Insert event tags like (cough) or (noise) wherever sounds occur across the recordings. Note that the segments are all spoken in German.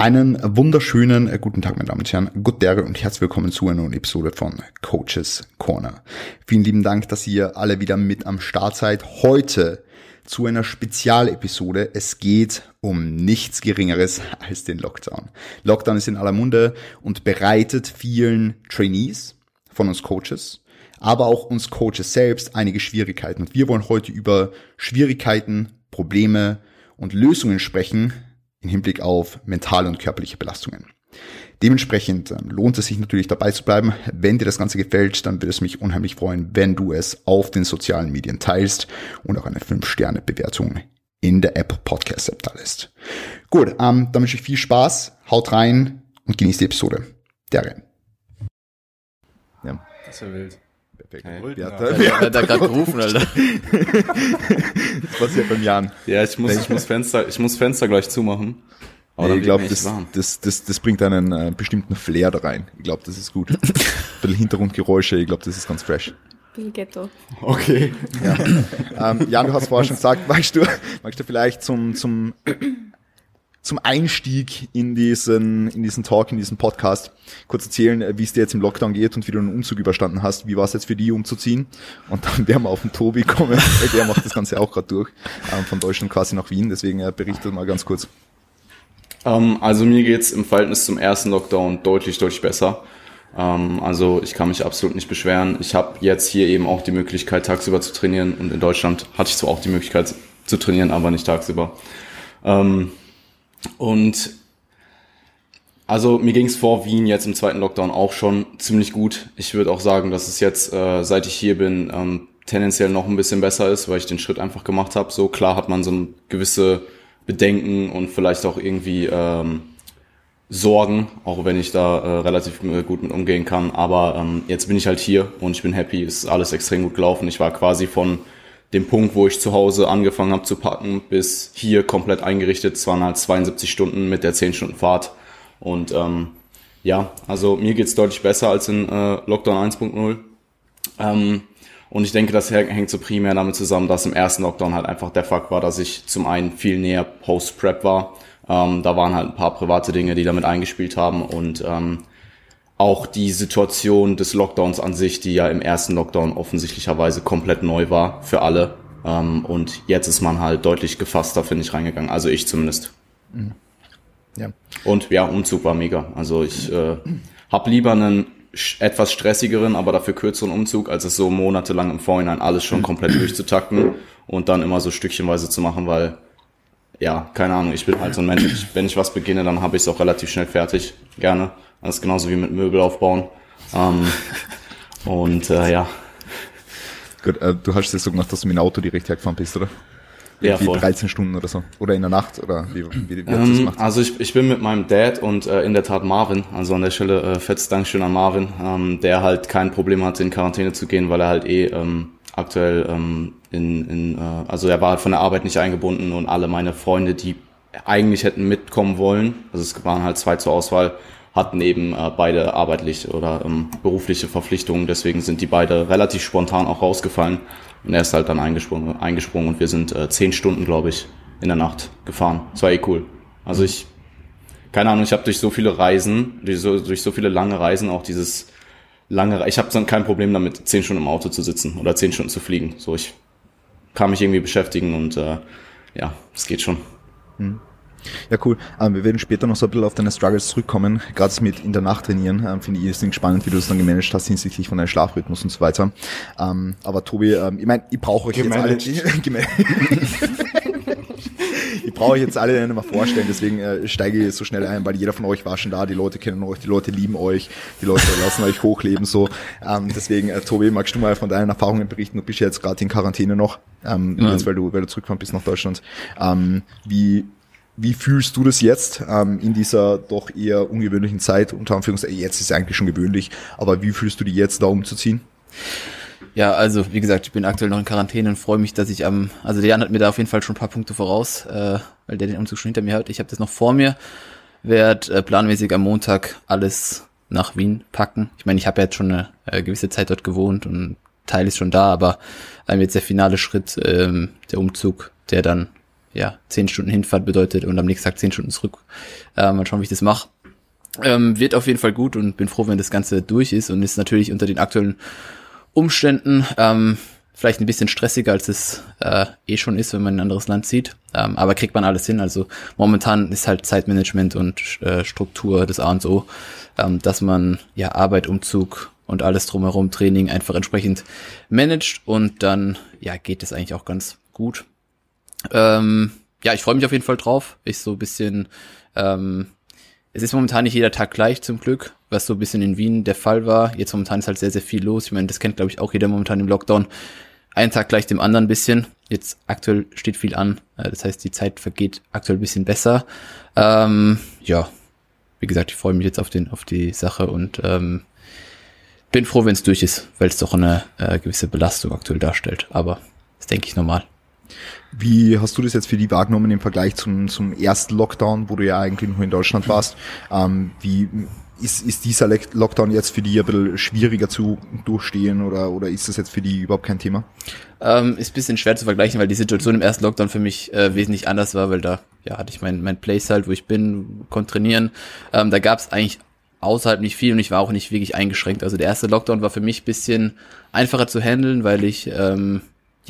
Einen wunderschönen äh, guten Tag, meine Damen und Herren. Good day und herzlich willkommen zu einer neuen Episode von Coaches Corner. Vielen lieben Dank, dass ihr alle wieder mit am Start seid. Heute zu einer Spezialepisode. Es geht um nichts Geringeres (laughs) als den Lockdown. Lockdown ist in aller Munde und bereitet vielen Trainees von uns Coaches, aber auch uns Coaches selbst einige Schwierigkeiten. Und wir wollen heute über Schwierigkeiten, Probleme und Lösungen sprechen, im Hinblick auf mentale und körperliche Belastungen. Dementsprechend ähm, lohnt es sich natürlich dabei zu bleiben. Wenn dir das Ganze gefällt, dann würde es mich unheimlich freuen, wenn du es auf den sozialen Medien teilst und auch eine 5-Sterne-Bewertung in der App Podcast App da lässt. Gut, ähm, dann wünsche ich viel Spaß, haut rein und genießt die Episode. Der Rennen. Ja. Das wäre wild. Wer hat Ja. da- Wer hat da gerade gerufen, Alter? (laughs) Das passiert beim Jan. Ja, ich muss, ich muss Fenster, ich muss Fenster gleich zumachen. Aber Nee, ich glaube, das, das, das, das bringt einen äh, bestimmten Flair da rein. Ich glaube, das ist gut. (laughs) Ein bisschen Hintergrundgeräusche, ich glaube, das ist ganz fresh. Bisschen Ghetto. Okay. Ähm, Jan, du hast vorher schon gesagt, magst du, magst du vielleicht zum, zum, zum Einstieg in diesen, in diesen Talk, in diesen Podcast kurz erzählen, äh, wie es dir jetzt im Lockdown geht und wie du den Umzug überstanden hast. Wie war es jetzt für die umzuziehen? Und dann (laughs) werden wir auf den Tobi kommen, (laughs) der macht das Ganze auch gerade durch, ähm, von Deutschland quasi nach Wien. Deswegen äh, berichte mal ganz kurz. Ähm, also mir geht's im Verhältnis zum ersten Lockdown deutlich, deutlich besser. Ähm, also ich kann mich absolut nicht beschweren. Ich habe jetzt hier eben auch die Möglichkeit, tagsüber zu trainieren. Und in Deutschland hatte ich zwar auch die Möglichkeit zu trainieren, aber nicht tagsüber. Ähm, und also mir ging's vor Wien jetzt im zweiten Lockdown auch schon ziemlich gut. Ich würde auch sagen, dass es jetzt, äh, seit ich hier bin, ähm, tendenziell noch ein bisschen besser ist, weil ich den Schritt einfach gemacht habe. So klar hat man so gewisse Bedenken und vielleicht auch irgendwie ähm, Sorgen, auch wenn ich da äh, relativ äh, gut mit umgehen kann. Aber ähm, jetzt bin ich halt hier und ich bin happy. Es ist alles extrem gut gelaufen. Ich war quasi von dem Punkt, wo ich zu Hause angefangen habe zu packen, bis hier komplett eingerichtet. Es waren halt 72 Stunden mit der 10 Stunden Fahrt. Und ähm, ja, also mir geht's deutlich besser als in äh, Lockdown 1.0. Ähm, und ich denke, das hängt so primär damit zusammen, dass im ersten Lockdown halt einfach der Fakt war, dass ich zum einen viel näher Post-Prep war. Ähm, da waren halt ein paar private Dinge, die damit eingespielt haben und ähm, auch die Situation des Lockdowns an sich, die ja im ersten Lockdown offensichtlicherweise komplett neu war für alle. Ähm, und jetzt ist man halt deutlich gefasster, finde ich, reingegangen. Also ich zumindest. Ja. Und ja, Umzug war mega. Also ich äh, habe lieber einen etwas stressigeren, aber dafür kürzeren Umzug, als es so monatelang im Vorhinein alles schon komplett durchzutakten und dann immer so stückchenweise zu machen, weil ja, keine Ahnung, ich bin halt so ein Mensch, ich, wenn ich was beginne, dann habe ich es auch relativ schnell fertig, gerne. Das ist genauso wie mit Möbel aufbauen. Ähm, (laughs) und äh, ja, Gut, äh, du hast es so gemacht, dass du mit dem Auto direkt hergefahren bist, oder? Ja, voll. 13 Stunden oder so. Oder in der Nacht, oder wie, wie, wie hast du das Ähm, gemacht? also ich, ich bin mit meinem Dad und äh, in der Tat Marvin, also an der Stelle äh, fettes Dankeschön an Marvin, ähm, der halt kein Problem hatte, in Quarantäne zu gehen, weil er halt eh ähm, aktuell ähm, in, in äh, also er war halt von der Arbeit nicht eingebunden und alle meine Freunde, die eigentlich hätten mitkommen wollen, also es waren halt zwei zur Auswahl, hatten eben äh, beide arbeitliche oder ähm, berufliche Verpflichtungen, deswegen sind die beide relativ spontan auch rausgefallen und er ist halt dann eingesprungen, eingesprungen und wir sind äh, zehn Stunden, glaube ich, in der Nacht gefahren. Das war eh cool. Also ich, keine Ahnung, ich habe durch so viele Reisen, durch so, durch so viele lange Reisen auch dieses lange, ich habe dann kein Problem damit, zehn Stunden im Auto zu sitzen oder zehn Stunden zu fliegen. So, ich kann mich irgendwie beschäftigen und äh, ja, es geht schon. Ja, cool. Ähm, wir werden später noch so ein bisschen auf deine Struggles zurückkommen. Gerade das mit in der Nacht trainieren, ähm, finde ich irrsinnig spannend, wie du das dann gemanagt hast hinsichtlich von deinem Schlafrhythmus und so weiter. Ähm, aber Tobi, ähm, ich meine, ich brauche euch jetzt alle... Gemanagt. (laughs) (laughs) ich brauche euch jetzt alle nicht mehr vorstellen, deswegen äh, steige ich so schnell ein, weil jeder von euch war schon da, die Leute kennen euch, die Leute lieben euch, die Leute lassen euch hochleben so. Ähm, deswegen, äh, Tobi, magst du mal von deinen Erfahrungen berichten? Du bist ja jetzt gerade in Quarantäne noch, ähm, Ja. jetzt weil du, weil du zurückgefahren bist nach Deutschland. Ähm, wie wie fühlst du das jetzt ähm, in dieser doch eher ungewöhnlichen Zeit? Unter Anführungszeichen, jetzt ist es eigentlich schon gewöhnlich, aber wie fühlst du dich jetzt da umzuziehen? Ja, also wie gesagt, ich bin aktuell noch in Quarantäne und freue mich, dass ich am, also der Jan hat mir da auf jeden Fall schon ein paar Punkte voraus, äh, weil der den Umzug schon hinter mir hat. Ich habe das noch vor mir, werde äh, planmäßig am Montag alles nach Wien packen. Ich meine, ich habe ja jetzt schon eine äh, gewisse Zeit dort gewohnt und Teil ist schon da, aber ähm, jetzt der finale Schritt, ähm, der Umzug, der dann ja, zehn Stunden Hinfahrt bedeutet und am nächsten Tag zehn Stunden zurück. Äh, mal schauen, wie ich das mache. Ähm, wird auf jeden Fall gut und bin froh, wenn das Ganze durch ist und ist natürlich unter den aktuellen Umständen ähm, vielleicht ein bisschen stressiger, als es äh, eh schon ist, wenn man in ein anderes Land zieht. Ähm, aber kriegt man alles hin. Also momentan ist halt Zeitmanagement und äh, Struktur das A und O, ähm, dass man ja Arbeit, Umzug und alles drumherum, Training einfach entsprechend managt und dann ja geht es eigentlich auch ganz gut. Ähm, ja, ich freue mich auf jeden Fall drauf. Ich so ein bisschen ähm, es ist momentan nicht jeder Tag gleich zum Glück, was so ein bisschen in Wien der Fall war. Jetzt momentan ist halt sehr, sehr viel los. Ich meine, das kennt, glaube ich, auch jeder momentan im Lockdown. Ein Tag gleich dem anderen ein bisschen. Jetzt aktuell steht viel an. Äh, das heißt, die Zeit vergeht aktuell ein bisschen besser. Ähm, ja, wie gesagt, ich freue mich jetzt auf, den, auf die Sache und ähm, bin froh, wenn es durch ist, weil es doch eine äh, gewisse Belastung aktuell darstellt. Aber das denke ich normal. Wie hast du das jetzt für die wahrgenommen im Vergleich zum, zum ersten Lockdown, wo du ja eigentlich nur in Deutschland warst? Ähm, wie ist, ist dieser Lockdown jetzt für die ein bisschen schwieriger zu durchstehen oder, oder ist das jetzt für die überhaupt kein Thema? Ähm, ist bisschen schwer zu vergleichen, weil die Situation im ersten Lockdown für mich äh, wesentlich anders war, weil da ja, hatte ich mein, mein Place halt, wo ich bin, konnte trainieren. Ähm, da gab es eigentlich außerhalb nicht viel und ich war auch nicht wirklich eingeschränkt. Also der erste Lockdown war für mich bisschen einfacher zu handeln, weil ich ähm,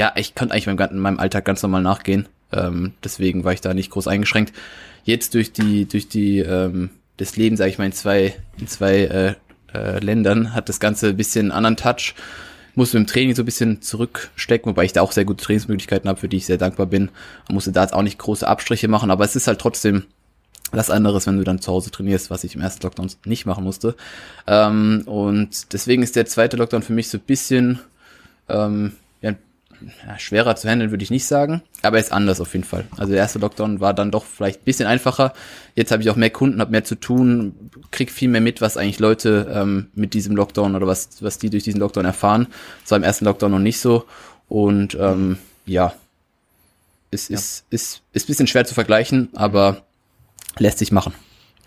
ja, ich konnte eigentlich meinem, meinem Alltag ganz normal nachgehen. Ähm, deswegen war ich da nicht groß eingeschränkt. Jetzt durch die, durch die, ähm, das Leben, sage ich mal, in zwei, in zwei äh, äh, Ländern hat das Ganze ein bisschen anderen Touch. Musste im Training so ein bisschen zurückstecken, wobei ich da auch sehr gute Trainingsmöglichkeiten habe, für die ich sehr dankbar bin. Man musste da jetzt auch nicht große Abstriche machen, aber es ist halt trotzdem was anderes, wenn du dann zu Hause trainierst, was ich im ersten Lockdown nicht machen musste. Ähm, und deswegen ist der zweite Lockdown für mich so ein bisschen ähm, ja, schwerer zu handeln würde ich nicht sagen, aber er ist anders auf jeden Fall. Also der erste Lockdown war dann doch vielleicht ein bisschen einfacher. Jetzt habe ich auch mehr Kunden, habe mehr zu tun, krieg viel mehr mit, was eigentlich Leute ähm, mit diesem Lockdown oder was, was die durch diesen Lockdown erfahren. Das war im ersten Lockdown noch nicht so. Und ähm, ja, es ja. ist, ist, ist bisschen schwer zu vergleichen, aber lässt sich machen.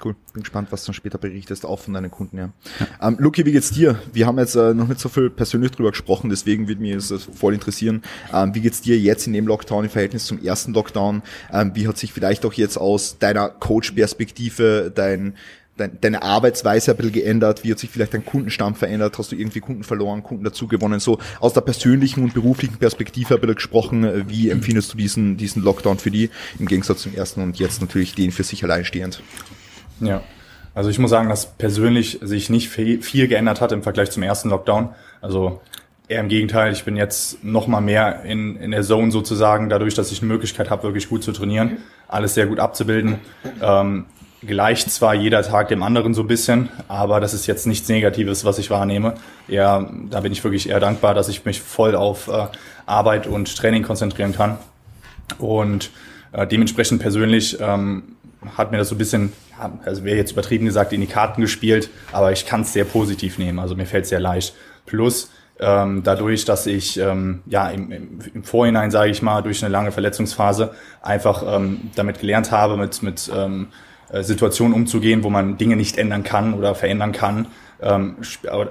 Cool. Bin gespannt, was du dann später berichtest, auch von deinen Kunden, ja. ja. Ähm, Luki, wie geht's dir? Wir haben jetzt äh, noch nicht so viel persönlich drüber gesprochen, deswegen würde mich das voll interessieren. Ähm, wie geht's dir jetzt in dem Lockdown im Verhältnis zum ersten Lockdown? Ähm, wie hat sich vielleicht auch jetzt aus deiner Coach-Perspektive dein, dein, deine Arbeitsweise ein bisschen geändert? Wie hat sich vielleicht dein Kundenstamm verändert? Hast du irgendwie Kunden verloren, Kunden dazu gewonnen? So aus der persönlichen und beruflichen Perspektive ein bisschen gesprochen. Wie empfindest du diesen, diesen Lockdown für die im Gegensatz zum ersten und jetzt natürlich den für sich alleinstehend? Ja, also ich muss sagen, dass persönlich sich nicht viel geändert hat im Vergleich zum ersten Lockdown. Also eher im Gegenteil, ich bin jetzt noch mal mehr in, in der Zone sozusagen, dadurch, dass ich eine Möglichkeit habe, wirklich gut zu trainieren, alles sehr gut abzubilden. Ähm, gleicht zwar jeder Tag dem anderen so ein bisschen, aber das ist jetzt nichts Negatives, was ich wahrnehme. Eher, da bin ich wirklich eher dankbar, dass ich mich voll auf äh, Arbeit und Training konzentrieren kann. Und äh, dementsprechend persönlich ähm, hat mir das so ein bisschen, ja, also wäre jetzt übertrieben gesagt, in die Karten gespielt, aber ich kann es sehr positiv nehmen. Also mir fällt es sehr leicht. Plus ähm, dadurch, dass ich ähm, ja im, im, Vorhinein, sage ich mal, durch eine lange Verletzungsphase einfach ähm, damit gelernt habe, mit, mit ähm, äh, Situationen umzugehen, wo man Dinge nicht ändern kann oder verändern kann, ähm,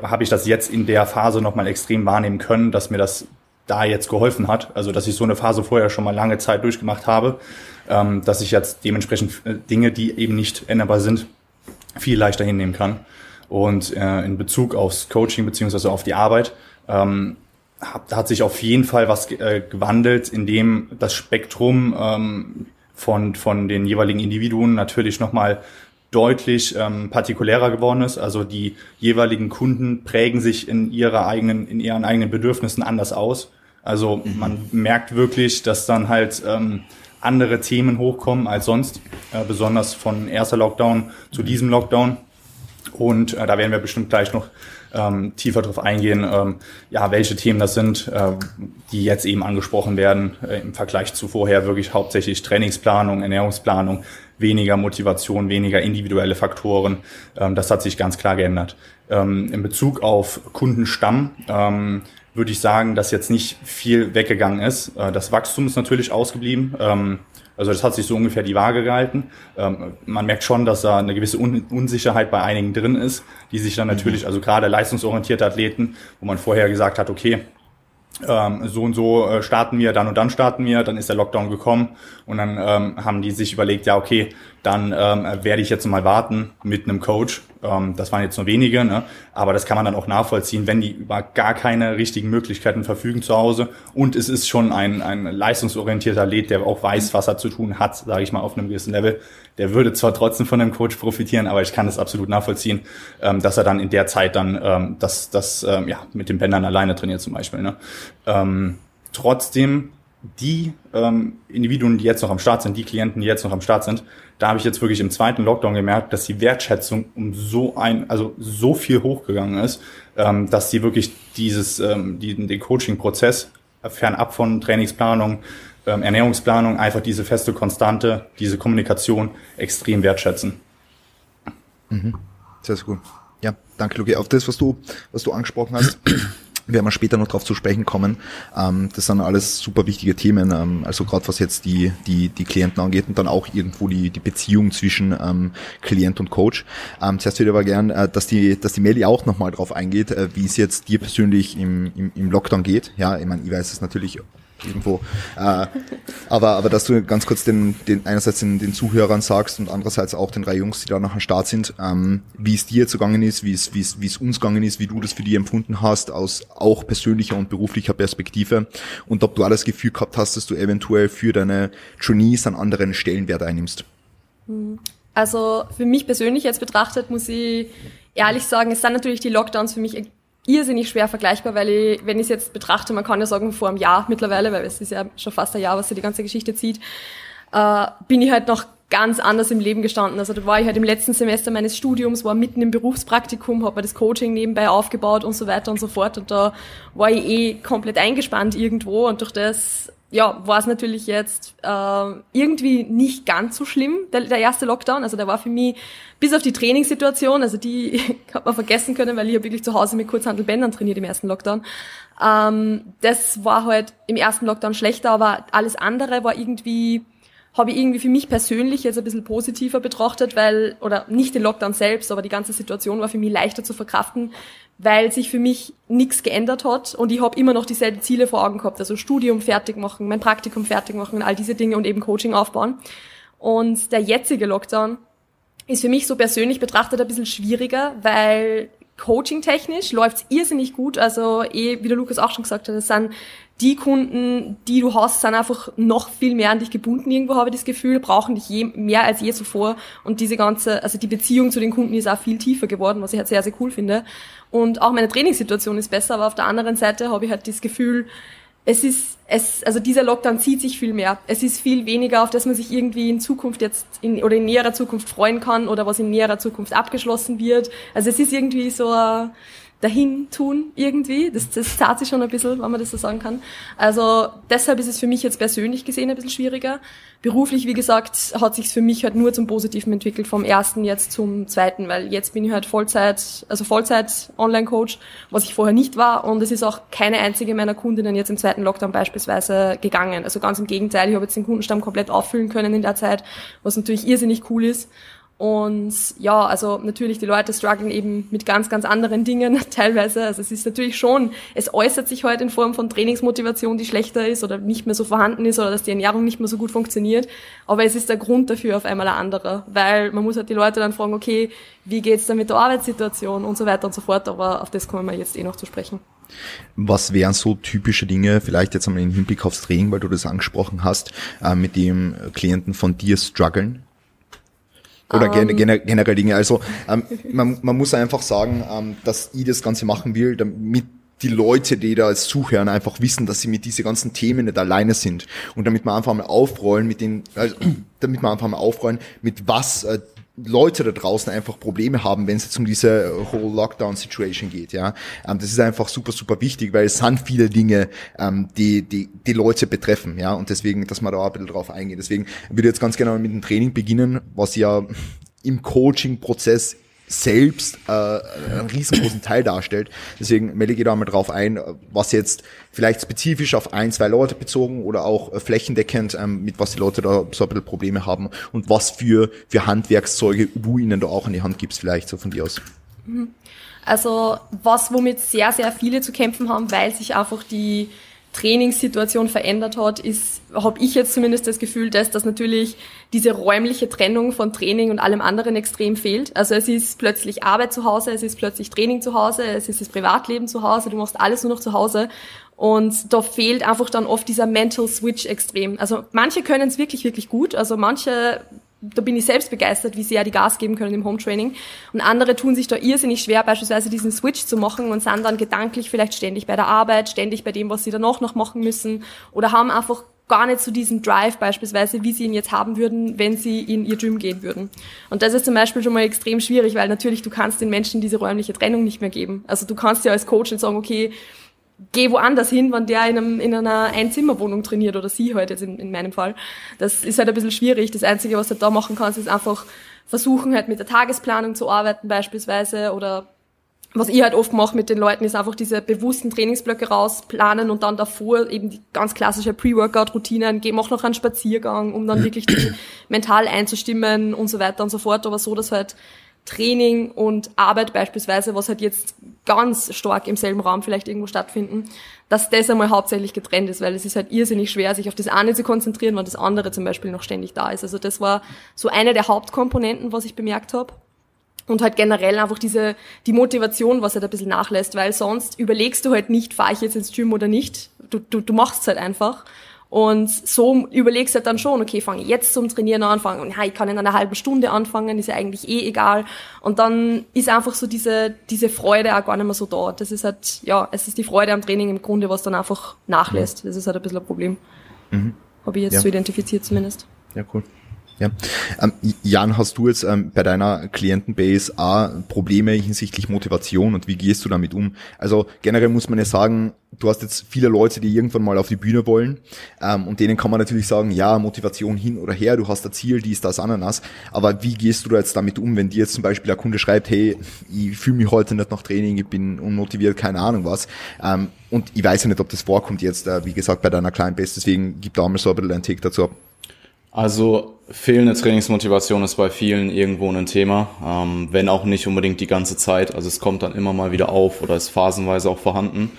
habe ich das jetzt in der Phase nochmal extrem wahrnehmen können, dass mir das da jetzt geholfen hat. Also dass ich so eine Phase vorher schon mal lange Zeit durchgemacht habe ähm, dass ich jetzt dementsprechend äh, Dinge, die eben nicht änderbar sind, viel leichter hinnehmen kann. Und äh, in Bezug aufs Coaching beziehungsweise auf die Arbeit ähm, hat, hat sich auf jeden Fall was äh, gewandelt, indem das Spektrum ähm, von, von den jeweiligen Individuen natürlich nochmal deutlich ähm, partikulärer geworden ist. Also die jeweiligen Kunden prägen sich in ihrer eigenen, in ihren eigenen Bedürfnissen anders aus. Also mhm. man merkt wirklich, dass dann halt ähm, andere Themen hochkommen als sonst, äh, besonders von erster Lockdown zu diesem Lockdown. Und äh, da werden wir bestimmt gleich noch ähm, tiefer drauf eingehen, ähm, ja, welche Themen das sind, äh, die jetzt eben angesprochen werden, äh, im Vergleich zu vorher wirklich hauptsächlich Trainingsplanung, Ernährungsplanung, weniger Motivation, weniger individuelle Faktoren. Ähm, das hat sich ganz klar geändert. Ähm, in Bezug auf Kundenstamm ähm, würde ich sagen, dass jetzt nicht viel weggegangen ist. Äh, das Wachstum ist natürlich ausgeblieben. Ähm, also das hat sich so ungefähr die Waage gehalten. Ähm, man merkt schon, dass da eine gewisse Unsicherheit bei einigen drin ist, die sich dann natürlich, also gerade leistungsorientierte Athleten, wo man vorher gesagt hat, okay, ähm, so und so äh, starten wir, dann und dann starten wir, dann ist der Lockdown gekommen und dann ähm, haben die sich überlegt, ja okay, dann ähm, werde ich jetzt mal warten mit einem Coach. Ähm, das waren jetzt nur wenige, ne? aber das kann man dann auch nachvollziehen, wenn die über gar keine richtigen Möglichkeiten verfügen zu Hause und es ist schon ein, ein leistungsorientierter Athlet, der auch weiß, was er zu tun hat, sage ich mal, auf einem gewissen Level. Der würde zwar trotzdem von einem Coach profitieren, aber ich kann das absolut nachvollziehen, ähm, dass er dann in der Zeit dann ähm, das, das ähm, ja, mit den Bändern alleine trainiert zum Beispiel. Ne? Ähm, trotzdem die ähm, Individuen, die jetzt noch am Start sind, die Klienten, die jetzt noch am Start sind, da habe ich jetzt wirklich im zweiten Lockdown gemerkt, dass die Wertschätzung um so ein, also so viel hochgegangen ist, ähm, dass sie wirklich dieses, ähm, die, den Coaching-Prozess fernab von Trainingsplanung, ähm, Ernährungsplanung, einfach diese feste Konstante, diese Kommunikation extrem wertschätzen. Mhm. Sehr, sehr gut. Ja, danke, Luki. Auf das, was du, was du angesprochen hast, werden wir später noch darauf zu sprechen kommen. Ähm, das sind alles super wichtige Themen, ähm, also gerade was jetzt die, die, die Klienten angeht und dann auch irgendwo die, die Beziehung zwischen ähm, Klient und Coach. Zuerst würde ich aber gern, äh, dass die, dass die Melli auch nochmal drauf eingeht, äh, wie es jetzt dir persönlich im, im, im Lockdown geht. Ja, ich meine, ich weiß es natürlich irgendwo. Äh, aber, aber dass du ganz kurz den, den einerseits den, den Zuhörern sagst und andererseits auch den drei Jungs, die da noch am Start sind, ähm, wie es dir jetzt gegangen ist, wie es, wie es, wie es uns gegangen ist, wie du das für dich empfunden hast, aus auch persönlicher und beruflicher Perspektive und ob du alles Gefühl gehabt hast, dass du eventuell für deine Trainees an anderen Stellenwert einnimmst. Also für mich persönlich jetzt betrachtet muss ich ehrlich sagen, es sind natürlich die Lockdowns für mich irrsinnig schwer vergleichbar, weil ich, wenn ich es jetzt betrachte, man kann ja sagen vor einem Jahr mittlerweile, weil es ist ja schon fast ein Jahr, was sich die ganze Geschichte zieht, äh, bin ich halt noch ganz anders im Leben gestanden. Also da war ich halt im letzten Semester meines Studiums, war mitten im Berufspraktikum, habe mir das Coaching nebenbei aufgebaut und so weiter und so fort. Und da war ich eh komplett eingespannt irgendwo und durch das ja, war es natürlich jetzt äh, irgendwie nicht ganz so schlimm, der, der erste Lockdown. Also der war für mich bis auf die Trainingssituation, also die (laughs) hat man vergessen können, weil ich habe wirklich zu Hause mit Kurzhandelbändern trainiert im ersten Lockdown. Ähm, das war halt im ersten Lockdown schlechter, aber alles andere war irgendwie habe ich irgendwie für mich persönlich jetzt ein bisschen positiver betrachtet, weil, oder nicht den Lockdown selbst, aber die ganze Situation war für mich leichter zu verkraften, weil sich für mich nichts geändert hat und ich habe immer noch dieselben Ziele vor Augen gehabt, also Studium fertig machen, mein Praktikum fertig machen, all diese Dinge und eben Coaching aufbauen. Und der jetzige Lockdown ist für mich so persönlich betrachtet ein bisschen schwieriger, weil coaching-technisch läuft's irrsinnig gut. Also eh, wie der Lukas auch schon gesagt hat, es sind die Kunden, die du hast, sind einfach noch viel mehr an dich gebunden irgendwo, habe ich das Gefühl, brauchen dich je, mehr als je zuvor. Und diese ganze, also die Beziehung zu den Kunden ist auch viel tiefer geworden, was ich halt sehr, sehr cool finde. Und auch meine Trainingssituation ist besser, aber auf der anderen Seite habe ich halt das Gefühl, es ist, es, also dieser Lockdown zieht sich viel mehr. Es ist viel weniger, auf das man sich irgendwie in Zukunft jetzt in, oder in näherer Zukunft freuen kann oder was in näherer Zukunft abgeschlossen wird. Also es ist irgendwie so, ein, dahin tun irgendwie. Das, das zahlt sich schon ein bisschen, wenn man das so sagen kann. Also deshalb ist es für mich jetzt persönlich gesehen ein bisschen schwieriger. Beruflich, wie gesagt, hat sich für mich halt nur zum Positiven entwickelt, vom ersten jetzt zum zweiten, weil jetzt bin ich halt Vollzeit, also Vollzeit Online-Coach, was ich vorher nicht war und es ist auch keine einzige meiner Kundinnen jetzt im zweiten Lockdown beispielsweise gegangen. Also ganz im Gegenteil, ich habe jetzt den Kundenstamm komplett auffüllen können in der Zeit, was natürlich irrsinnig cool ist. Und ja, also natürlich, die Leute strugglen eben mit ganz, ganz anderen Dingen (laughs) teilweise. Also es ist natürlich schon, es äußert sich heute in Form von Trainingsmotivation, die schlechter ist oder nicht mehr so vorhanden ist oder dass die Ernährung nicht mehr so gut funktioniert. Aber es ist der Grund dafür auf einmal ein anderer, weil man muss halt die Leute dann fragen, okay, wie geht's dann mit der Arbeitssituation und so weiter und so fort. Aber auf das kommen wir jetzt eh noch zu sprechen. Was wären so typische Dinge, vielleicht jetzt einmal im Hinblick aufs Training, weil du das angesprochen hast, äh, mit dem Klienten von dir strugglen? Oder um. Ähm. gen generell Dinge. Also ähm, man, man muss einfach sagen, ähm, dass ich das Ganze machen will, damit die Leute, die da zuhören, einfach wissen, dass sie mit diesen ganzen Themen nicht alleine sind. Und damit wir einfach mal aufrollen mit den, also, (clears throat) damit wir einfach mal aufrollen, mit was äh, Leute da draußen einfach Probleme haben, wenn es jetzt um diese whole Lockdown-Situation geht, ja. Ähm, das ist einfach super, super wichtig, weil es sind viele Dinge, ähm, die, die, die Leute betreffen, ja. Und deswegen, dass man da ein bisschen drauf eingehen. Deswegen würde ich jetzt ganz gerne mit dem Training beginnen, was ja im Coaching-Prozess selbst äh, einen riesengroßen Teil darstellt. Deswegen melde ich da mal drauf ein, was jetzt vielleicht spezifisch auf ein, zwei Leute bezogen oder auch flächendeckend, ähm, mit was die Leute da so ein bisschen Probleme haben und was für, für Handwerkszeuge du ihnen da auch in die Hand gibst, vielleicht so von dir aus. Also was, womit sehr, sehr viele zu kämpfen haben, weil sich einfach die Trainingssituation verändert hat, ist, habe ich jetzt zumindest das Gefühl, dass das natürlich diese räumliche Trennung von Training und allem anderen extrem fehlt. Also es ist plötzlich Arbeit zu Hause, es ist plötzlich Training zu Hause, es ist das Privatleben zu Hause, du machst alles nur noch zu Hause und da fehlt einfach dann oft dieser Mental Switch extrem. Also manche können es wirklich, wirklich gut. Also manche da bin ich selbst begeistert, wie sehr die Gas geben können im Home-Training. Und andere tun sich da irrsinnig schwer, beispielsweise diesen Switch zu machen und sind dann gedanklich vielleicht ständig bei der Arbeit, ständig bei dem, was sie danach noch machen müssen oder haben einfach gar nicht so diesen Drive beispielsweise, wie sie ihn jetzt haben würden, wenn sie in ihr Gym gehen würden. Und das ist zum Beispiel schon mal extrem schwierig, weil natürlich du kannst den Menschen diese räumliche Trennung nicht mehr geben. Also du kannst ja als Coach nicht sagen, okay, geh woanders hin, wenn der in, einem, in einer Einzimmerwohnung trainiert oder sie halt jetzt in, in meinem Fall. Das ist halt ein bisschen schwierig. Das Einzige, was du da machen kannst, ist einfach versuchen halt mit der Tagesplanung zu arbeiten beispielsweise oder was ich halt oft mache mit den Leuten, ist einfach diese bewussten Trainingsblöcke rausplanen und dann davor eben die ganz klassische Pre-Workout-Routinen, geh, mach noch einen Spaziergang, um dann wirklich (clears throat) mental einzustimmen und so weiter und so fort, aber so, dass halt Training und Arbeit beispielsweise, was halt jetzt ganz stark im selben Raum vielleicht irgendwo stattfinden, dass das einmal hauptsächlich getrennt ist, weil es ist halt irrsinnig schwer, sich auf das eine zu konzentrieren, wenn das andere zum Beispiel noch ständig da ist. Also das war so eine der Hauptkomponenten, was ich bemerkt habe. Und halt generell einfach diese, die Motivation, was halt ein bisschen nachlässt, weil sonst überlegst du halt nicht, fahre ich jetzt ins Gym oder nicht. Du, du, du machst es halt einfach. Und so überlegst du halt dann schon, okay, fange ich jetzt zum Trainieren an, fange, ja, ich kann in einer halben Stunde anfangen, ist ja eigentlich eh egal. Und dann ist einfach so diese, diese Freude auch gar nicht mehr so da. Das ist halt, ja, es ist die Freude am Training im Grunde, was dann einfach nachlässt. Das ist halt ein bisschen ein Problem. Mhm. Habe ich jetzt ja. so identifiziert zumindest. Ja, cool. Ja. Ähm, Jan, hast du jetzt ähm, bei deiner Klientenbase auch Probleme hinsichtlich Motivation und wie gehst du damit um? Also generell muss man ja sagen, du hast jetzt viele Leute, die irgendwann mal auf die Bühne wollen ähm, und denen kann man natürlich sagen, ja, Motivation hin oder her, du hast ein Ziel, dies, das, Ananas, aber wie gehst du da jetzt damit um, wenn dir jetzt zum Beispiel der Kunde schreibt, hey, ich fühle mich heute nicht nach Training, ich bin unmotiviert, keine Ahnung was ähm, und ich weiß ja nicht, ob das vorkommt jetzt, äh, wie gesagt, bei deiner Client-Base, deswegen gib da mal so ein bisschen ein Take dazu ab. Also fehlende Trainingsmotivation ist bei vielen irgendwo ein Thema, ähm, wenn auch nicht unbedingt die ganze Zeit. Also es kommt dann immer mal wieder auf oder ist phasenweise auch vorhanden.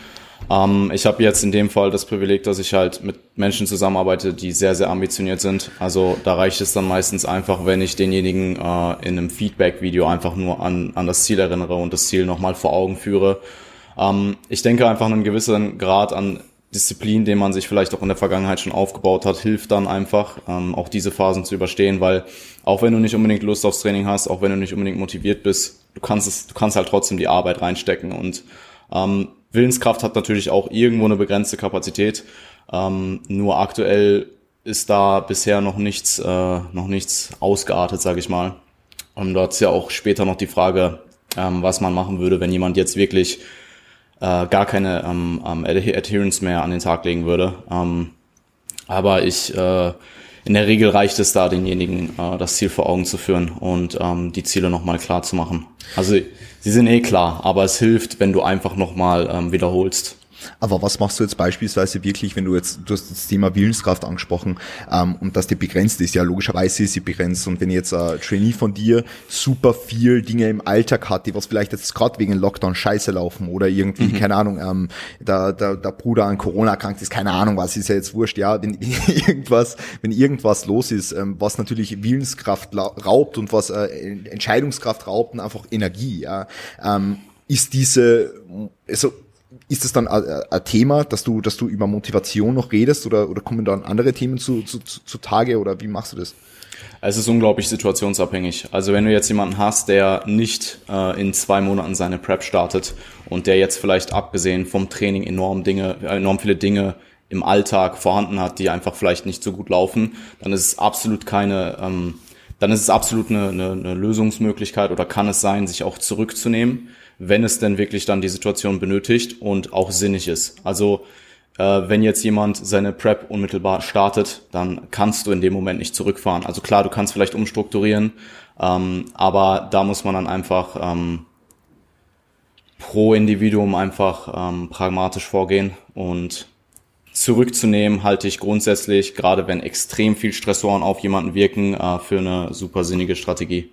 Ähm, ich habe jetzt in dem Fall das Privileg, dass ich halt mit Menschen zusammenarbeite, die sehr, sehr ambitioniert sind. Also da reicht es dann meistens einfach, wenn ich denjenigen äh, in einem Feedback-Video einfach nur an, an das Ziel erinnere und das Ziel nochmal vor Augen führe. Ähm, ich denke einfach einen gewissen Grad an Disziplin, den man sich vielleicht auch in der Vergangenheit schon aufgebaut hat, hilft dann einfach, ähm, auch diese Phasen zu überstehen, weil auch wenn du nicht unbedingt Lust aufs Training hast, auch wenn du nicht unbedingt motiviert bist, du kannst es, du kannst halt trotzdem die Arbeit reinstecken und ähm, Willenskraft hat natürlich auch irgendwo eine begrenzte Kapazität. Ähm, nur aktuell ist da bisher noch nichts, äh, noch nichts ausgeartet, sage ich mal. Und dort ist ja auch später noch die Frage, ähm, was man machen würde, wenn jemand jetzt wirklich äh, gar keine ähm, ähm, Adherence mehr an den Tag legen würde. Ähm, aber ich, äh, in der Regel reicht es da, denjenigen äh, das Ziel vor Augen zu führen und ähm, die Ziele nochmal klar zu machen. Also sie sind eh klar, aber es hilft, wenn du einfach nochmal ähm, wiederholst. Aber was machst du jetzt beispielsweise wirklich, wenn du jetzt, du hast das Thema Willenskraft angesprochen ähm, und dass die begrenzt ist, ja logischerweise ist sie begrenzt. Und wenn jetzt ein Trainee von dir super viel Dinge im Alltag hat, die was vielleicht jetzt gerade wegen Lockdown scheiße laufen oder irgendwie, mhm. keine Ahnung, ähm, der, der, der Bruder an Corona erkrankt ist, keine Ahnung was, ist ja jetzt wurscht, ja, wenn, wenn (laughs) irgendwas, wenn irgendwas los ist, ähm, was natürlich Willenskraft raubt und was äh, Entscheidungskraft raubt und einfach Energie, ja, ähm, ist diese, also ist es dann ein Thema, dass du, dass du über Motivation noch redest oder, oder kommen dann andere Themen zu, zu, zu Tage oder wie machst du das? Es ist unglaublich situationsabhängig. Also wenn du jetzt jemanden hast, der nicht äh, in zwei Monaten seine Prep startet und der jetzt vielleicht abgesehen vom Training enorm Dinge, enorm viele Dinge im Alltag vorhanden hat, die einfach vielleicht nicht so gut laufen, dann ist es absolut keine, ähm, dann ist es absolut eine, eine, eine Lösungsmöglichkeit oder kann es sein, sich auch zurückzunehmen wenn es denn wirklich dann die Situation benötigt und auch sinnig ist. Also äh, wenn jetzt jemand seine Prep unmittelbar startet, dann kannst du in dem Moment nicht zurückfahren. Also klar, du kannst vielleicht umstrukturieren, ähm, aber da muss man dann einfach ähm, pro Individuum einfach ähm, pragmatisch vorgehen und zurückzunehmen halte ich grundsätzlich, gerade wenn extrem viel Stressoren auf jemanden wirken, äh, für eine super sinnige Strategie.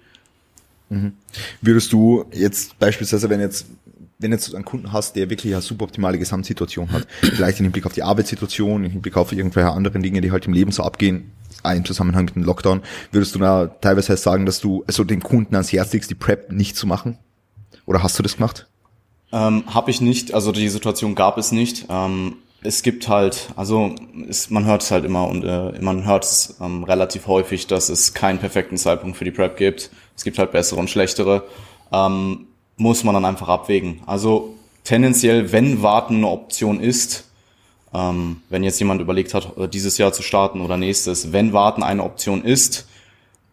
Mhm. Würdest du jetzt beispielsweise, wenn jetzt wenn jetzt einen Kunden hast, der wirklich eine super optimale Gesamtsituation hat, (clears throat) vielleicht im Hinblick auf die Arbeitssituation, im Hinblick auf irgendwelche anderen Dinge, die halt im Leben so abgehen, im Zusammenhang mit dem Lockdown, würdest du da teilweise sagen, dass du also den Kunden ans Herz legst, die Prep nicht zu machen? Oder hast du das gemacht? Ähm, Habe ich nicht, also die Situation gab es nicht. Ähm, es gibt halt, also es, man hört es halt immer und äh, man hört es ähm, relativ häufig, dass es keinen perfekten Zeitpunkt für die Prep gibt. Es gibt halt bessere und schlechtere. Ähm, muss man dann einfach abwägen. Also tendenziell, wenn Warten eine Option ist, ähm, wenn jetzt jemand überlegt hat, äh, dieses Jahr zu starten oder nächstes, wenn Warten eine Option ist,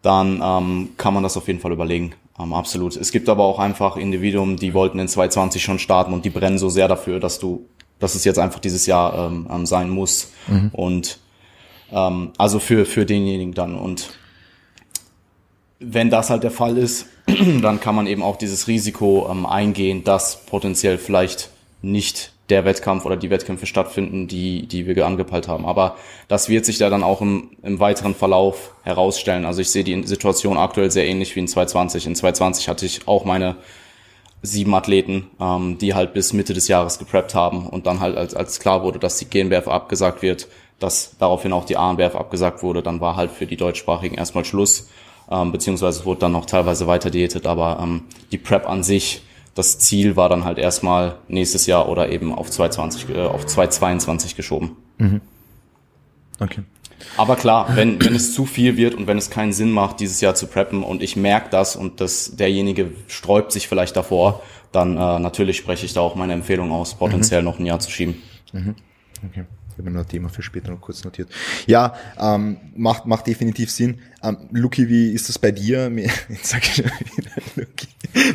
dann ähm, kann man das auf jeden Fall überlegen. Ähm, absolut. Es gibt aber auch einfach Individuen, die wollten in 2020 schon starten und die brennen so sehr dafür, dass du, dass es jetzt einfach dieses Jahr ähm, ähm sein muss. Mhm. Und ähm, also für, für denjenigen dann. Und wenn das halt der Fall ist, (clears throat) dann kann man eben auch dieses Risiko ähm, eingehen, dass potenziell vielleicht nicht der Wettkampf oder die Wettkämpfe stattfinden, die, die wir angepeilt haben. Aber das wird sich da dann auch im, im weiteren Verlauf herausstellen. Also ich sehe die Situation aktuell sehr ähnlich wie in 2020. In 2020 hatte ich auch meine sieben Athleten, ähm, die halt bis Mitte des Jahres gepreppt haben und dann halt als, als klar wurde, dass die GNBF abgesagt wird, dass daraufhin auch die ANBF abgesagt wurde, dann war halt für die Deutschsprachigen erstmal Schluss ähm, beziehungsweise wurde dann noch teilweise weiter diätet, aber ähm, die Prep an sich, das Ziel war dann halt erstmal nächstes Jahr oder eben auf 2020, äh, auf 2022 geschoben. Mhm. Okay. Aber klar, wenn, wenn es zu viel wird und wenn es keinen Sinn macht, dieses Jahr zu preppen und ich merke das und das, derjenige sträubt sich vielleicht davor, dann äh, natürlich spreche ich da auch meine Empfehlung aus, potenziell mhm. noch ein Jahr zu schieben. Mhm. Okay. Ich habe mir noch ein Thema für später noch kurz notiert. Ja, ähm, macht, macht definitiv Sinn. Ähm, Luki, wie ist das bei dir? (laughs) Jetzt sag ich schon wieder Luki.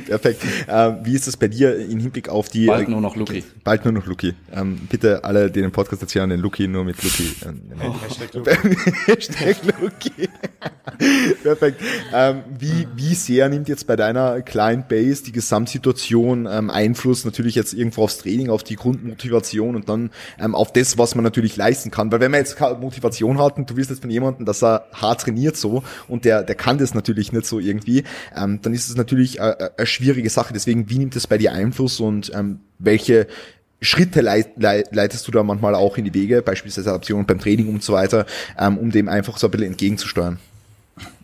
Perfekt. Ähm, wie ist das bei dir im Hinblick auf die... Bald nur noch Luki. Bald nur noch Luki. Ähm, bitte alle, die den Podcast erzählen, den Luki nur mit Luki. Ähm, oh, (laughs) Hashtag Luki. Hashtag Luki. (laughs) Perfekt. Ähm, wie, wie sehr nimmt jetzt bei deiner Client Base die Gesamtsituation ähm, Einfluss natürlich jetzt irgendwo aufs Training, auf die Grundmotivation und dann ähm, auf das, was man natürlich leisten kann? Weil wenn man jetzt Motivation hat und du willst jetzt von jemandem, dass er hart trainiert so und der, der kann das natürlich nicht so irgendwie, ähm, dann ist es natürlich äh, äh, eine schwierige Sache. Deswegen, wie nimmt das bei dir Einfluss und ähm, welche Schritte leit, leitest du da manchmal auch in die Wege, beispielsweise Adaption beim Training und so weiter, ähm, um dem einfach so ein bisschen entgegenzusteuern?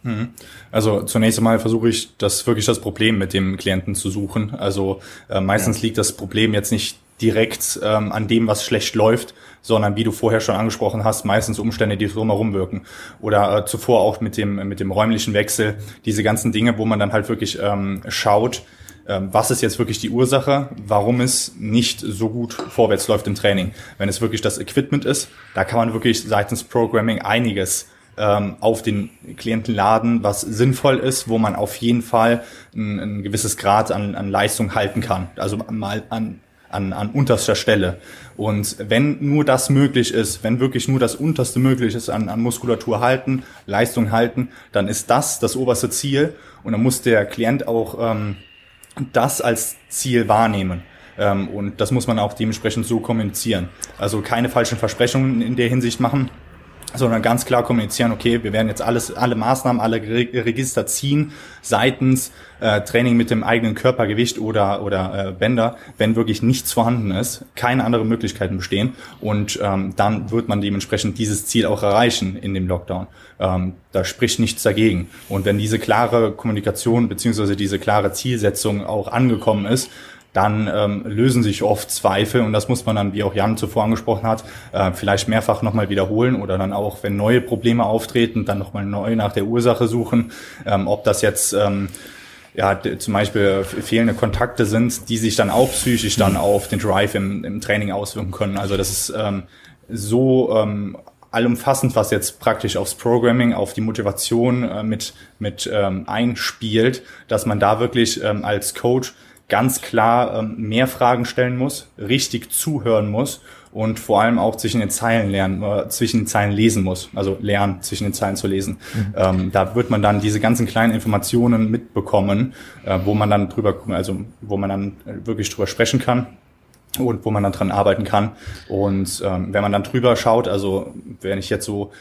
Mhm. Also zunächst einmal versuche ich das wirklich das Problem mit dem Klienten zu suchen. Also äh, meistens ja. liegt das Problem jetzt nicht direkt ähm, an dem, was schlecht läuft, sondern wie du vorher schon angesprochen hast, meistens Umstände, die drumherum wirken. Oder äh, zuvor auch mit dem, mit dem räumlichen Wechsel, diese ganzen Dinge, wo man dann halt wirklich ähm, schaut, ähm, was ist jetzt wirklich die Ursache, warum es nicht so gut vorwärts läuft im Training. Wenn es wirklich das Equipment ist, da kann man wirklich seitens Programming einiges ähm, auf den Klienten laden, was sinnvoll ist, wo man auf jeden Fall ein, ein gewisses Grad an, an Leistung halten kann. Also mal an, an, an unterster Stelle. Und wenn nur das möglich ist, wenn wirklich nur das unterste möglich ist an, an Muskulatur halten, Leistung halten, dann ist das das oberste Ziel. Und dann muss der Klient auch ähm, das als Ziel wahrnehmen. Ähm, und das muss man auch dementsprechend so kommunizieren. Also keine falschen Versprechungen in der Hinsicht machen sondern ganz klar kommunizieren, okay, wir werden jetzt alles, alle Maßnahmen, alle Register ziehen seitens äh, Training mit dem eigenen Körpergewicht oder, oder äh, Bänder, wenn wirklich nichts vorhanden ist, keine anderen Möglichkeiten bestehen und ähm, dann wird man dementsprechend dieses Ziel auch erreichen in dem Lockdown. Ähm, da spricht nichts dagegen. Und wenn diese klare Kommunikation beziehungsweise diese klare Zielsetzung auch angekommen ist, dann ähm, lösen sich oft Zweifel und das muss man dann, wie auch Jan zuvor angesprochen hat, äh, vielleicht mehrfach nochmal wiederholen oder dann auch, wenn neue Probleme auftreten, dann nochmal neu nach der Ursache suchen, ähm, ob das jetzt ähm, ja, zum Beispiel fehlende Kontakte sind, die sich dann auch psychisch dann auf den Drive im, im Training auswirken können. Also das ist ähm, so ähm, allumfassend, was jetzt praktisch aufs Programming, auf die Motivation äh, mit, mit ähm, einspielt, dass man da wirklich ähm, als Coach ganz klar ähm, mehr Fragen stellen muss, richtig zuhören muss und vor allem auch zwischen den Zeilen lernen, äh, zwischen den Zeilen lesen muss, also lernen, zwischen den Zeilen zu lesen. Mhm. Ähm, da wird man dann diese ganzen kleinen Informationen mitbekommen, äh, wo man dann drüber, also wo man dann wirklich drüber sprechen kann und wo man dann dran arbeiten kann. Und ähm, wenn man dann drüber schaut, also wenn ich jetzt so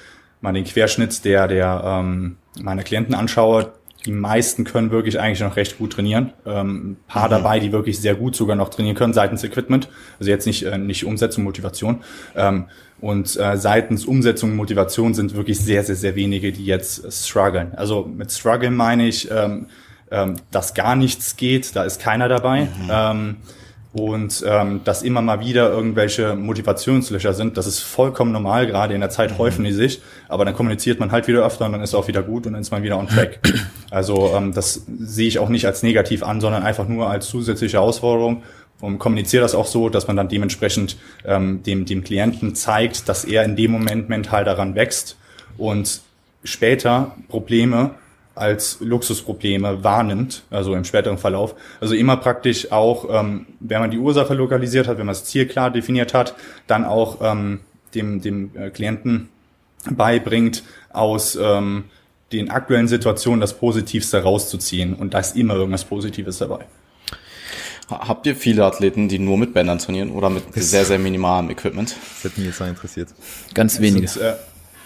mal den Querschnitt der der ähm, meiner Klienten anschaue, die meisten können wirklich eigentlich noch recht gut trainieren. Ähm, ein paar Mhm. dabei, die wirklich sehr gut sogar noch trainieren können seitens Equipment. Also jetzt nicht, äh, nicht Umsetzung, Motivation. Ähm, und äh, seitens Umsetzung und Motivation sind wirklich sehr, sehr, sehr wenige, die jetzt äh, strugglen. Also mit struggle meine ich, ähm, ähm, dass gar nichts geht, da ist keiner dabei. Ähm, und ähm, dass immer mal wieder irgendwelche Motivationslöcher sind, das ist vollkommen normal, gerade in der Zeit häufen die sich, aber dann kommuniziert man halt wieder öfter und dann ist auch wieder gut und dann ist man wieder on track. (clears throat) Also ähm, das sehe ich auch nicht als negativ an, sondern einfach nur als zusätzliche Herausforderung und kommuniziere das auch so, dass man dann dementsprechend ähm, dem, dem Klienten zeigt, dass er in dem Moment mental daran wächst. Und später Probleme als Luxusprobleme wahrnimmt, also im späteren Verlauf. Also immer praktisch auch, ähm, wenn man die Ursache lokalisiert hat, wenn man das Ziel klar definiert hat, dann auch ähm, dem, dem äh, Klienten beibringt, aus ähm, den aktuellen Situationen das Positivste rauszuziehen. Und da ist immer irgendwas Positives dabei. Ha- Habt ihr viele Athleten, die nur mit Bändern trainieren oder mit sehr, sehr minimalem Equipment? Das hätte mich jetzt interessiert. Ganz wenige. Es, sind, äh,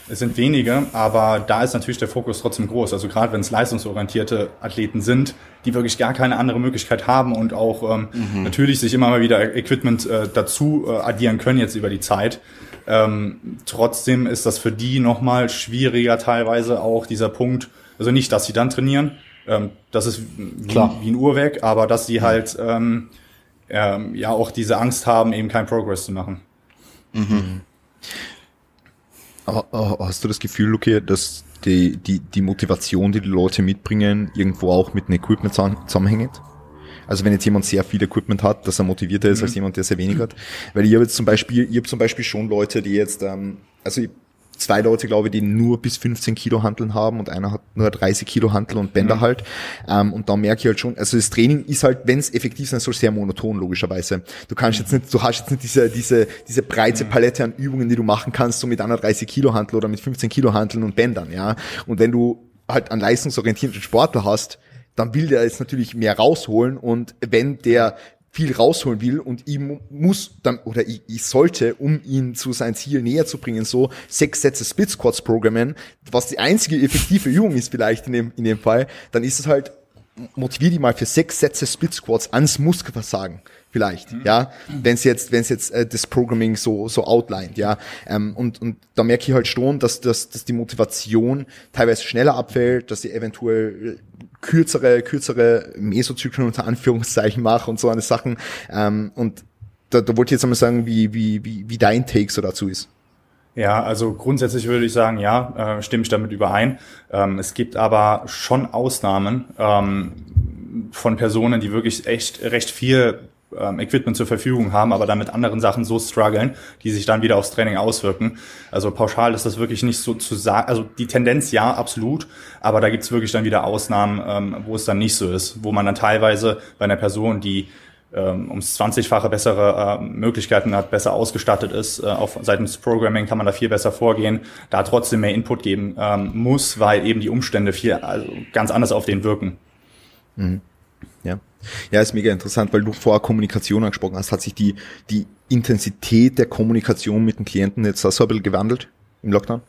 es sind wenige, aber da ist natürlich der Fokus trotzdem groß. Also gerade wenn es leistungsorientierte Athleten sind, die wirklich gar keine andere Möglichkeit haben und auch ähm, natürlich sich immer mal wieder Equipment äh, dazu äh, addieren können jetzt über die Zeit. Ähm, trotzdem ist das für die nochmal schwieriger teilweise auch dieser Punkt. Also nicht, dass sie dann trainieren, ähm, das ist wie, Klar. wie ein Uhrwerk, aber dass sie halt ähm, ähm, ja auch diese Angst haben, eben kein Progress zu machen. Aber hast du das Gefühl, Luki, dass die, die, die Motivation, die die Leute mitbringen, irgendwo auch mit dem Equipment zusammen- zusammenhängt? Also wenn jetzt jemand sehr viel Equipment hat, dass er motivierter ist als jemand, der sehr wenig hat. Weil ich habe jetzt zum Beispiel, ich habe zum Beispiel schon Leute, die jetzt, ähm, also ich, zwei Leute, glaube ich, die nur bis 15 Kilo Hanteln haben und einer hat nur 30 Kilo Hantel und Bänder halt. Ähm, und da merke ich halt schon, also das Training ist halt, wenn es effektiv sein soll, sehr monoton, logischerweise. Du kannst jetzt nicht, du hast jetzt nicht diese, diese, diese breite Palette an Übungen, die du machen kannst, so mit einer 30 Kilo Hantel oder mit 15 Kilo Hanteln und Bändern, ja. Und wenn du halt einen leistungsorientierten Sportler hast, dann will der jetzt natürlich mehr rausholen und wenn der viel rausholen will und ich mu- muss dann oder ich, ich sollte, um ihn zu seinem Ziel näher zu bringen, so sechs Sätze Split Squats programmen, was die einzige effektive Übung ist vielleicht in dem, in dem Fall, dann ist es halt, motivier die mal für sechs Sätze Split Squats ans Muskelversagen vielleicht, ja, wenn es jetzt, wenn es jetzt äh, das Programming so so outlined, ja, ähm, und und da merke ich halt schon, dass dass dass die Motivation teilweise schneller abfällt, dass sie eventuell kürzere kürzere Mesozyklen unter Anführungszeichen mache und so eine Sachen ähm, und da, da wollte ich jetzt einmal sagen, wie wie wie wie dein Take so dazu ist. Ja, also grundsätzlich würde ich sagen, ja, äh, stimme ich damit überein. Ähm, es gibt aber schon Ausnahmen ähm, von Personen, die wirklich echt recht viel ähm, Equipment zur Verfügung haben, aber dann mit anderen Sachen so strugglen, die sich dann wieder aufs Training auswirken. Also pauschal ist das wirklich nicht so zu sagen. Also die Tendenz ja, absolut, aber da gibt's wirklich dann wieder Ausnahmen, ähm, wo es dann nicht so ist, wo man dann teilweise bei einer Person, die ähm, ums 20-fache bessere äh, Möglichkeiten hat, besser ausgestattet ist. Äh, auf seitens Programming kann man da viel besser vorgehen, da trotzdem mehr Input geben ähm, muss, weil eben die Umstände viel also ganz anders auf den wirken. Ja. Ja, ist mega interessant, weil du vorher Kommunikation angesprochen hast. Hat sich die, die Intensität der Kommunikation mit den Klienten jetzt so ein bisschen gewandelt im Lockdown?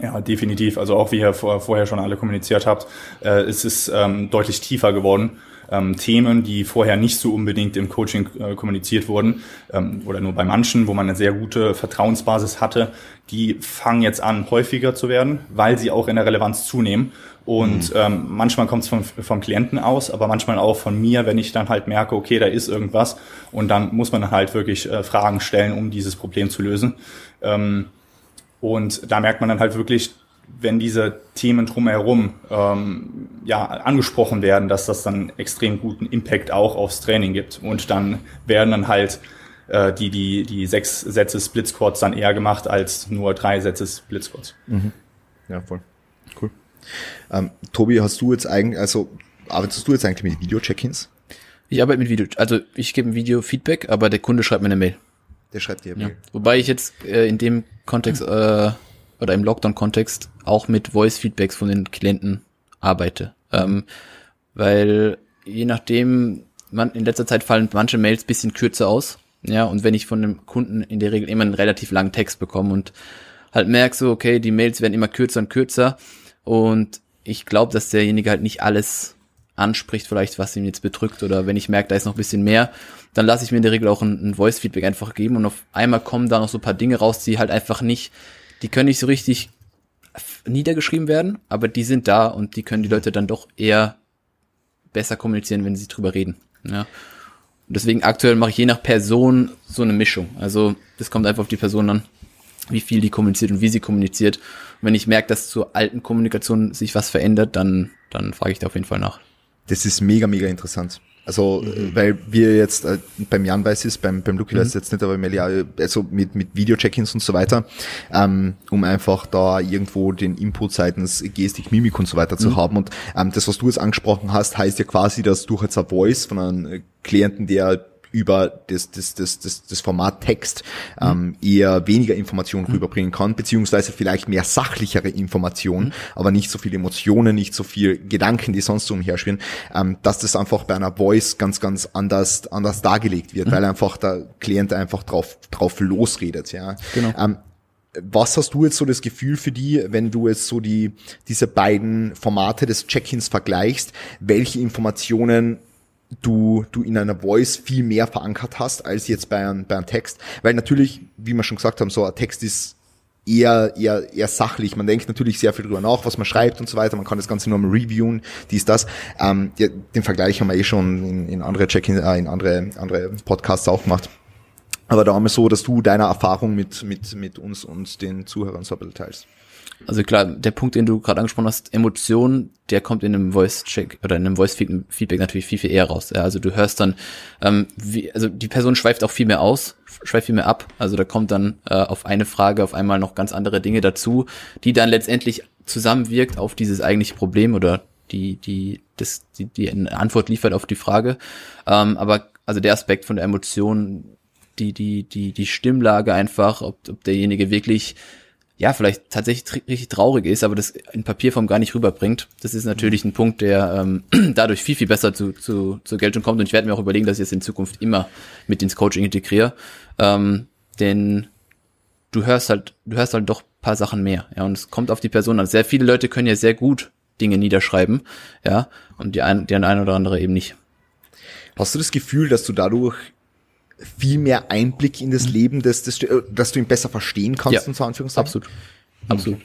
Ja, definitiv. Also auch wie ihr vor, vorher schon alle kommuniziert habt, äh, es ist ähm, deutlich tiefer geworden. Ähm, Themen, die vorher nicht so unbedingt im Coaching äh, kommuniziert wurden ähm, oder nur bei manchen, wo man eine sehr gute Vertrauensbasis hatte, die fangen jetzt an häufiger zu werden, weil sie auch in der Relevanz zunehmen. Und ähm, manchmal kommt es vom, vom Klienten aus, aber manchmal auch von mir, wenn ich dann halt merke, okay, da ist irgendwas und dann muss man halt wirklich äh, Fragen stellen, um dieses Problem zu lösen. Ähm, und da merkt man dann halt wirklich, wenn diese Themen drumherum ähm, ja, angesprochen werden, dass das dann extrem guten Impact auch aufs Training gibt. Und dann werden dann halt äh, die, die, die sechs Sätze Split Squats dann eher gemacht als nur drei Sätze Split Squats. Ja, voll. Ähm, Tobi, hast du jetzt eigentlich, also arbeitest du jetzt eigentlich mit Video-Check-ins? Ich arbeite mit Video, also ich gebe ein Video-Feedback, aber der Kunde schreibt mir eine Mail. Der schreibt dir. Ja. Wobei ich jetzt äh, in dem Kontext äh, oder im Lockdown-Kontext auch mit Voice-Feedbacks von den Klienten arbeite. Ähm, weil je nachdem, man, in letzter Zeit fallen manche Mails bisschen kürzer aus. Ja, und wenn ich von dem Kunden in der Regel immer einen relativ langen Text bekomme und halt merke so, okay, die Mails werden immer kürzer und kürzer und ich glaube, dass derjenige halt nicht alles anspricht, vielleicht was ihn jetzt bedrückt oder wenn ich merke, da ist noch ein bisschen mehr, dann lasse ich mir in der Regel auch ein, ein Voice-Feedback einfach geben und auf einmal kommen da noch so ein paar Dinge raus, die halt einfach nicht, die können nicht so richtig niedergeschrieben werden, aber die sind da und die können die Leute dann doch eher besser kommunizieren, wenn sie drüber reden. Ja. Und deswegen aktuell mache ich je nach Person so eine Mischung. Also das kommt einfach auf die Person an, wie viel die kommuniziert und wie sie kommuniziert. Und wenn ich merke, dass zur alten Kommunikation sich was verändert, dann, dann frage ich da auf jeden Fall nach. Das ist mega, mega interessant. Also, mhm. weil wir jetzt, äh, beim Jan weiß es, beim, beim Luki mhm. weiß es jetzt nicht, aber Melia, also mit, mit Video-Check-ins und so weiter, ähm, um einfach da irgendwo den Input seitens Gestik, Mimik und so weiter zu mhm. haben. Und ähm, das, was du jetzt angesprochen hast, heißt ja quasi, dass durch jetzt ein Voice von einem Klienten, der über das, das, das, das, das Format Text ähm, eher weniger Informationen mhm. rüberbringen kann, beziehungsweise vielleicht mehr sachlichere Informationen, mhm. aber nicht so viel Emotionen, nicht so viel Gedanken, die sonst so umherschwirren, ähm, dass das einfach bei einer Voice ganz, ganz anders, anders dargelegt wird, mhm. weil einfach der Klient einfach drauf, drauf losredet, ja. Genau. Ähm, was hast du jetzt so das Gefühl für die, wenn du jetzt so die, diese beiden Formate des Check-ins vergleichst, welche Informationen du, du in einer Voice viel mehr verankert hast als jetzt bei einem, bei einem Text. Weil natürlich, wie wir schon gesagt haben, so ein Text ist eher, eher, eher sachlich. Man denkt natürlich sehr viel drüber nach, was man schreibt und so weiter. Man kann das Ganze nur mal reviewen, dies, das. Ähm, ja, den Vergleich haben wir eh schon in, in andere Check-in, äh, in andere, andere Podcasts auch gemacht. Aber da haben wir so, dass du deine Erfahrung mit, mit, mit uns und den Zuhörern so ein bisschen teilst. Also klar, der Punkt, den du gerade angesprochen hast, Emotion, der kommt in einem Voice-Check oder in einem Voice-Feedback natürlich viel, viel eher raus. Ja, also du hörst dann, ähm, wie, also die Person schweift auch viel mehr aus, schweift viel mehr ab. Also da kommt dann äh, auf eine Frage auf einmal noch ganz andere Dinge dazu, die dann letztendlich zusammenwirkt auf dieses eigentliche Problem oder die, die, das, die, die eine Antwort liefert auf die Frage. Ähm, aber also der Aspekt von der Emotion, die, die, die, die Stimmlage einfach, ob, ob derjenige wirklich ja, vielleicht tatsächlich richtig traurig ist, aber das in Papierform gar nicht rüberbringt. Das ist natürlich ein Punkt, der ähm, (clears throat) dadurch viel, viel besser zu, zu, zur Geltung kommt. Und ich werde mir auch überlegen, dass ich es in Zukunft immer mit ins Coaching integriere. Ähm, denn du hörst halt, du hörst halt doch paar Sachen mehr. Ja, und es kommt auf die Person an. Sehr viele Leute können ja sehr gut Dinge niederschreiben, ja, und die ein, die ein oder andere eben nicht. Hast du das Gefühl, dass du dadurch viel mehr Einblick in das mhm. Leben, dass, dass, dass du ihn besser verstehen kannst, ja, in so Anführungszeichen? Absolut. Absolut.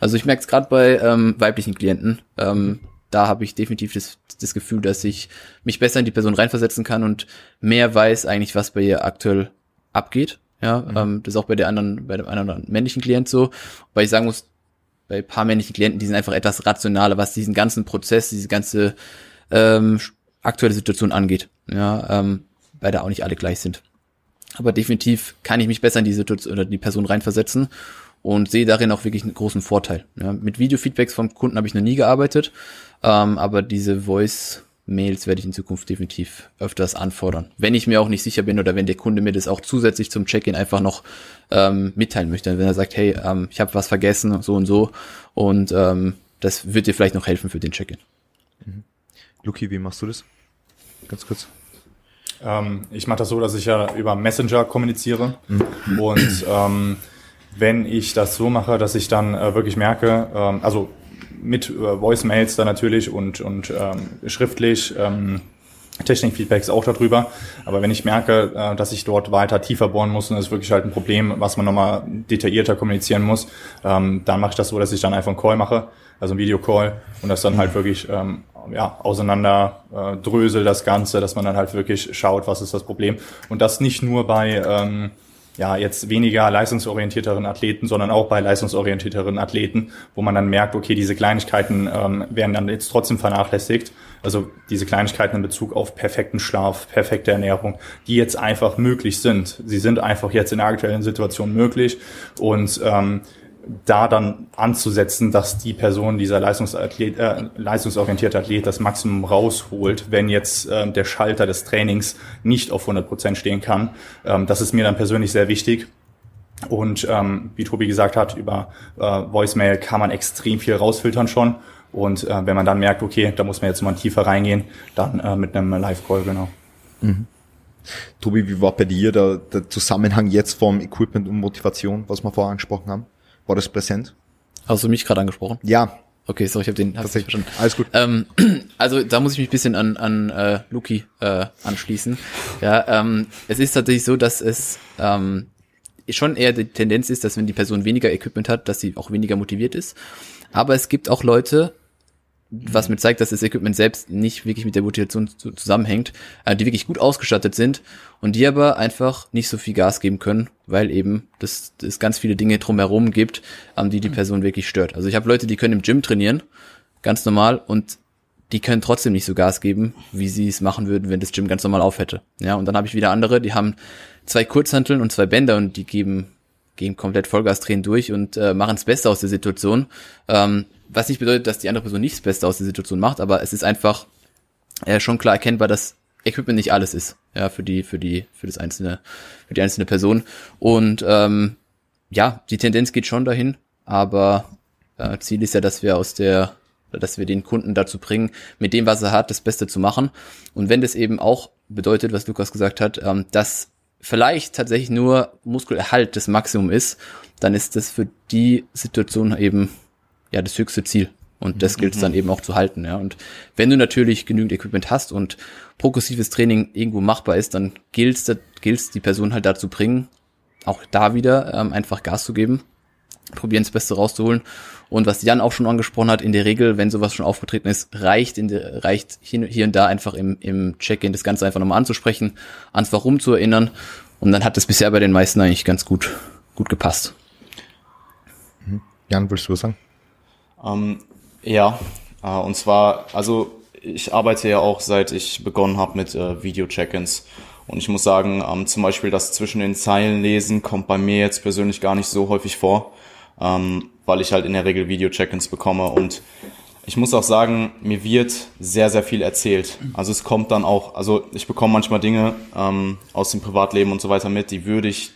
Also ich merke es gerade bei ähm, weiblichen Klienten. Ähm, da habe ich definitiv das, das Gefühl, dass ich mich besser in die Person reinversetzen kann und mehr weiß eigentlich, was bei ihr aktuell abgeht. Ja, mhm. ähm, das ist auch bei der anderen, bei dem anderen männlichen Klient so. Weil ich sagen muss, bei paar männlichen Klienten, die sind einfach etwas rationaler, was diesen ganzen Prozess, diese ganze ähm, aktuelle Situation angeht. Ja, ähm, weil da auch nicht alle gleich sind. Aber definitiv kann ich mich besser in die Situation oder die Person reinversetzen und sehe darin auch wirklich einen großen Vorteil. Ja, mit Videofeedbacks vom Kunden habe ich noch nie gearbeitet, ähm, aber diese Voice-Mails werde ich in Zukunft definitiv öfters anfordern. Wenn ich mir auch nicht sicher bin oder wenn der Kunde mir das auch zusätzlich zum Check-in einfach noch ähm, mitteilen möchte. Wenn er sagt, hey, ähm, ich habe was vergessen, so und so und ähm, das wird dir vielleicht noch helfen für den Check-in. Mhm. Luki, wie machst du das? Ganz kurz. Ähm, ich mache das so, dass ich ja über Messenger kommuniziere. Mhm. Und ähm, wenn ich das so mache, dass ich dann äh, wirklich merke, ähm, also mit äh, Voicemails dann natürlich und, und ähm, schriftlich, ähm, Technikfeedbacks auch darüber. Aber wenn ich merke, äh, dass ich dort weiter tiefer bohren muss und es ist wirklich halt ein Problem, was man nochmal detaillierter kommunizieren muss, ähm, dann mache ich das so, dass ich dann einfach einen Call mache, also einen Videocall und das dann halt wirklich ähm, ja, auseinander äh, drösel das Ganze, dass man dann halt wirklich schaut, was ist das Problem. Und das nicht nur bei ähm, ja, jetzt weniger leistungsorientierteren Athleten, sondern auch bei leistungsorientierteren Athleten, wo man dann merkt, okay, diese Kleinigkeiten ähm, werden dann jetzt trotzdem vernachlässigt. Also diese Kleinigkeiten in Bezug auf perfekten Schlaf, perfekte Ernährung, die jetzt einfach möglich sind. Sie sind einfach jetzt in der aktuellen Situation möglich und ähm, da dann anzusetzen, dass die Person, dieser Leistungsathlet, äh, leistungsorientierte Athlet das Maximum rausholt, wenn jetzt äh, der Schalter des Trainings nicht auf 100 Prozent stehen kann. Ähm, das ist mir dann persönlich sehr wichtig. Und ähm, wie Tobi gesagt hat, über äh, Voicemail kann man extrem viel rausfiltern schon. Und äh, wenn man dann merkt, okay, da muss man jetzt mal tiefer reingehen, dann äh, mit einem Live-Call, genau. Mhm. Tobi, wie war bei dir der, der Zusammenhang jetzt vom Equipment und Motivation, was wir vorher angesprochen haben? War das präsent? Hast du mich gerade angesprochen? Ja. Okay, sorry, ich habe den hab verstanden. Alles gut. Ähm, (clears throat) also da muss ich mich ein bisschen an, an äh, Luki äh, anschließen. Ja, ähm, es ist tatsächlich so, dass es ähm, schon eher die Tendenz ist, dass wenn die Person weniger Equipment hat, dass sie auch weniger motiviert ist. Aber es gibt auch Leute, was mir zeigt, dass das Equipment selbst nicht wirklich mit der Motivation zu, zusammenhängt, äh, die wirklich gut ausgestattet sind und die aber einfach nicht so viel Gas geben können, weil eben das, das ganz viele Dinge drumherum gibt, ähm, die die Person wirklich stört. Also ich habe Leute, die können im Gym trainieren, ganz normal, und die können trotzdem nicht so Gas geben, wie sie es machen würden, wenn das Gym ganz normal auf hätte. Ja, und dann habe ich wieder andere, die haben zwei Kurzhanteln und zwei Bänder und die geben gehen komplett Vollgas drehen durch und äh, machen das Beste aus der Situation. Ähm, was nicht bedeutet, dass die andere Person nicht das Beste aus der Situation macht, aber es ist einfach äh, schon klar erkennbar, dass Equipment nicht alles ist, ja, für die, für die, für das einzelne, für die einzelne Person. Und ähm, ja, die Tendenz geht schon dahin, aber äh, Ziel ist ja, dass wir aus der, dass wir den Kunden dazu bringen, mit dem, was er hat, das Beste zu machen. Und wenn das eben auch bedeutet, was Lukas gesagt hat, ähm, dass vielleicht tatsächlich nur Muskelerhalt das Maximum ist, dann ist das für die Situation eben ja das höchste Ziel. Und das gilt es dann eben auch zu halten, ja. Und wenn du natürlich genügend Equipment hast und progressives Training irgendwo machbar ist, dann gilt es die Person halt dazu bringen, auch da wieder ähm, einfach Gas zu geben, probieren das Beste rauszuholen. Und was Jan auch schon angesprochen hat, in der Regel, wenn sowas schon aufgetreten ist, reicht in der, reicht hier, hier und da einfach im, im Check-in das Ganze einfach nochmal anzusprechen, ans Warum zu erinnern. Und dann hat das bisher bei den meisten eigentlich ganz gut, gut gepasst. Jan, willst du was sagen? Ähm, ja, äh, und zwar, also ich arbeite ja auch seit ich begonnen habe mit äh, Video-Check-ins. Und ich muss sagen, ähm, zum Beispiel das zwischen den Zeilen lesen kommt bei mir jetzt persönlich gar nicht so häufig vor, ähm, weil ich halt in der Regel Video-Check-ins bekomme. Und ich muss auch sagen, mir wird sehr, sehr viel erzählt. Also es kommt dann auch, also ich bekomme manchmal Dinge ähm, aus dem Privatleben und so weiter mit, die würde ich,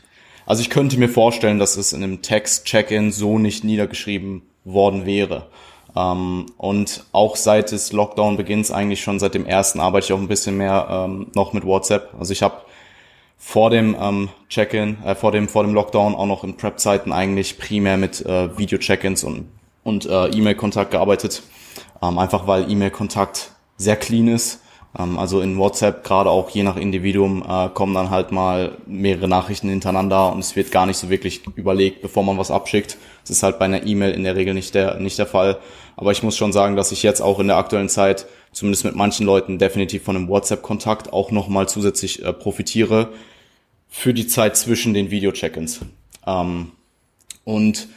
also ich könnte mir vorstellen, dass es in einem Text-Check-in so nicht niedergeschrieben worden wäre. Ähm, und auch seit des Lockdown beginnt eigentlich schon seit dem ersten arbeite ich auch ein bisschen mehr ähm, noch mit WhatsApp. Also ich habe vor dem ähm, Check-in, äh, vor dem vor dem Lockdown auch noch in Prep-Zeiten eigentlich primär mit äh, Video-Check-ins und und äh, E-Mail-Kontakt gearbeitet. Ähm, einfach weil E-Mail-Kontakt sehr clean ist. Ähm, also in WhatsApp, gerade auch je nach Individuum, äh, kommen dann halt mal mehrere Nachrichten hintereinander und es wird gar nicht so wirklich überlegt, bevor man was abschickt. Das ist halt bei einer E-Mail in der Regel nicht der, nicht der Fall. Aber ich muss schon sagen, dass ich jetzt auch in der aktuellen Zeit, zumindest mit manchen Leuten, definitiv von einem WhatsApp-Kontakt auch nochmal zusätzlich äh, profitiere für die Zeit zwischen den Video-Check-ins. Ähm, und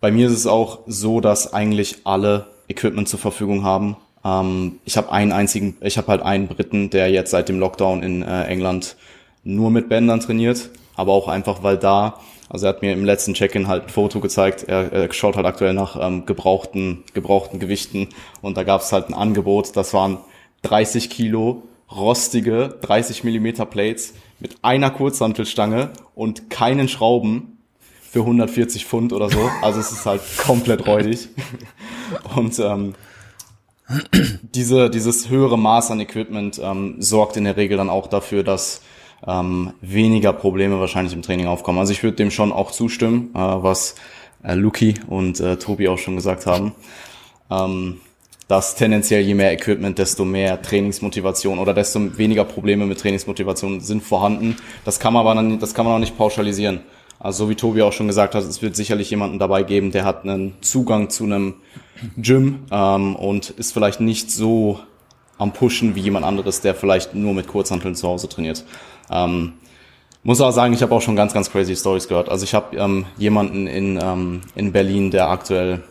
bei mir ist es auch so, dass eigentlich alle Equipment zur Verfügung haben. Ähm, ich habe einen einzigen, ich habe halt einen Briten, der jetzt seit dem Lockdown in äh, England nur mit Bändern trainiert, aber auch einfach, weil da, also er hat mir im letzten Check-in halt ein Foto gezeigt, er, er schaut halt aktuell nach ähm, gebrauchten, gebrauchten Gewichten und da gab es halt ein Angebot, das waren 30 Kilo rostige 30 Millimeter Plates mit einer Kurzhantelstange und keinen Schrauben für 140 Pfund oder so. Also es ist halt komplett räudig. Und ähm, diese, dieses höhere Maß an Equipment ähm, sorgt in der Regel dann auch dafür, dass ähm, weniger Probleme wahrscheinlich im Training aufkommen. Also ich würde dem schon auch zustimmen, äh, was äh, Luki und äh, Tobi auch schon gesagt haben. Ähm, dass tendenziell je mehr Equipment, desto mehr Trainingsmotivation oder desto weniger Probleme mit Trainingsmotivation sind vorhanden. Das kann man aber dann, das kann man auch nicht pauschalisieren. Also so wie Tobi auch schon gesagt hat, es wird sicherlich jemanden dabei geben, der hat einen Zugang zu einem Gym ähm, und ist vielleicht nicht so am Pushen wie jemand anderes, der vielleicht nur mit Kurzhanteln zu Hause trainiert. Ähm, muss auch sagen, ich habe auch schon ganz, ganz crazy Stories gehört. Also ich habe ähm, jemanden in, ähm, in Berlin, der aktuell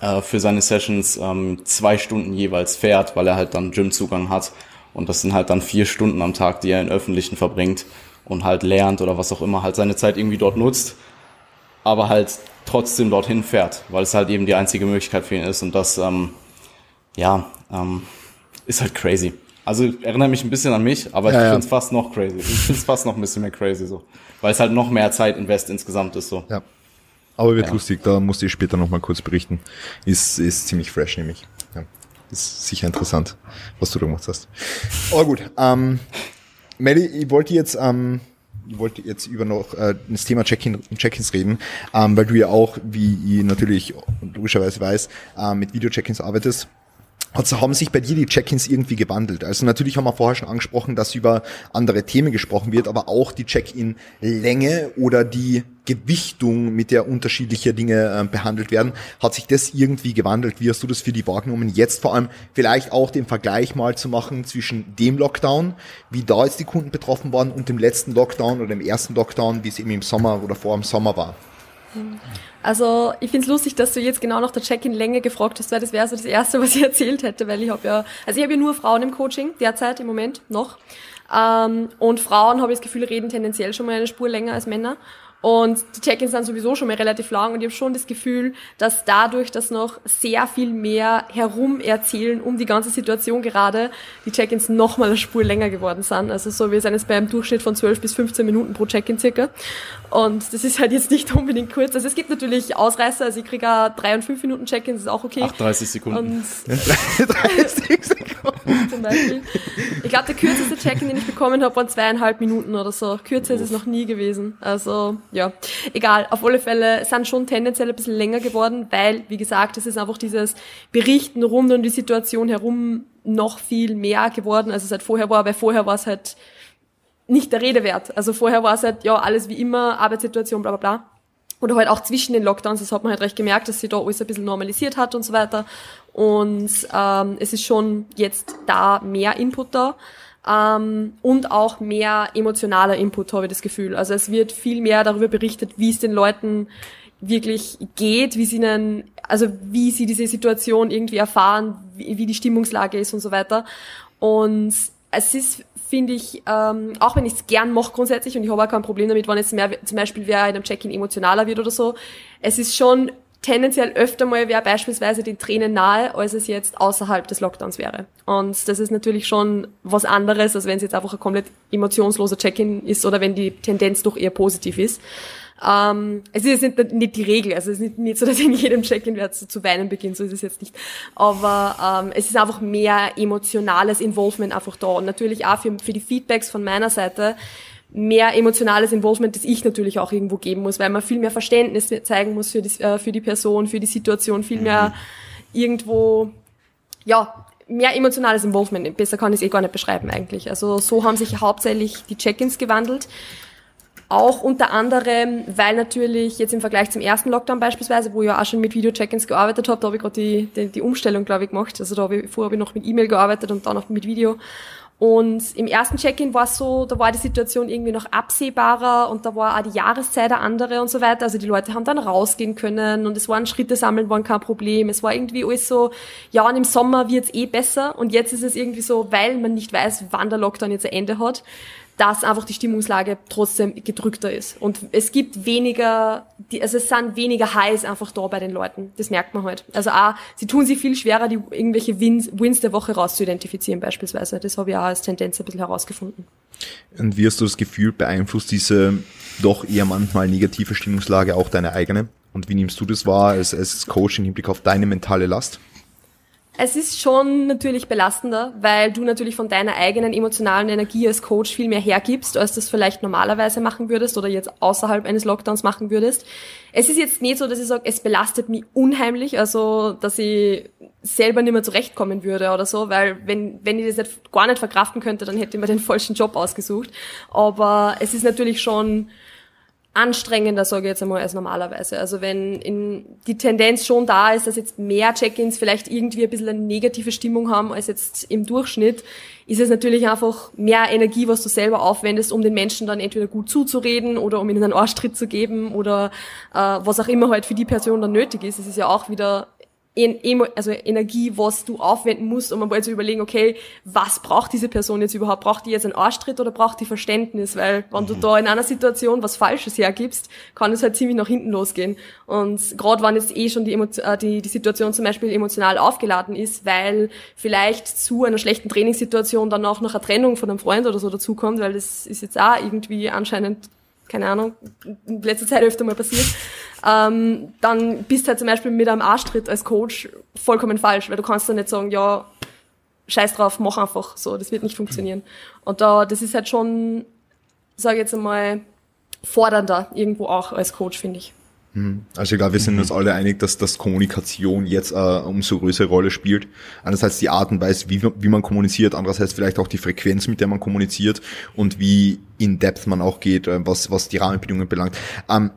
äh, für seine Sessions ähm, zwei Stunden jeweils fährt, weil er halt dann Gymzugang hat. Und das sind halt dann vier Stunden am Tag, die er in Öffentlichen verbringt und halt lernt oder was auch immer, halt seine Zeit irgendwie dort nutzt, aber halt trotzdem dorthin fährt, weil es halt eben die einzige Möglichkeit für ihn ist und das, ähm, ja, ähm, ist halt crazy. Also erinnert mich ein bisschen an mich, aber Ja, ich ja. finde es fast noch crazy. Ich finde es fast noch ein bisschen mehr crazy so, weil es halt noch mehr Zeit invest insgesamt ist so. Ja. Aber wird Ja. lustig, da musste ich später nochmal kurz berichten. Ist, ist ziemlich fresh nämlich. Ja. Ist sicher interessant, was du da gemacht hast. Aber gut, ähm, Melly, ich wollte jetzt ähm, ich wollte jetzt über noch äh, das Thema Check-in Check-ins reden, ähm, weil du ja auch, wie ich natürlich logischerweise weiß, äh, mit Video-Check-ins arbeitest. Also haben sich bei dir die Check-ins irgendwie gewandelt? Also natürlich haben wir vorher schon angesprochen, dass über andere Themen gesprochen wird, aber auch die Check-in-Länge oder die Gewichtung, mit der unterschiedliche Dinge äh, behandelt werden, hat sich das irgendwie gewandelt? Wie hast du das für die wahrgenommen? Jetzt vor allem vielleicht auch den Vergleich mal zu machen zwischen dem Lockdown, wie da jetzt die Kunden betroffen waren und dem letzten Lockdown oder dem ersten Lockdown, wie es eben im Sommer oder vor dem Sommer war. Also ich finde es lustig, dass du jetzt genau nach der Check-in-Länge gefragt hast, weil das wäre so das Erste, was ich (laughs) erzählt hätte, weil ich habe ja, also ich habe ja nur Frauen im Coaching, derzeit im Moment noch. Ähm, und Frauen, habe ich das Gefühl, reden tendenziell schon mal eine Spur länger als Männer. Und die Check-ins sind sowieso schon mal relativ lang und ich habe schon das Gefühl, dass dadurch, dass noch sehr viel mehr herum erzählen um die ganze Situation gerade, die Check-ins noch mal eine Spur länger geworden sind. Also so, wir sind jetzt beim Durchschnitt von 12 bis 15 Minuten pro Check-in circa. Und das ist halt jetzt nicht (laughs) unbedingt kurz. Also es gibt natürlich Ausreißer, also ich kriege auch 3 und 5 Minuten Check-ins, ist auch okay. 38 Sekunden. Und (laughs) 30 Sekunden (laughs) zum Beispiel. Ich glaube, der kürzeste Check-in, den ich bekommen habe, waren zweieinhalb Minuten oder so. Kürzer ist es noch nie gewesen. Also ja, egal. Auf alle Fälle sind schon tendenziell ein bisschen länger geworden, weil, wie gesagt, es ist einfach dieses Berichten rund um die Situation herum noch viel mehr geworden, als es halt vorher war, weil vorher war es halt nicht der Rede wert. Also vorher war es halt, ja, alles wie immer, Arbeitssituation, bla bla bla. Oder halt auch zwischen den Lockdowns, das hat man halt recht gemerkt, dass sich da alles ein bisschen normalisiert hat und so weiter. Und ähm, es ist schon jetzt da mehr Input da. Ähm, und auch mehr emotionaler Input, habe ich das Gefühl. Also es wird viel mehr darüber berichtet, wie es den Leuten wirklich geht, wie sie ihnen, also wie sie diese Situation irgendwie erfahren, wie, wie die Stimmungslage ist und so weiter. Und es ist, finde ich, ähm, auch wenn ich es gern mache grundsätzlich und ich habe auch kein Problem damit, wenn jetzt mehr, zum Beispiel wer in einem Check-in emotionaler wird oder so, es ist schon tendenziell öfter mal wer beispielsweise den Tränen nahe, als es jetzt außerhalb des Lockdowns wäre. Und das ist natürlich schon was anderes, als wenn es jetzt einfach ein komplett emotionsloser Check-in ist oder wenn die Tendenz doch eher positiv ist. Ähm, es ist nicht, nicht die Regel, also es ist nicht, nicht so, dass in jedem Check-in wer zu, zu weinen beginnt, so ist es jetzt nicht. Aber ähm, es ist einfach mehr emotionales Involvement einfach da. Und natürlich auch für, für die Feedbacks von meiner Seite mehr emotionales Involvement, das ich natürlich auch irgendwo geben muss, weil man viel mehr Verständnis zeigen muss für die, äh, für die Person, für die Situation, viel mehr mhm. irgendwo, ja, mehr emotionales Involvement. Besser kann ich es eh gar nicht beschreiben eigentlich. Also so haben sich hauptsächlich die Check-ins gewandelt. Auch unter anderem, weil natürlich jetzt im Vergleich zum ersten Lockdown beispielsweise, wo ich ja auch schon mit Video-Check-ins gearbeitet habe, da habe ich gerade die, die, die Umstellung, glaube ich, gemacht. Also da habe ich, vorher habe ich noch mit E-Mail gearbeitet und dann noch mit Video. Und im ersten Check-in war es so, da war die Situation irgendwie noch absehbarer und da war auch die Jahreszeit eine andere und so weiter. Also die Leute haben dann rausgehen können und es waren Schritte sammeln, waren kein Problem. Es war irgendwie alles so, ja, und im Sommer wird's eh besser und jetzt ist es irgendwie so, weil man nicht weiß, wann der Lockdown jetzt ein Ende hat, dass einfach die Stimmungslage trotzdem gedrückter ist. Und es gibt weniger, also es sind weniger Highs einfach da bei den Leuten. Das merkt man halt. Also auch, sie tun sich viel schwerer, die irgendwelche Wins, Wins der Woche rauszuidentifizieren beispielsweise. Das habe ich auch als Tendenz ein bisschen herausgefunden. Und wie hast du das Gefühl, beeinflusst diese doch eher manchmal negative Stimmungslage auch deine eigene? Und wie nimmst du das wahr als, als Coach im Hinblick auf deine mentale Last? Es ist schon natürlich belastender, weil du natürlich von deiner eigenen emotionalen Energie als Coach viel mehr hergibst, als das vielleicht normalerweise machen würdest oder jetzt außerhalb eines Lockdowns machen würdest. Es ist jetzt nicht so, dass ich sage, es belastet mich unheimlich, also dass ich selber nicht mehr zurechtkommen würde oder so, weil wenn, wenn ich das nicht, gar nicht verkraften könnte, dann hätte ich mir den falschen Job ausgesucht. Aber es ist natürlich schon anstrengender, sage ich jetzt einmal, als normalerweise. Also wenn in, die Tendenz schon da ist, dass jetzt mehr Check-ins vielleicht irgendwie ein bisschen eine negative Stimmung haben als jetzt im Durchschnitt, ist es natürlich einfach mehr Energie, was du selber aufwendest, um den Menschen dann entweder gut zuzureden oder um ihnen einen Arschtritt zu geben oder äh, was auch immer halt für die Person dann nötig ist. Es ist ja auch wieder also Energie, was du aufwenden musst, um mal zu überlegen, okay, was braucht diese Person jetzt überhaupt? Braucht die jetzt einen Arschtritt oder braucht die Verständnis? Weil wenn du mhm. da in einer Situation was Falsches hergibst, kann es halt ziemlich nach hinten losgehen. Und gerade wenn jetzt eh schon die, äh, die, die Situation zum Beispiel emotional aufgeladen ist, weil vielleicht zu einer schlechten Trainingssituation dann auch noch eine Trennung von einem Freund oder so dazukommt, weil das ist jetzt auch irgendwie anscheinend keine Ahnung, in letzter Zeit öfter mal passiert, ähm, dann bist du halt zum Beispiel mit einem Arschtritt als Coach vollkommen falsch, weil du kannst dann nicht sagen, ja, scheiß drauf, mach einfach so, das wird nicht funktionieren. Und da, das ist halt schon sage jetzt einmal, fordernder irgendwo auch als Coach, finde ich. Mhm. Also glaube, wir sind mhm. uns alle einig, dass das Kommunikation jetzt äh, umso größere Rolle spielt. Einerseits die Art und Weise, wie, wie man kommuniziert, andererseits vielleicht auch die Frequenz, mit der man kommuniziert und wie in Depth man auch geht, äh, was, was die Rahmenbedingungen belangt. Ähm,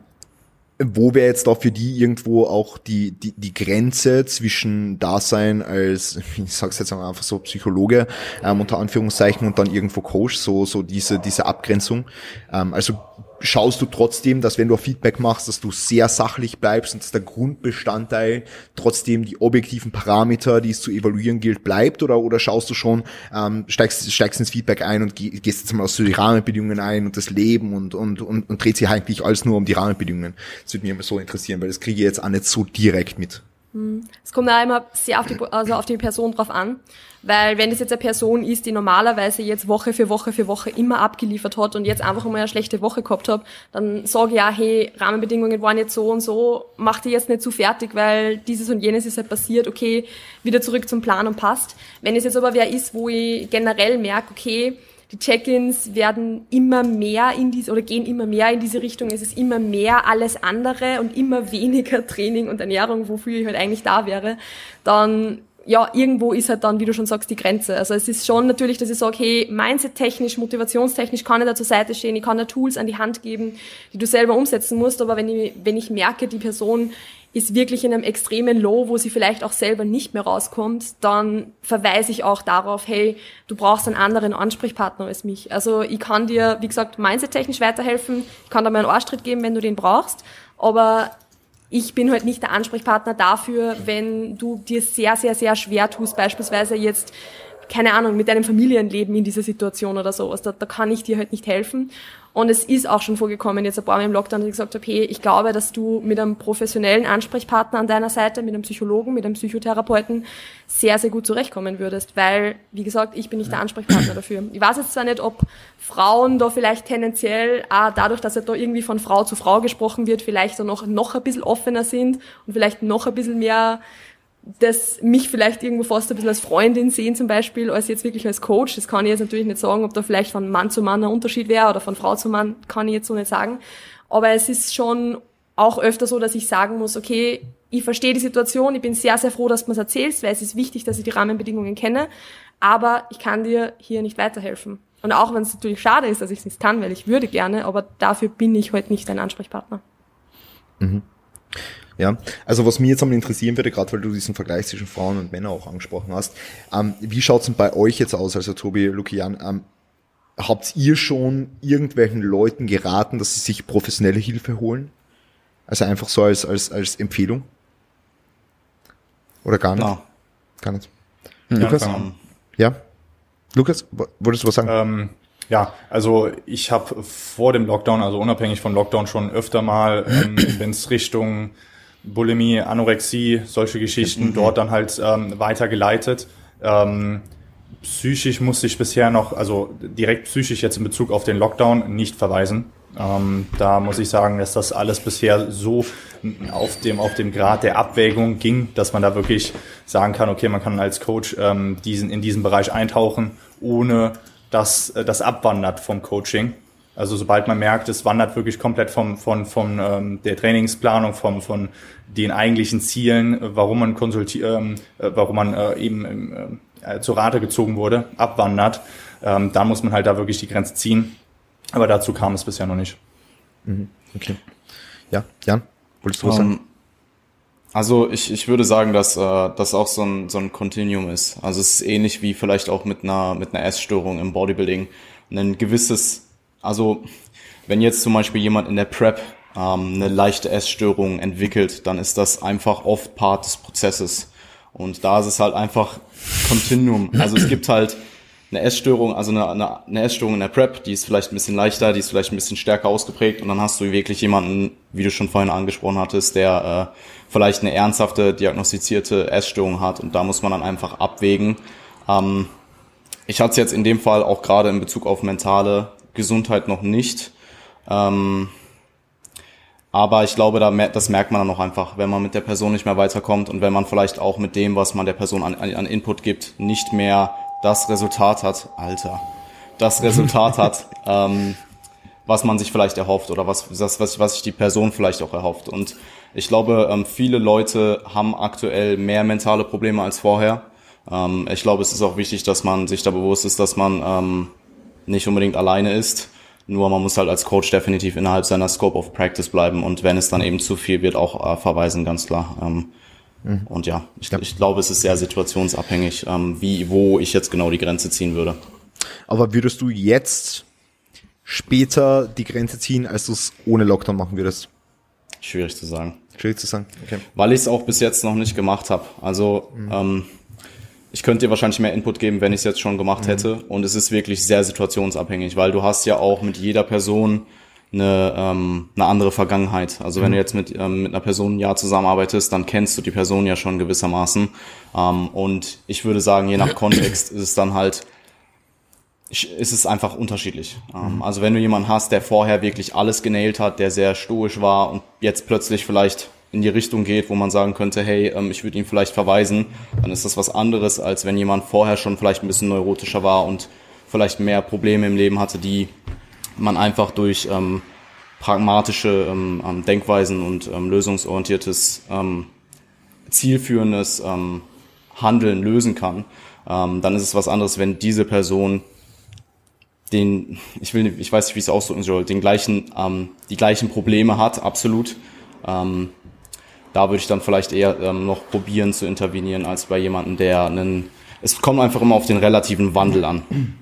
wo wäre jetzt da für die irgendwo auch die, die, die Grenze zwischen Dasein als, (laughs) ich sag's jetzt einfach so, Psychologe, ähm, unter Anführungszeichen, und dann irgendwo Coach, so, so diese, diese Abgrenzung. Ähm, also schaust du trotzdem, dass wenn du Feedback machst, dass du sehr sachlich bleibst und dass der Grundbestandteil trotzdem die objektiven Parameter, die es zu evaluieren gilt, bleibt oder, oder schaust du schon, ähm, steigst, steigst ins Feedback ein und gehst jetzt mal aus so die Rahmenbedingungen ein und das Leben und, und, und, und dreht sich eigentlich alles nur um die Rahmenbedingungen. Das würde mich immer so interessieren, weil das kriege ich jetzt auch nicht so direkt mit. Hm. Es kommt auch immer sehr auf die, also auf die Person drauf an. Weil wenn das jetzt eine Person ist, die normalerweise jetzt Woche für Woche für Woche immer abgeliefert hat und jetzt einfach mal eine schlechte Woche gehabt hat, dann sage ich ja, hey, Rahmenbedingungen waren jetzt so und so, mach die jetzt nicht zu fertig, weil dieses und jenes ist halt passiert, okay, wieder zurück zum Plan und passt. Wenn es jetzt aber wer ist, wo ich generell merke, okay, die Check-ins werden immer mehr in diese oder gehen immer mehr in diese Richtung. Es ist immer mehr alles andere und immer weniger (laughs) Training und Ernährung, wofür ich halt eigentlich da wäre. Dann ja, irgendwo ist halt dann, wie du schon sagst, die Grenze. Also es ist schon natürlich, dass ich sage, hey, mindset-technisch, motivationstechnisch kann ich da zur Seite stehen, ich kann da Tools an die Hand geben, die du selber umsetzen musst, aber wenn ich, wenn ich merke, die Person ist wirklich in einem extremen Low, wo sie vielleicht auch selber nicht mehr rauskommt, dann verweise ich auch darauf, hey, du brauchst einen anderen Ansprechpartner als mich. Also ich kann dir, wie gesagt, mindset-technisch weiterhelfen, ich kann dir mal einen Arschtritt geben, wenn du den brauchst, aber ich bin halt nicht der Ansprechpartner dafür, wenn du dir sehr, sehr, sehr schwer tust, beispielsweise jetzt keine Ahnung, mit deinem Familienleben in dieser Situation oder sowas. Da, da kann ich dir halt nicht helfen. Und es ist auch schon vorgekommen, jetzt ein paar Mal im Lockdown, dass ich gesagt habe, hey, ich glaube, dass du mit einem professionellen Ansprechpartner an deiner Seite, mit einem Psychologen, mit einem Psychotherapeuten sehr, sehr gut zurechtkommen würdest. Weil, wie gesagt, ich bin nicht der Ansprechpartner dafür. Ich weiß jetzt zwar nicht, ob Frauen da vielleicht tendenziell, ah, dadurch, dass er da irgendwie von Frau zu Frau gesprochen wird, vielleicht da noch, noch ein bisschen offener sind und vielleicht noch ein bisschen mehr das mich vielleicht irgendwo fast ein bisschen als Freundin sehen zum Beispiel, als jetzt wirklich als Coach. Das kann ich jetzt natürlich nicht sagen, ob da vielleicht von Mann zu Mann ein Unterschied wäre oder von Frau zu Mann, kann ich jetzt so nicht sagen. Aber es ist schon auch öfter so, dass ich sagen muss, okay, ich verstehe die Situation, ich bin sehr, sehr froh, dass du mir erzählst, weil es ist wichtig, dass ich die Rahmenbedingungen kenne, aber ich kann dir hier nicht weiterhelfen. Und auch wenn es natürlich schade ist, dass ich es nicht kann, weil ich würde gerne, aber dafür bin ich heute nicht dein Ansprechpartner. Mhm. Ja, also was mir jetzt einmal interessieren würde, gerade weil du diesen Vergleich zwischen Frauen und Männern auch angesprochen hast, ähm, wie schaut's denn bei euch jetzt aus, also Tobi, Lukian, ähm, habt ihr schon irgendwelchen Leuten geraten, dass sie sich professionelle Hilfe holen? Also einfach so als, als, als Empfehlung? Oder gar nicht? No. Gar nicht. Hm. Lukas? Ja? Lukas, wolltest du was sagen? Ähm, ja, also ich habe vor dem Lockdown, also unabhängig vom Lockdown, schon öfter mal, ähm, (clears throat) wenn es Richtung Bulimie, Anorexie, solche Geschichten mhm. dort dann halt ähm, weitergeleitet. Ähm, psychisch musste ich bisher noch, also direkt psychisch jetzt in Bezug auf den Lockdown nicht verweisen. Ähm, da muss ich sagen, dass das alles bisher so auf dem, auf dem Grad der Abwägung ging, dass man da wirklich sagen kann, okay, man kann als Coach ähm, diesen, in diesen Bereich eintauchen, ohne dass äh, das abwandert vom Coaching. Also sobald man merkt, es wandert wirklich komplett vom, von, von ähm, der Trainingsplanung, vom, von den eigentlichen Zielen, warum man konsultiert, ähm, äh, warum man äh, eben ähm, äh, zur Rate gezogen wurde, abwandert, ähm, dann muss man halt da wirklich die Grenze ziehen. Aber dazu kam es bisher noch nicht. Mhm. Okay. Ja, Jan, wolltest du was sagen? Ähm, also ich, ich würde sagen, dass äh, das auch so ein, so ein Continuum ist. Also es ist ähnlich wie vielleicht auch mit einer, mit einer Essstörung im Bodybuilding. Ein gewisses also wenn jetzt zum Beispiel jemand in der Prep ähm, eine leichte Essstörung entwickelt, dann ist das einfach oft Part des Prozesses. Und da ist es halt einfach Continuum. Also es gibt halt eine Essstörung, also eine, eine, eine Essstörung in der Prep, die ist vielleicht ein bisschen leichter, die ist vielleicht ein bisschen stärker ausgeprägt und dann hast du wirklich jemanden, wie du schon vorhin angesprochen hattest, der äh, vielleicht eine ernsthafte diagnostizierte Essstörung hat und da muss man dann einfach abwägen. Ähm, ich hatte es jetzt in dem Fall auch gerade in Bezug auf mentale Gesundheit noch nicht. Ähm, aber ich glaube, da, das merkt man dann auch einfach, wenn man mit der Person nicht mehr weiterkommt und wenn man vielleicht auch mit dem, was man der Person an, an Input gibt, nicht mehr das Resultat hat, Alter, das Resultat hat, (laughs) ähm, was man sich vielleicht erhofft oder was, was, was, was sich die Person vielleicht auch erhofft. Und ich glaube, ähm, viele Leute haben aktuell mehr mentale Probleme als vorher. Ähm, ich glaube, es ist auch wichtig, dass man sich da bewusst ist, dass man ähm, nicht unbedingt alleine ist. Nur man muss halt als Coach definitiv innerhalb seiner Scope of Practice bleiben und wenn es dann eben zu viel wird, auch äh, verweisen, ganz klar. Ähm, mhm. Und ja ich, ja. ich glaube, es ist sehr situationsabhängig, ähm, wie, wo ich jetzt genau die Grenze ziehen würde. Aber würdest du jetzt später die Grenze ziehen, als du es ohne Lockdown machen würdest? Schwierig zu sagen. Schwierig zu sagen, okay. Weil ich es auch bis jetzt noch nicht gemacht habe. Also mhm. ähm, ich könnte dir wahrscheinlich mehr Input geben, wenn ich es jetzt schon gemacht mhm. hätte. Und es ist wirklich sehr situationsabhängig, weil du hast ja auch mit jeder Person eine, ähm, eine andere Vergangenheit. Also mhm. wenn du jetzt mit, ähm, mit einer Person ein Jahr zusammenarbeitest, dann kennst du die Person ja schon gewissermaßen. Ähm, und ich würde sagen, je nach Kontext ist es dann halt ist es einfach unterschiedlich. Ähm, mhm. Also wenn du jemanden hast, der vorher wirklich alles genäht hat, der sehr stoisch war und jetzt plötzlich vielleicht in die Richtung geht, wo man sagen könnte, hey, ähm, ich würde ihn vielleicht verweisen, dann ist das was anderes, als wenn jemand vorher schon vielleicht ein bisschen neurotischer war und vielleicht mehr Probleme im Leben hatte, die man einfach durch ähm, pragmatische ähm, ähm Denkweisen und ähm, lösungsorientiertes, ähm, zielführendes ähm, Handeln lösen kann. Ähm, dann ist es was anderes, wenn diese Person den, ich will, ich weiß nicht, wie es ausdrücken soll, den gleichen, ähm, die gleichen Probleme hat, absolut. Ähm, da würde ich dann vielleicht eher ähm, noch probieren zu intervenieren, als bei jemandem, der einen, es kommt einfach immer auf den relativen Wandel an. Mhm.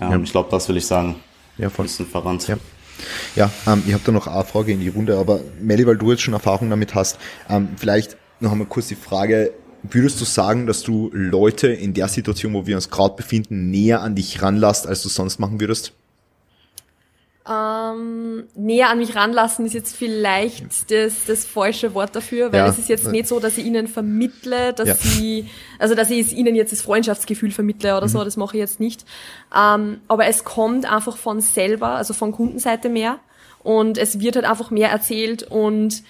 Ja, ja. Ich glaube, das will ich sagen. Ja, voll. Bisschen verwandt. Ja. Ja, ähm, ich habe da noch eine Frage in die Runde, aber Melly, weil du jetzt schon Erfahrung damit hast, ähm, vielleicht noch einmal kurz die Frage, Würdest du sagen, dass du Leute in der Situation, wo wir uns gerade befinden, näher an dich ranlässt, als du sonst machen würdest? Ähm, näher an mich ranlassen ist jetzt vielleicht das, das falsche Wort dafür, weil ja. es ist jetzt nicht so, dass ich ihnen vermittle, dass ja. sie, also dass ich ihnen jetzt das Freundschaftsgefühl vermittle oder mhm. so, das mache ich jetzt nicht. Ähm, aber es kommt einfach von selber, also von Kundenseite mehr und es wird halt einfach mehr erzählt und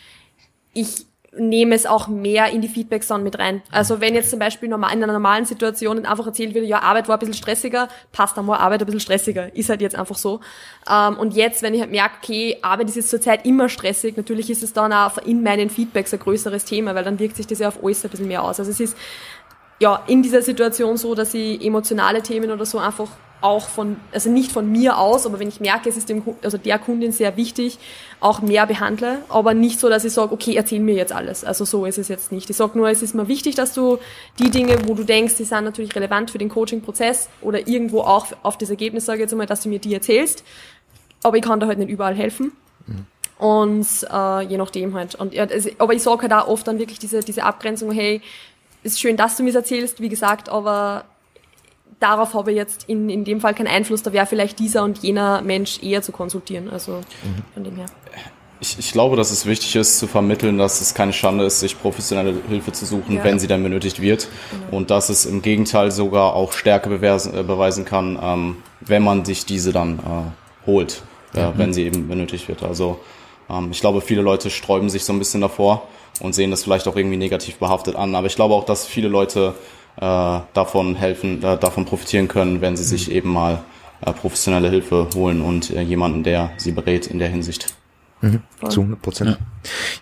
ich nehme es auch mehr in die Feedbacks dann mit rein. Also wenn jetzt zum Beispiel normal, in einer normalen Situation einfach erzählt wird, ja, Arbeit war ein bisschen stressiger, passt dann war Arbeit ein bisschen stressiger. Ist halt jetzt einfach so. Ähm, und jetzt, wenn ich halt merke, okay, Arbeit ist jetzt zurzeit immer stressig, natürlich ist es dann auch in meinen Feedbacks ein größeres Thema, weil dann wirkt sich das ja auf alles ein bisschen mehr aus. Also es ist ja in dieser Situation so, dass ich emotionale Themen oder so einfach auch von, also nicht von mir aus, aber wenn ich merke, es ist dem, also der Kundin sehr wichtig, auch mehr behandle, aber nicht so, dass ich sage, okay, erzähl mir jetzt alles. Also so ist es jetzt nicht. Ich sage nur, es ist mir wichtig, dass du die Dinge, wo du denkst, die sind natürlich relevant für den Coaching-Prozess oder irgendwo auch auf das Ergebnis, sage ich jetzt einmal, dass du mir die erzählst, aber ich kann da halt nicht überall helfen. Und äh, je nachdem halt. Und, ja, also, aber ich sage halt auch oft dann wirklich diese, diese Abgrenzung, hey, ist schön, dass du mir erzählst, wie gesagt, aber darauf habe ich jetzt in, in dem Fall keinen Einfluss. Da wäre vielleicht dieser und jener Mensch eher zu konsultieren. Also mhm. von dem her. Ich, ich glaube, dass es wichtig ist zu vermitteln, dass es keine Schande ist, sich professionelle Hilfe zu suchen, ja. wenn sie dann benötigt wird. Genau. Und dass es im Gegenteil sogar auch Stärke beweisen, äh, beweisen kann, ähm, wenn man sich diese dann äh, holt, äh, mhm. wenn sie eben benötigt wird. Also ähm, ich glaube, viele Leute sträuben sich so ein bisschen davor und sehen das vielleicht auch irgendwie negativ behaftet an. Aber ich glaube auch, dass viele Leute davon helfen, äh, davon profitieren können, wenn sie sich mhm. eben mal äh, professionelle Hilfe holen und äh, jemanden, der sie berät in der Hinsicht. Mhm, zu 100 Prozent.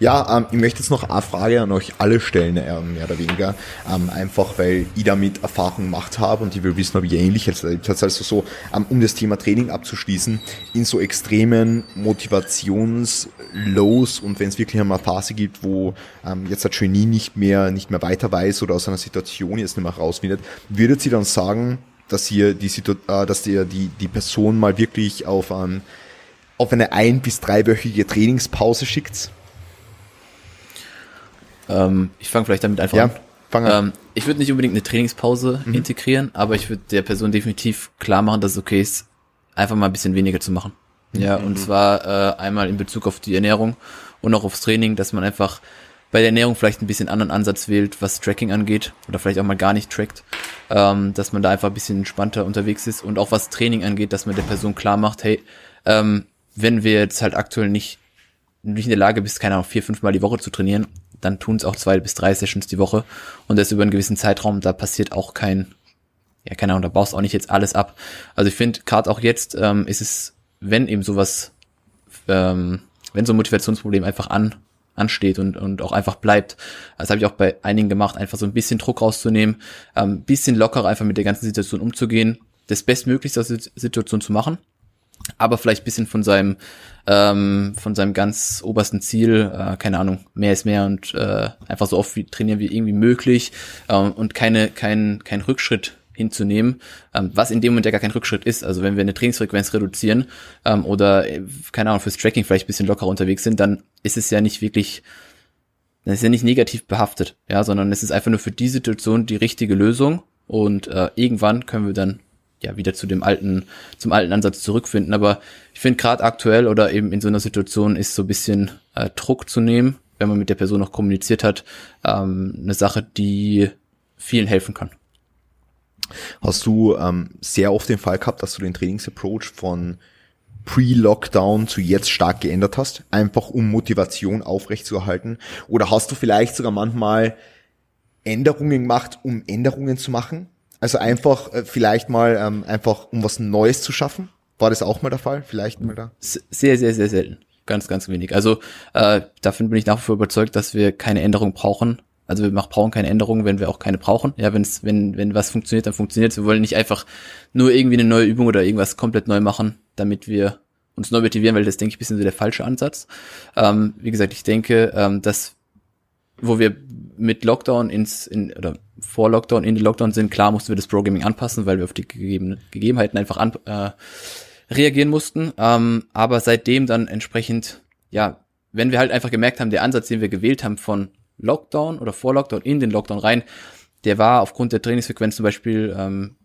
Ja, ja ähm, ich möchte jetzt noch eine Frage an euch alle stellen, äh, mehr oder weniger. Ähm, einfach, weil ich damit Erfahrung gemacht habe und ich will wissen, ob ihr ähnlich jetzt erlebt habt. Also so, ähm, um das Thema Training abzuschließen, in so extremen Motivationslows und wenn es wirklich einmal eine Phase gibt, wo ähm, jetzt das Genie nicht mehr, nicht mehr weiter weiß oder aus einer Situation jetzt nicht mehr rausfindet, würdet ihr dann sagen, dass ihr die, Situ äh, dass ihr die, die Person mal wirklich auf ein auf eine ein- bis dreiwöchige Trainingspause schickt? Ähm, ich fange vielleicht damit einfach ja, an. Fang an. Ähm, ich würde nicht unbedingt eine Trainingspause mhm. integrieren, aber ich würde der Person definitiv klar machen, dass es okay ist, einfach mal ein bisschen weniger zu machen. Mhm. Ja, und zwar äh, einmal in Bezug auf die Ernährung und auch aufs Training, dass man einfach bei der Ernährung vielleicht ein bisschen anderen Ansatz wählt, was Tracking angeht oder vielleicht auch mal gar nicht trackt, ähm, dass man da einfach ein bisschen entspannter unterwegs ist und auch was Training angeht, dass man der Person klar macht, hey, ähm, wenn wir jetzt halt aktuell nicht, nicht in der Lage bist, keine Ahnung, vier, fünf Mal die Woche zu trainieren, dann tun es auch zwei bis drei Sessions die Woche und das über einen gewissen Zeitraum, da passiert auch kein, ja, keine Ahnung, da baust auch nicht jetzt alles ab. Also ich finde, gerade auch jetzt ähm, ist es wenn eben sowas, ähm, wenn so ein Motivationsproblem einfach an, ansteht und, und auch einfach bleibt. Das habe ich auch bei einigen gemacht, einfach so ein bisschen Druck rauszunehmen, ein ähm, bisschen lockerer einfach mit der ganzen Situation umzugehen, das Bestmöglichste aus der Situation zu machen, aber vielleicht bisschen von seinem ähm, von seinem ganz obersten Ziel, äh, keine Ahnung, mehr ist mehr und äh, einfach so oft wie trainieren wie irgendwie möglich ähm, und keine kein kein Rückschritt hinzunehmen, ähm, was in dem Moment ja gar kein Rückschritt ist. Also wenn wir eine Trainingsfrequenz reduzieren ähm, oder, äh, keine Ahnung, fürs Tracking vielleicht bisschen lockerer unterwegs sind, dann ist es ja nicht wirklich, dann ist ja nicht negativ behaftet, ja, sondern es ist einfach nur für die Situation die richtige Lösung und äh, irgendwann können wir dann ja wieder zu dem alten, zum alten Ansatz zurückfinden. Aber ich finde gerade aktuell oder eben in so einer Situation ist so ein bisschen äh, Druck zu nehmen, wenn man mit der Person noch kommuniziert hat, ähm, eine Sache, die vielen helfen kann. Hast du ähm, sehr oft den Fall gehabt, dass du den Trainingsapproach von Pre-Lockdown zu jetzt stark geändert hast, einfach um Motivation aufrechtzuerhalten? Oder hast du vielleicht sogar manchmal Änderungen gemacht, um Änderungen zu machen? Also einfach äh, vielleicht mal ähm, einfach um was Neues zu schaffen? War das auch mal der Fall? Vielleicht mal da? Sehr, sehr, sehr selten. Ganz, ganz wenig. Also äh, davon bin ich nach wie vor überzeugt, dass wir keine Änderung brauchen. Also wir brauchen keine Änderungen, wenn wir auch keine brauchen. Ja, wenn's, wenn, wenn was funktioniert, dann funktioniert Wir wollen nicht einfach nur irgendwie eine neue Übung oder irgendwas komplett neu machen, damit wir uns neu motivieren, weil das, denke ich, ein bisschen so der falsche Ansatz. Ähm, wie gesagt, ich denke, ähm, dass wo wir mit Lockdown ins, in, oder vor Lockdown in den Lockdown sind, klar mussten wir das Programming anpassen, weil wir auf die gegebenen Gegebenheiten einfach an, äh, reagieren mussten. Ähm, aber seitdem dann entsprechend, ja, wenn wir halt einfach gemerkt haben, der Ansatz, den wir gewählt haben von Lockdown oder vor Lockdown in den Lockdown rein, der war aufgrund der Trainingsfrequenz zum Beispiel ähm,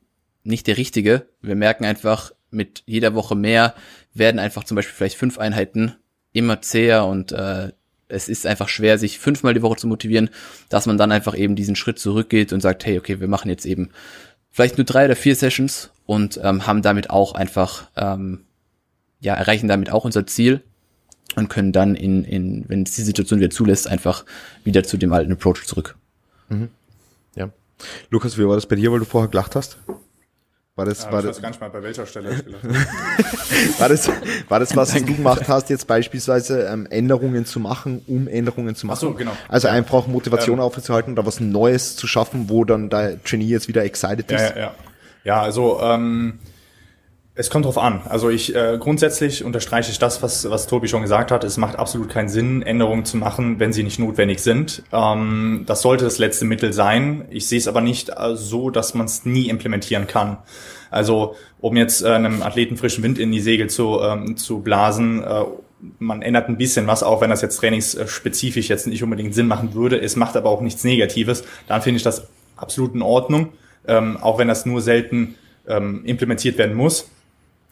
nicht der richtige. Wir merken einfach, mit jeder Woche mehr werden einfach zum Beispiel vielleicht fünf Einheiten immer zäher und äh, es ist einfach schwer, sich fünfmal die Woche zu motivieren, dass man dann einfach eben diesen Schritt zurückgeht und sagt, hey, okay, wir machen jetzt eben vielleicht nur drei oder vier Sessions und ähm, haben damit auch einfach, ähm, ja, erreichen damit auch unser Ziel und können dann in, in wenn es die Situation wieder zulässt, einfach wieder zu dem alten Approach zurück. Mhm. Ja. Lukas, wie war das bei dir, weil du vorher gelacht hast? War das, ja, war ich das, weiß gar nicht mal, bei welcher Stelle (laughs) ich war, das, war das, was du gemacht hast, jetzt beispielsweise ähm, Änderungen zu machen, um Änderungen zu machen? Ach so, genau. Also einfach Motivation ähm, aufrechtzuerhalten oder was Neues zu schaffen, wo dann der Genie jetzt wieder excited ist? Ja, ja, ja. ja also ähm, es kommt drauf an. Also ich äh, grundsätzlich unterstreiche ich das, was, was Tobi schon gesagt hat. Es macht absolut keinen Sinn, Änderungen zu machen, wenn sie nicht notwendig sind. Ähm, das sollte das letzte Mittel sein. Ich sehe es aber nicht äh, so, dass man es nie implementieren kann. Also um jetzt äh, einem Athleten frischen Wind in die Segel zu, ähm, zu blasen, äh, man ändert ein bisschen was, auch wenn das jetzt trainingsspezifisch jetzt nicht unbedingt Sinn machen würde. Es macht aber auch nichts Negatives. Dann finde ich das absolut in Ordnung, ähm, auch wenn das nur selten ähm, implementiert werden muss.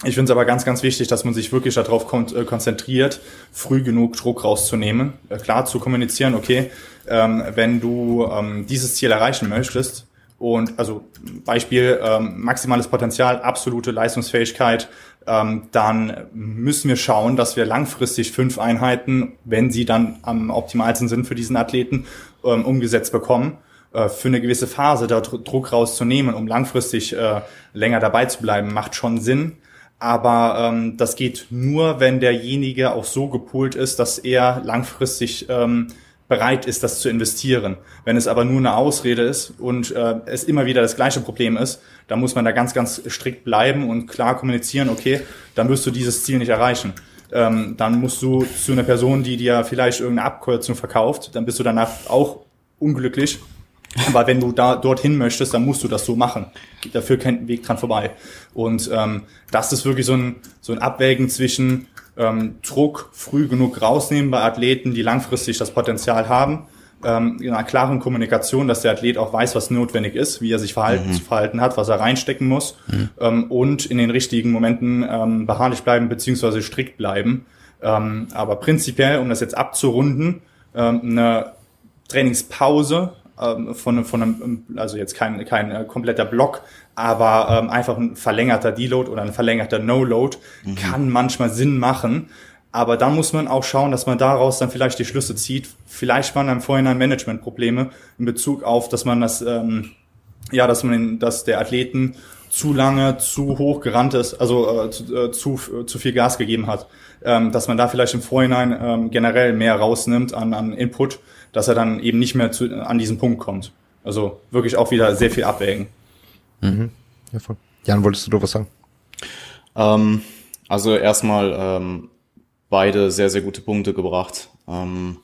Ich finde es aber ganz, ganz wichtig, dass man sich wirklich darauf äh, konzentriert, früh genug Druck rauszunehmen, äh, klar zu kommunizieren, okay, ähm, wenn du ähm, dieses Ziel erreichen möchtest, und also Beispiel ähm, maximales Potenzial, absolute Leistungsfähigkeit, ähm, dann müssen wir schauen, dass wir langfristig fünf Einheiten, wenn sie dann am optimalsten sind für diesen Athleten, ähm, umgesetzt bekommen äh, für eine gewisse Phase da Druck rauszunehmen, um langfristig äh, länger dabei zu bleiben, macht schon Sinn. Aber ähm, das geht nur, wenn derjenige auch so gepolt ist, dass er langfristig ähm, bereit ist, das zu investieren. Wenn es aber nur eine Ausrede ist und äh, es immer wieder das gleiche Problem ist, dann muss man da ganz, ganz strikt bleiben und klar kommunizieren, okay, dann wirst du dieses Ziel nicht erreichen. Ähm, dann musst du zu einer Person, die dir vielleicht irgendeine Abkürzung verkauft, dann bist du danach auch unglücklich aber wenn du da dorthin möchtest, dann musst du das so machen. Dafür kein Weg dran vorbei. Und ähm, das ist wirklich so ein, so ein Abwägen zwischen ähm, Druck früh genug rausnehmen bei Athleten, die langfristig das Potenzial haben, ähm, in einer klaren Kommunikation, dass der Athlet auch weiß, was notwendig ist, wie er sich verhalten, mhm. verhalten hat, was er reinstecken muss mhm. ähm, und in den richtigen Momenten ähm, beharrlich bleiben beziehungsweise strikt bleiben. Ähm, aber prinzipiell, um das jetzt abzurunden, ähm, eine Trainingspause ähm, von, von einem, also jetzt kein, kein äh, kompletter Block, aber ähm, einfach ein verlängerter Deload oder ein verlängerter No-Load mhm. kann manchmal Sinn machen. Aber dann muss man auch schauen, dass man daraus dann vielleicht die Schlüsse zieht. Vielleicht waren dann vorhin Managementprobleme in Bezug auf, dass man das, ähm, ja, dass man, dass der Athleten zu lange, zu hoch gerannt ist, also äh, zu, äh, zu, äh, zu viel Gas gegeben hat, ähm, dass man da vielleicht im Vorhinein ähm, generell mehr rausnimmt an, an Input, dass er dann eben nicht mehr zu, an diesen Punkt kommt. Also wirklich auch wieder sehr viel abwägen. Mhm. Ja, voll. Jan, wolltest du da was sagen? Ähm, also erstmal ähm, beide sehr, sehr gute Punkte gebracht. Ähm,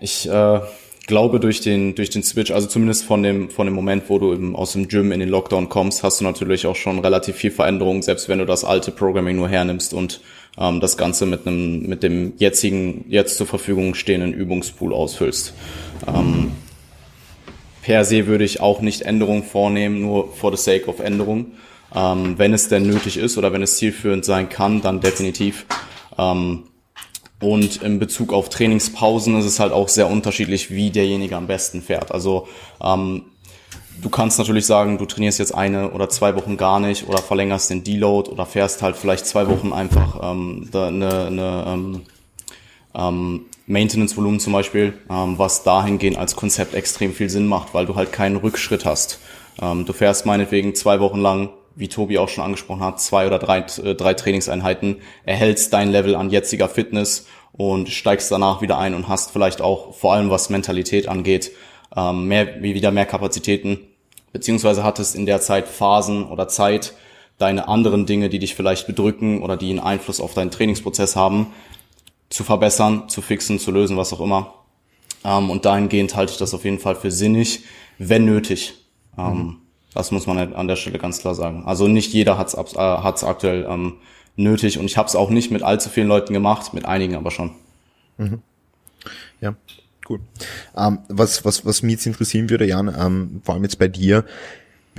ich äh, glaube, durch den, durch den Switch, also zumindest von dem, von dem Moment, wo du eben aus dem Gym in den Lockdown kommst, hast du natürlich auch schon relativ viel Veränderung, selbst wenn du das alte Programming nur hernimmst und ähm, das Ganze mit einem, mit dem jetzigen, jetzt zur Verfügung stehenden Übungspool ausfüllst. Ähm, per se würde ich auch nicht Änderungen vornehmen, nur for the sake of Änderung. Ähm, wenn es denn nötig ist oder wenn es zielführend sein kann, dann definitiv. Ähm, und in Bezug auf Trainingspausen ist es halt auch sehr unterschiedlich, wie derjenige am besten fährt. Also ähm, du kannst natürlich sagen, du trainierst jetzt eine oder zwei Wochen gar nicht oder verlängerst den Deload oder fährst halt vielleicht zwei Wochen einfach ähm, eine, eine ähm, ähm, Maintenance-Volumen zum Beispiel, ähm, was dahingehend als Konzept extrem viel Sinn macht, weil du halt keinen Rückschritt hast. Ähm, du fährst meinetwegen zwei Wochen lang wie Tobi auch schon angesprochen hat, zwei oder drei, äh, drei Trainingseinheiten, erhältst dein Level an jetziger Fitness und steigst danach wieder ein und hast vielleicht auch, vor allem was Mentalität angeht, ähm, mehr, wieder mehr Kapazitäten, beziehungsweise hattest in der Zeit Phasen oder Zeit, deine anderen Dinge, die dich vielleicht bedrücken oder die einen Einfluss auf deinen Trainingsprozess haben, zu verbessern, zu fixen, zu lösen, was auch immer. Ähm, und dahingehend halte ich das auf jeden Fall für sinnig, wenn nötig. Mhm. Das muss man an der Stelle ganz klar sagen. Also nicht jeder hat es äh, hat's aktuell ähm, nötig und ich habe es auch nicht mit allzu vielen Leuten gemacht, mit einigen aber schon. Mhm. Ja, cool. Ähm, was, was, was mich jetzt interessieren würde, Jan, ähm, vor allem jetzt bei dir,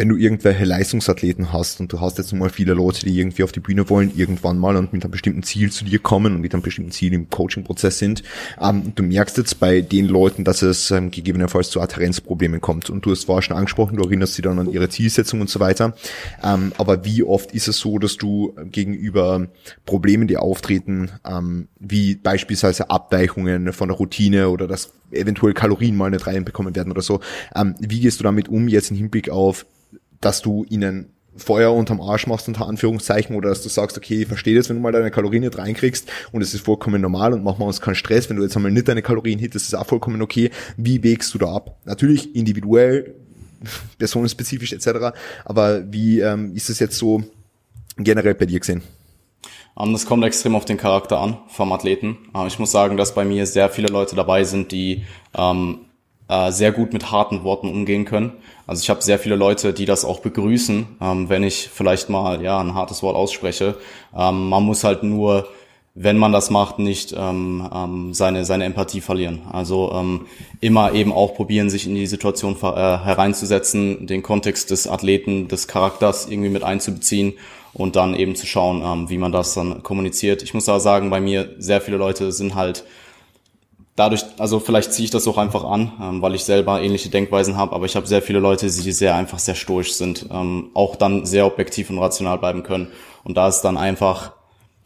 wenn du irgendwelche Leistungsathleten hast und du hast jetzt mal viele Leute, die irgendwie auf die Bühne wollen, irgendwann mal und mit einem bestimmten Ziel zu dir kommen und mit einem bestimmten Ziel im Coaching-Prozess sind, ähm, du merkst jetzt bei den Leuten, dass es ähm, gegebenenfalls zu Adherenzproblemen kommt. Und du hast vorher schon angesprochen, du erinnerst sie dann an ihre Zielsetzung und so weiter, ähm, aber wie oft ist es so, dass du gegenüber Problemen, die auftreten, ähm, wie beispielsweise Abweichungen von der Routine oder dass eventuell Kalorien mal nicht reinbekommen werden oder so, ähm, wie gehst du damit um jetzt im Hinblick auf dass du ihnen Feuer unterm Arsch machst, unter Anführungszeichen, oder dass du sagst, okay, ich verstehe das, wenn du mal deine Kalorien nicht reinkriegst und es ist vollkommen normal und machen wir uns keinen Stress, wenn du jetzt einmal nicht deine Kalorien hittest, ist auch vollkommen okay. Wie wägst du da ab? Natürlich individuell, (laughs) personenspezifisch etc., aber wie ähm, ist es jetzt so generell bei dir gesehen? Um, das kommt extrem auf den Charakter an vom Athleten. Uh, ich muss sagen, dass bei mir sehr viele Leute dabei sind, die ähm, äh, sehr gut mit harten Worten umgehen können. Also ich habe sehr viele Leute, die das auch begrüßen, ähm, wenn ich vielleicht mal ja ein hartes Wort ausspreche. Ähm, man muss halt nur, wenn man das macht, nicht ähm, seine seine Empathie verlieren. Also immer eben auch probieren, sich in die Situation äh, hereinzusetzen, den Kontext des Athleten, des Charakters irgendwie mit einzubeziehen und dann eben zu schauen, wie man das dann kommuniziert. Ich muss aber sagen, bei mir sehr viele Leute sind halt dadurch, also vielleicht ziehe ich das auch einfach an, ähm, weil ich selber ähnliche Denkweisen habe, aber ich habe sehr viele Leute, die sehr einfach sehr stoisch sind, ähm, auch dann sehr objektiv und rational bleiben können. Und da ist dann einfach,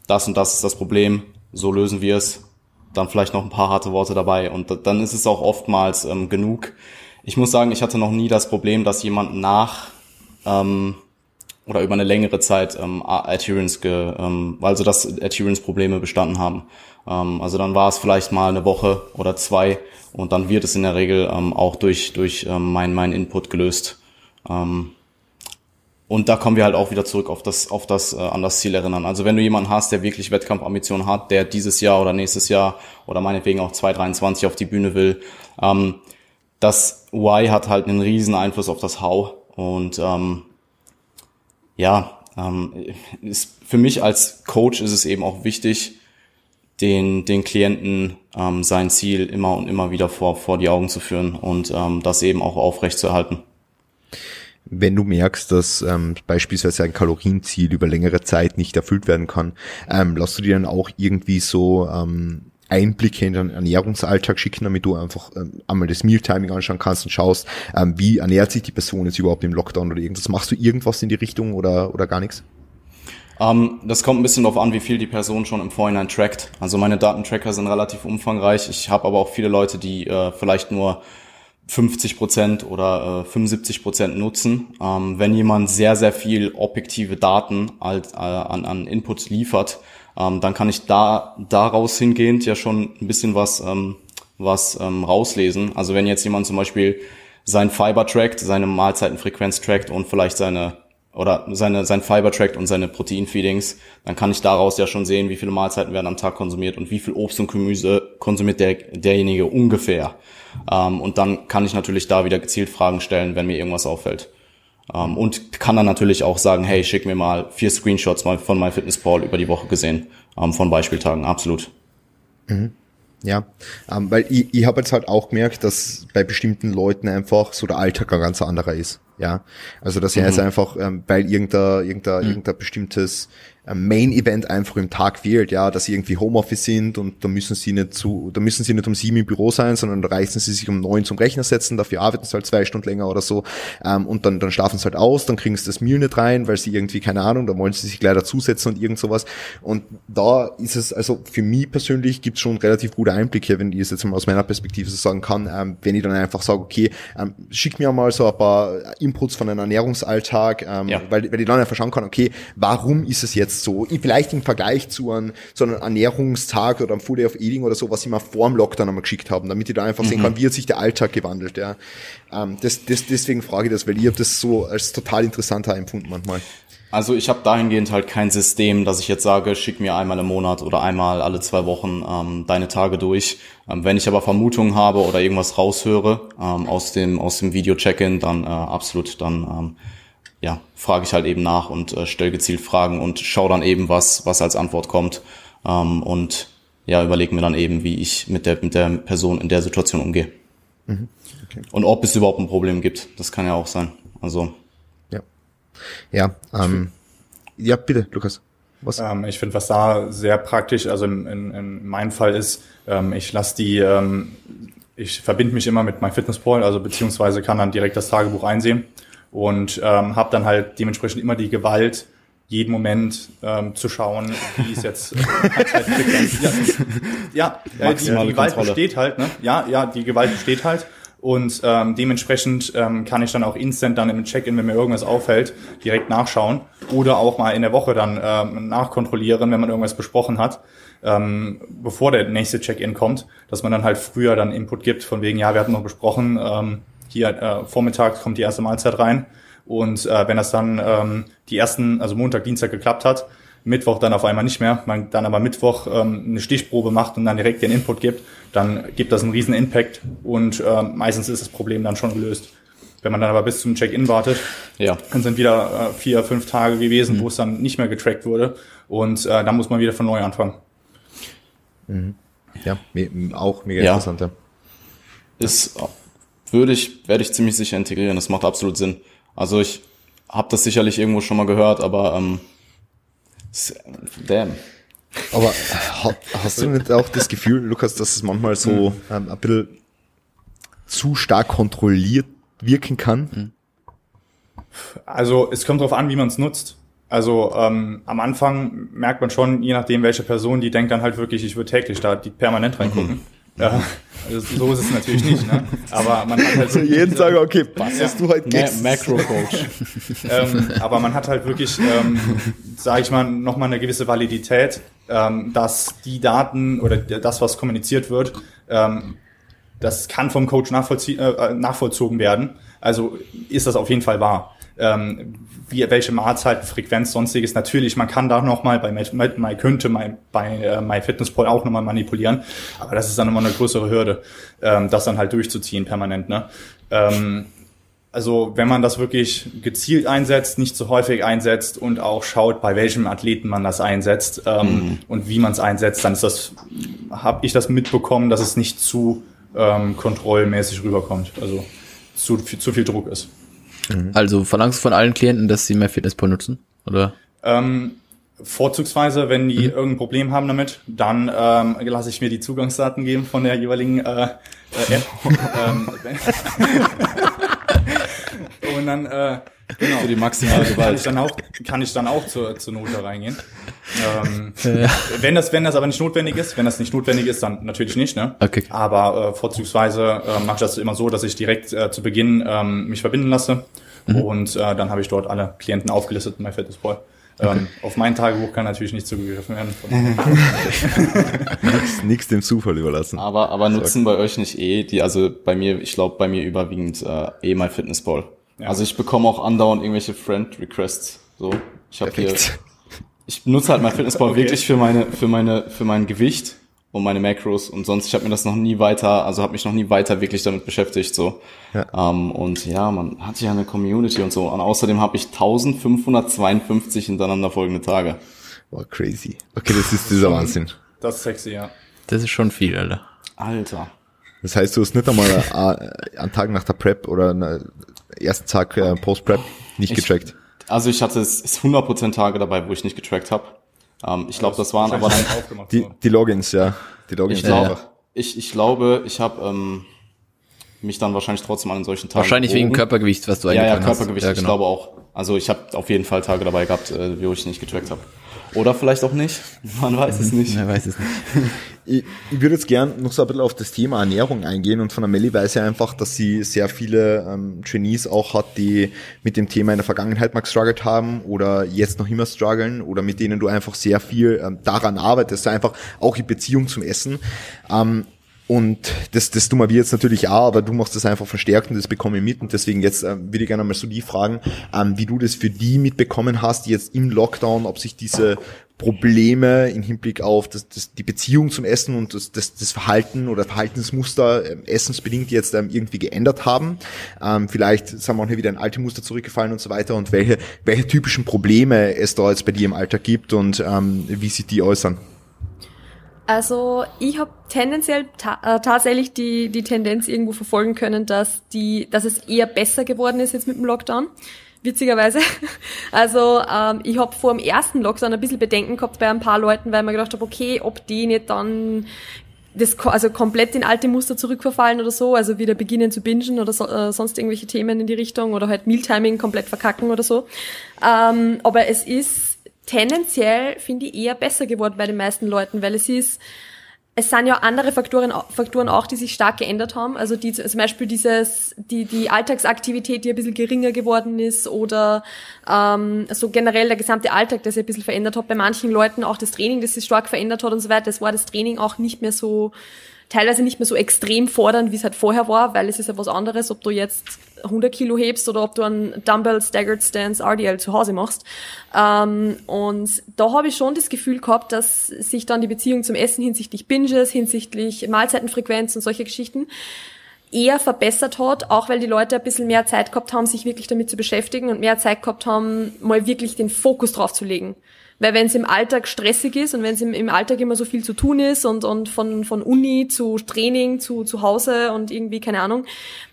das und das ist das Problem, so lösen wir es. Dann vielleicht noch ein paar harte Worte dabei und dann ist es auch oftmals ähm, genug. Ich muss sagen, ich hatte noch nie das Problem, dass jemand nach ähm, oder über eine längere Zeit ähm, Adherence, ge, ähm, also dass Adherence-Probleme bestanden haben. Ähm, also dann war es vielleicht mal eine Woche oder zwei und dann wird es in der Regel ähm, auch durch, durch ähm, mein, mein Input gelöst. Ähm, und da kommen wir halt auch wieder zurück auf das, auf das, äh, an das Ziel erinnern. Also wenn du jemanden hast, der wirklich Wettkampfambitionen hat, der dieses Jahr oder nächstes Jahr oder meinetwegen auch 2023 auf die Bühne will, ähm, das Why hat halt einen riesen Einfluss auf das How. Und ähm, ja, ähm, ist, für mich als Coach ist es eben auch wichtig, den, den Klienten ähm, sein Ziel immer und immer wieder vor, vor die Augen zu führen und ähm, das eben auch aufrecht zu erhalten. Wenn du merkst, dass ähm, beispielsweise ein Kalorienziel über längere Zeit nicht erfüllt werden kann, ähm, lass du dir dann auch irgendwie so ähm, Einblicke in den Ernährungsalltag schicken, damit du einfach ähm, einmal das Mealtiming anschauen kannst und schaust, ähm, wie ernährt sich die Person jetzt überhaupt im Lockdown oder irgendwas. Machst du irgendwas in die Richtung oder, oder gar nichts? Um, ähm, das kommt ein bisschen darauf an, wie viel die Person schon im Vorhinein trackt. Also meine Datentracker sind relativ umfangreich. Ich habe aber auch viele Leute, die äh, vielleicht nur 50 Prozent oder äh, 75 Prozent nutzen. Ähm, wenn jemand sehr, sehr viel objektive Daten als, äh, an, an Inputs liefert, ähm, dann kann ich da daraus hingehend ja schon ein bisschen was, ähm, was ähm, rauslesen. Also wenn jetzt jemand zum Beispiel sein Fiber trackt, seine Mahlzeitenfrequenz trackt und vielleicht seine oder seine, sein Fiber trackt und seine Proteinfeedings, dann kann ich daraus ja schon sehen, wie viele Mahlzeiten werden am Tag konsumiert und wie viel Obst und Gemüse konsumiert der, derjenige ungefähr. Ähm, und dann kann ich natürlich da wieder gezielt Fragen stellen, wenn mir irgendwas auffällt. Ähm, und kann dann natürlich auch sagen, hey, schick mir mal vier Screenshots mal von MyFitnessPal über die Woche gesehen, ähm, von Beispieltagen, absolut. Mhm. Ja, ähm, weil ich, ich habe jetzt halt auch gemerkt, dass bei bestimmten Leuten einfach so der Alltag ein ganz anderer ist. Ja, also dass er mhm. jetzt einfach, ähm, weil irgendein, irgendein, mhm. irgendein bestimmtes Main-Event einfach im Tag wählt, ja, dass sie irgendwie Homeoffice sind und da müssen sie nicht zu, da müssen sie nicht um sieben im Büro sein, sondern da reißen sie sich um neun zum Rechner setzen, dafür arbeiten sie halt zwei Stunden länger oder so ähm, und dann, dann schlafen sie halt aus, dann kriegen sie das Meal nicht rein, weil sie irgendwie, keine Ahnung, da wollen sie sich leider zusetzen und irgend sowas und da ist es, also für mich persönlich gibt es schon relativ gute Einblicke, wenn ich es jetzt mal aus meiner Perspektive so sagen kann, ähm, wenn ich dann einfach sage, okay, ähm, schick mir mal so ein paar Inputs von einem Ernährungsalltag, ähm, ja. weil, weil ich dann einfach schauen kann, okay, warum ist es jetzt so, vielleicht im Vergleich zu einem, zu einem Ernährungstag oder einem Full Day of Eating oder so, was sie mir vor dem Lockdown einmal geschickt haben, damit ich da einfach mhm. sehen kann, wie hat sich der Alltag gewandelt. Ja. Ähm, das, das, deswegen frage ich das, weil ich habe das so als total interessanter empfunden manchmal. Also ich habe dahingehend halt kein System, dass ich jetzt sage, schick mir einmal im Monat oder einmal alle zwei Wochen ähm, deine Tage durch. Ähm, wenn ich aber Vermutungen habe oder irgendwas raushöre ähm, aus dem aus dem Video-Check-in, dann äh, absolut, dann ähm, ja, frage ich halt eben nach und äh, stelle gezielt Fragen und schaue dann eben, was, was als Antwort kommt. Ähm, und ja, überlege mir dann eben, wie ich mit der, mit der Person in der Situation umgehe. Mhm. Okay. Und ob es überhaupt ein Problem gibt. Das kann ja auch sein. Also. Ja. Ja, ähm, ja, bitte, Lukas. Was? Ähm, ich finde, was da sehr praktisch, also in, in, in meinem Fall ist, ähm, ich lasse die, ähm, ich verbinde mich immer mit MyFitnessPal, also beziehungsweise kann dann direkt das Tagebuch einsehen und ähm, habe dann halt dementsprechend immer die Gewalt, jeden Moment ähm, zu schauen, wie es jetzt äh, halt ja, ja äh, die, die Gewalt Kontrolle. besteht halt, ne? Ja, ja, die Gewalt besteht halt. Und ähm, dementsprechend ähm, kann ich dann auch instant dann im Check-in, wenn mir irgendwas auffällt, direkt nachschauen. Oder auch mal in der Woche dann ähm, nachkontrollieren, wenn man irgendwas besprochen hat, ähm, bevor der nächste Check-in kommt, dass man dann halt früher dann Input gibt, von wegen, ja, wir hatten noch besprochen, ähm, hier äh, vormittags kommt die erste Mahlzeit rein. Und äh, wenn das dann ähm, die ersten, also Montag, Dienstag geklappt hat, Mittwoch dann auf einmal nicht mehr, man dann aber Mittwoch ähm, eine Stichprobe macht und dann direkt den Input gibt, dann gibt das einen riesen Impact und äh, meistens ist das Problem dann schon gelöst. Wenn man dann aber bis zum Check-in wartet, ja. dann sind wieder äh, vier, fünf Tage gewesen, mhm. wo es dann nicht mehr getrackt wurde und äh, dann muss man wieder von neu anfangen. Mhm. Ja, auch mega ja. interessant. Ja. Ist würde ich, werde ich ziemlich sicher integrieren. Das macht absolut Sinn. Also ich habe das sicherlich irgendwo schon mal gehört, aber ähm, damn. Aber hast du nicht auch das Gefühl, Lukas, dass es manchmal so mhm. ähm, ein bisschen zu stark kontrolliert wirken kann? Mhm. Also es kommt darauf an, wie man es nutzt. Also ähm, am Anfang merkt man schon, je nachdem welche Person, die denkt dann halt wirklich, ich würde täglich da die permanent reingucken. Mhm. Ja, also so ist es natürlich nicht, ne? Aber man hat halt (laughs) so jeden Tag, okay, was hast du heute Ma Macro-Coach. (laughs) ähm, aber man hat halt wirklich, ähm, sage ich mal, nochmal eine gewisse Validität, ähm, dass die Daten oder das, was kommuniziert wird, ähm, das kann vom Coach äh, nachvollzogen werden. Also ist das auf jeden Fall wahr ähm, wie, welche Mahlzeitenfrequenz, sonstiges. Natürlich, man kann da nochmal bei My, könnte My, bei äh, MyFitnessPal auch nochmal manipulieren, aber das ist dann immer eine größere Hürde, ähm, das dann halt durchzuziehen permanent. Ne? Ähm, also wenn man das wirklich gezielt einsetzt, nicht zu häufig einsetzt und auch schaut, bei welchem Athleten man das einsetzt ähm, mhm. und wie man es einsetzt, dann ist das, habe ich das mitbekommen, dass es nicht zu ähm, kontrollmäßig rüberkommt, also zu, zu viel Druck ist. Mhm. Also verlangst du von allen Klienten, dass sie mehr Fitnesspal nutzen? Oder? Ähm, vorzugsweise, wenn die mhm. irgendein Problem haben damit, dann ähm, lasse ich mir die Zugangsdaten geben von der jeweiligen äh, äh, App. (laughs) ähm, (laughs) (laughs) (laughs) und dann, äh, genau. Für die maximale kann ich Gewalt. dann auch, kann ich dann auch zur, zur Not da reingehen. Ähm, wenn das, wenn das aber nicht notwendig ist, wenn das nicht notwendig ist, dann natürlich nicht, ne? Okay. Aber äh, vorzugsweise äh, mache ich das immer so, dass ich direkt äh, zu Beginn ähm, mich verbinden lasse und äh, dann habe ich dort alle Klienten aufgelistet in MyFitnessPal. Ähm, auf mein Tagebuch kann natürlich nicht zugegriffen werden. (laughs) Nichts dem Zufall überlassen. Aber, aber nutzen bei euch nicht eh die, also bei mir, ich glaube bei mir überwiegend äh, eh mein Fitnessball. Ja. Also ich bekomme auch andauernd irgendwelche Friend-Requests. So, ich habe hier, ich nutze halt mein Fitnessball Okay. wirklich für meine, für meine, für mein Gewicht und meine Macros und sonst, ich habe mir das noch nie weiter, also habe mich noch nie weiter wirklich damit beschäftigt. So. Ja. Ähm, und ja, man hat ja eine Community und so. Und außerdem habe ich 1552 hintereinander folgende Tage. War crazy. Okay, das ist dieser Wahnsinn. Das ist sexy, ja. Das ist schon viel, Alter. Alter. Das heißt, du hast nicht einmal äh, einen Tag nach der Prep oder einen ersten Tag äh, Post-Prep nicht Ich- getrackt. Also ich hatte es ist 100% Tage dabei, wo ich nicht getrackt habe. Ähm, ich glaube, das waren aber dann aufgemacht. Die, die Logins, ja. Die Logins. Ich sind glaube, einfach- ich, ich glaube, ich habe ähm, mich dann wahrscheinlich trotzdem an solchen Tagen Wahrscheinlich wegen gewogen. Körpergewicht, was du Ja, ja, eingetragen hast. Körpergewicht. Ja, Ich genau. glaube auch. Also ich habe auf jeden Fall Tage dabei gehabt, äh, wo ich nicht getrackt habe. Oder vielleicht auch nicht. Man weiß es nicht. Ich weiß es nicht. (laughs) Ich, ich würde jetzt gern noch so ein bisschen auf das Thema Ernährung eingehen und von der Melli weiß ich einfach, dass sie sehr viele ähm, Trainees auch hat, die mit dem Thema in der Vergangenheit mal gestruggelt haben oder jetzt noch immer strugglen oder mit denen du einfach sehr viel ähm, daran arbeitest, einfach auch in Beziehung zum Essen. Ähm, und das, das tun wir jetzt natürlich auch, aber du machst das einfach verstärkt und das bekomme ich mit. Und deswegen jetzt äh, würde ich gerne mal so die fragen, ähm, wie du das für die mitbekommen hast, jetzt im Lockdown, ob sich diese Probleme im Hinblick auf das, das, die Beziehung zum Essen und das, das, das Verhalten oder Verhaltensmuster ähm, essensbedingt jetzt ähm, irgendwie geändert haben. Ähm, vielleicht sind manche wieder in alte Muster zurückgefallen und so weiter und welche, welche typischen Probleme es da jetzt bei dir im Alltag gibt und ähm, wie sich die äußern. Also ich habe tendenziell ta äh, tatsächlich die, die Tendenz irgendwo verfolgen können, dass, die, dass es eher besser geworden ist jetzt mit dem Lockdown. Witzigerweise. (laughs) Also ähm, ich habe vor dem ersten Lockdown ein bisschen Bedenken gehabt bei ein paar Leuten, weil mir gedacht habe, okay, ob die nicht dann das, also komplett in alte Muster zurückverfallen oder so, also wieder beginnen zu bingen oder so, äh, sonst irgendwelche Themen in die Richtung oder halt Mealtiming komplett verkacken oder so. Ähm, aber es ist tendenziell, finde ich, eher besser geworden bei den meisten Leuten, weil es ist, es sind ja andere Faktoren, Faktoren auch, die sich stark geändert haben. Also die, zum Beispiel dieses, die, die Alltagsaktivität, die ein bisschen geringer geworden ist oder ähm, so generell der gesamte Alltag, der sich ein bisschen verändert hat. Bei manchen Leuten auch das Training, das sich stark verändert hat und so weiter. Das war das Training auch nicht mehr so, teilweise nicht mehr so extrem fordernd, wie es halt vorher war, weil es ist ja was anderes, ob du jetzt 100 Kilo hebst oder ob du einen Dumbbell Staggered Stance RDL zu Hause machst. Ähm, und da habe ich schon das Gefühl gehabt, dass sich dann die Beziehung zum Essen hinsichtlich Binges, hinsichtlich Mahlzeitenfrequenz und solche Geschichten eher verbessert hat, auch weil die Leute ein bisschen mehr Zeit gehabt haben, sich wirklich damit zu beschäftigen und mehr Zeit gehabt haben, mal wirklich den Fokus drauf zu legen. Weil wenn es im Alltag stressig ist und wenn es im, im Alltag immer so viel zu tun ist und, und von, von Uni zu Training zu, zu Hause und irgendwie, keine Ahnung,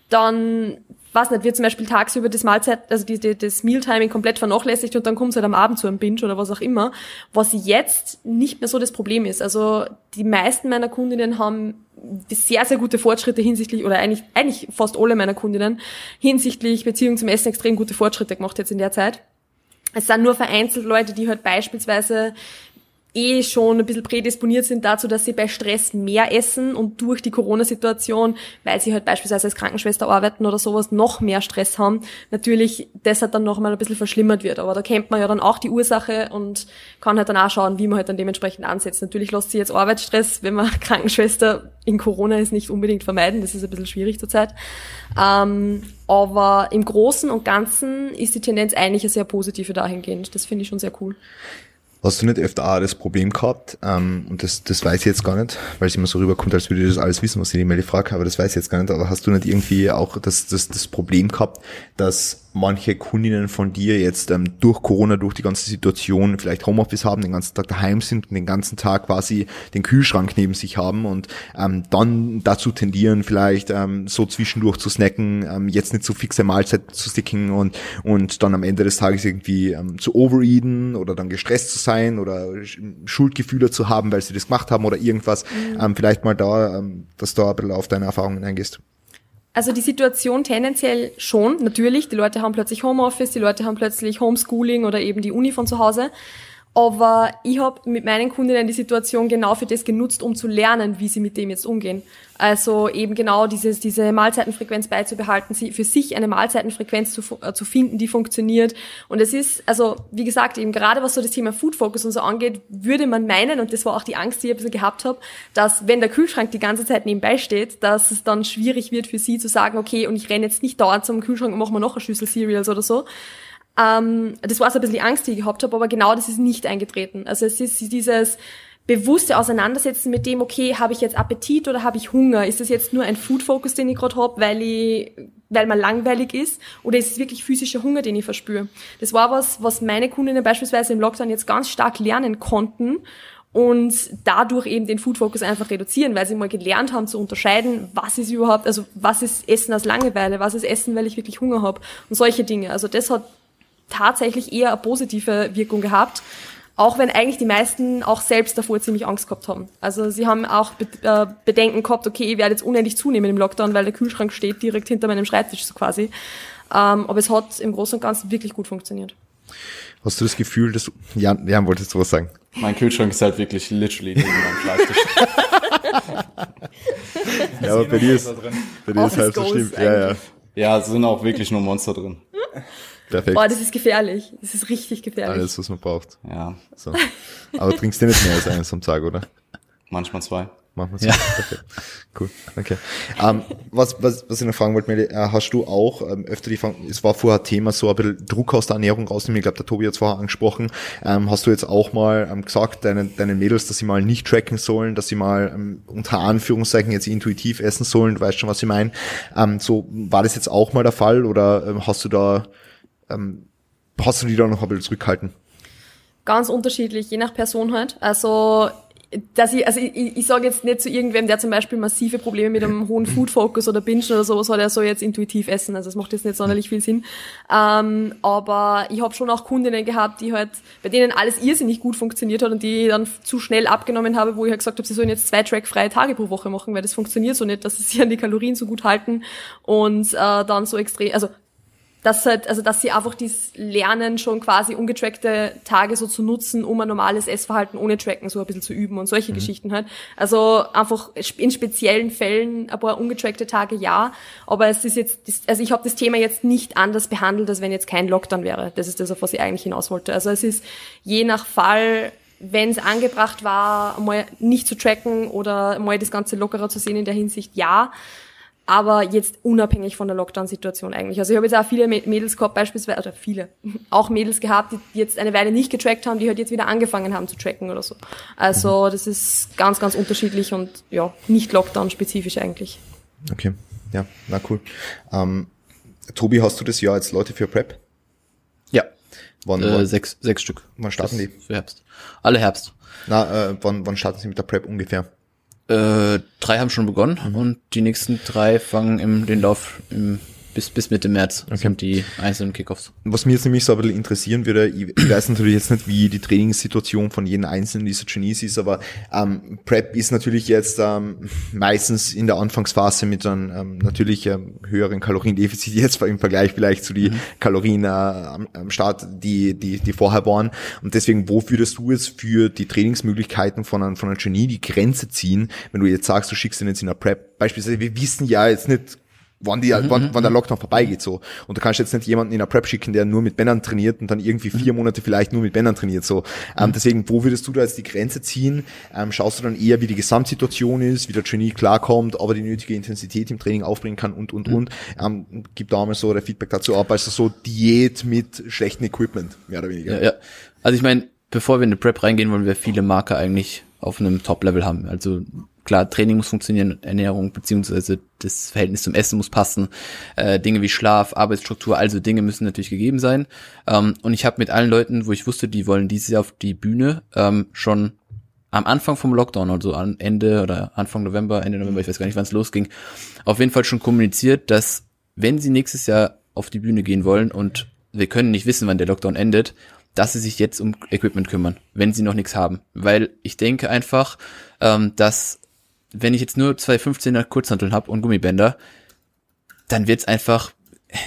dann, weiß nicht, wird zum Beispiel tagsüber das Mahlzeit, also die, die, das Mealtiming komplett vernachlässigt und dann kommt es halt am Abend zu einem Binge oder was auch immer, was jetzt nicht mehr so das Problem ist. Also die meisten meiner Kundinnen haben sehr, sehr gute Fortschritte hinsichtlich, oder eigentlich, eigentlich fast alle meiner Kundinnen, hinsichtlich Beziehung zum Essen extrem gute Fortschritte gemacht jetzt in der Zeit. Es sind nur vereinzelt Leute, die halt beispielsweise eh schon ein bisschen prädisponiert sind dazu, dass sie bei Stress mehr essen und durch die Corona-Situation, weil sie halt beispielsweise als Krankenschwester arbeiten oder sowas, noch mehr Stress haben, natürlich das halt dann noch mal ein bisschen verschlimmert wird. Aber da kennt man ja dann auch die Ursache und kann halt dann auch schauen, wie man halt dann dementsprechend ansetzt. Natürlich lässt sich jetzt Arbeitsstress, wenn man (laughs) Krankenschwester in Corona ist, nicht unbedingt vermeiden. Das ist ein bisschen schwierig zurzeit. Ähm, aber im Großen und Ganzen ist die Tendenz eigentlich eine sehr positive dahingehend. Das finde ich schon sehr cool. Hast du nicht öfter auch das Problem gehabt, ähm, und das, das weiß ich jetzt gar nicht, weil es immer so rüberkommt, als würde ich das alles wissen, was ich die Mail frage, aber das weiß ich jetzt gar nicht, aber hast du nicht irgendwie auch das, das, das Problem gehabt, dass manche Kundinnen von dir jetzt ähm, durch Corona, durch die ganze Situation vielleicht Homeoffice haben, den ganzen Tag daheim sind und den ganzen Tag quasi den Kühlschrank neben sich haben und ähm, dann dazu tendieren, vielleicht ähm, so zwischendurch zu snacken, ähm, jetzt nicht so fixe Mahlzeiten zu sticken und, und dann am Ende des Tages irgendwie ähm, zu overeaten oder dann gestresst zu sein oder Sch- Schuldgefühle zu haben, weil sie das gemacht haben oder irgendwas. Ähm, vielleicht mal da, ähm, dass du ein bisschen auf deine Erfahrungen eingehst. Also die Situation tendenziell schon, natürlich. Die Leute haben plötzlich Homeoffice, die Leute haben plötzlich Homeschooling oder eben die Uni von zu Hause. Aber ich habe mit meinen Kundinnen die Situation genau für das genutzt, um zu lernen, wie sie mit dem jetzt umgehen. Also eben genau dieses, diese Mahlzeitenfrequenz beizubehalten, sie für sich eine Mahlzeitenfrequenz zu, äh, zu finden, die funktioniert. Und es ist, also wie gesagt, eben gerade was so das Thema Food Focus und so angeht, würde man meinen, und das war auch die Angst, die ich ein bisschen gehabt habe, dass wenn der Kühlschrank die ganze Zeit nebenbei steht, dass es dann schwierig wird für sie zu sagen, okay, und ich renne jetzt nicht dauernd zum Kühlschrank und mache mir noch eine Schüssel Cereals oder so, ähm, das war so ein bisschen die Angst, die ich gehabt habe, aber genau das ist nicht eingetreten. Also es ist dieses bewusste Auseinandersetzen mit dem, okay, habe ich jetzt Appetit oder habe ich Hunger? Ist das jetzt nur ein Food-Focus, den ich gerade habe, weil ich, weil man langweilig ist? Oder ist es wirklich physischer Hunger, den ich verspüre? Das war was, was meine Kundinnen beispielsweise im Lockdown jetzt ganz stark lernen konnten und dadurch eben den Food Focus einfach reduzieren, weil sie mal gelernt haben zu unterscheiden, was ist überhaupt, also was ist Essen aus Langeweile, was ist Essen, weil ich wirklich Hunger habe und solche Dinge. Also das hat tatsächlich eher eine positive Wirkung gehabt. Auch wenn eigentlich die meisten auch selbst davor ziemlich Angst gehabt haben. Also sie haben auch äh, Bedenken gehabt, okay, ich werde jetzt unendlich zunehmen im Lockdown, weil der Kühlschrank steht direkt hinter meinem Schreibtisch so quasi. Ähm, aber es hat im Großen und Ganzen wirklich gut funktioniert. Hast du das Gefühl, dass Jan, Jan wolltest du was sagen? Mein Kühlschrank ist halt wirklich literally neben meinem Schreibtisch. (laughs) ja, aber bei dir ist, bei dir ist halt so schlimm. Ja, ja. Ja, es sind auch wirklich nur Monster drin. Perfekt. Boah, das ist gefährlich. Das ist richtig gefährlich. Alles, was man braucht. Ja. So. Aber trinkst du nicht mehr als eines am Tag, oder? Manchmal zwei. Machen wir so. Ja. Okay. Cool. Okay. Ähm, was, was, was ich noch fragen wollte, Meli, äh, hast du auch ähm, öfter die Frage, es war vorher Thema, so ein bisschen Druck aus der Ernährung rausnehmen. Ich glaube, der Tobi hat es vorher angesprochen. Ähm, hast du jetzt auch mal ähm, gesagt, deinen, deinen Mädels, dass sie mal nicht tracken sollen, dass sie mal ähm, unter Anführungszeichen jetzt intuitiv essen sollen? Du weißt schon, was ich meine. Ähm, so, war das jetzt auch mal der Fall oder ähm, hast du da ähm, hast du die da noch ein bisschen zurückhalten? Ganz unterschiedlich, je nach Person halt. Also dass ich, also ich, ich sage jetzt nicht zu irgendwem, der zum Beispiel massive Probleme mit einem hohen (laughs) Food Focus oder Bingen oder sowas hat, er soll jetzt intuitiv essen. Also das macht jetzt nicht sonderlich viel Sinn. Ähm, aber ich habe schon auch Kundinnen gehabt, die halt, bei denen alles irrsinnig gut funktioniert hat und die dann zu schnell abgenommen habe, wo ich halt gesagt habe, sie sollen jetzt zwei trackfreie Tage pro Woche machen, weil das funktioniert so nicht, dass sie sich an die Kalorien so gut halten und äh, dann so extrem, also dass halt, also dass sie einfach dies lernen, schon quasi ungetrackte Tage so zu nutzen, um ein normales Essverhalten ohne Tracken so ein bisschen zu üben und solche mhm. Geschichten halt. Also einfach in speziellen Fällen ein paar ungetrackte Tage ja, aber es ist jetzt, also ich habe das Thema jetzt nicht anders behandelt, als wenn jetzt kein Lockdown wäre. Das ist das, auf was ich eigentlich hinaus wollte. Also es ist je nach Fall wenn es angebracht war, mal nicht zu tracken oder mal das Ganze lockerer zu sehen in der Hinsicht, ja aber jetzt unabhängig von der Lockdown-Situation eigentlich. Also ich habe jetzt auch viele Mädels gehabt, beispielsweise, oder viele, (laughs) auch Mädels gehabt, die jetzt eine Weile nicht getrackt haben, die halt jetzt wieder angefangen haben zu tracken oder so. Also mhm. das ist ganz, ganz unterschiedlich und ja, nicht Lockdown-spezifisch eigentlich. Okay, ja, na cool. Ähm, Tobi, hast du das Jahr jetzt Leute für Prep? Ja. Wann, äh, wann, sechs, sechs Stück. Wann starten das die? Für Herbst. Alle Herbst. Na, äh, wann, wann starten sie mit der Prep ungefähr? Äh, drei haben schon begonnen mhm. und die nächsten drei fangen im, den Lauf im bis, bis Mitte März okay. sind die einzelnen Kickoffs. Was mir jetzt nämlich so ein bisschen interessieren würde, ich, ich weiß natürlich jetzt nicht, wie die Trainingssituation von jedem einzelnen dieser Genies ist, aber ähm, Prep ist natürlich jetzt ähm, meistens in der Anfangsphase mit einem ähm, natürlich ähm, höheren Kaloriendefizit jetzt im Vergleich vielleicht zu die mhm. Kalorien äh, am, am Start, die, die, die vorher waren. Und deswegen, wo würdest du jetzt für die Trainingsmöglichkeiten von einem, von einem Genie die Grenze ziehen, wenn du jetzt sagst, du schickst ihn jetzt in einer Prep? Beispielsweise, wir wissen ja jetzt nicht wann, die, mhm, wann, wann der mhm. Lockdown vorbeigeht so. Und du kannst jetzt nicht jemanden in einer Prep schicken, der nur mit Männern trainiert und dann irgendwie vier mhm. Monate vielleicht nur mit Männern trainiert. So. Ähm, mhm. deswegen, wo würdest du da jetzt die Grenze ziehen? Ähm, schaust du dann eher, wie die Gesamtsituation ist, wie der Trainee klarkommt, aber die nötige Intensität im Training aufbringen kann und und mhm. und. Ähm, gib da mal so der Feedback dazu ab, also so Diät mit schlechtem Equipment, mehr oder weniger. Ja, ja. Also ich meine, bevor wir in eine Prep reingehen, wollen wir viele Marker eigentlich auf einem Top-Level haben. Also klar, Training muss funktionieren, Ernährung beziehungsweise das Verhältnis zum Essen muss passen, äh, Dinge wie Schlaf, Arbeitsstruktur, also Dinge müssen natürlich gegeben sein. Ähm, und ich habe mit allen Leuten, wo ich wusste, die wollen dieses Jahr auf die Bühne, ähm, schon am Anfang vom Lockdown, also an Ende oder Anfang November, Ende November, ich weiß gar nicht, wann es losging, auf jeden Fall schon kommuniziert, dass wenn sie nächstes Jahr auf die Bühne gehen wollen und wir können nicht wissen, wann der Lockdown endet, dass sie sich jetzt um Equipment kümmern, wenn sie noch nichts haben. Weil ich denke einfach, ähm, dass wenn ich jetzt nur zwei 15er Kurzhanteln habe und Gummibänder, dann wird's einfach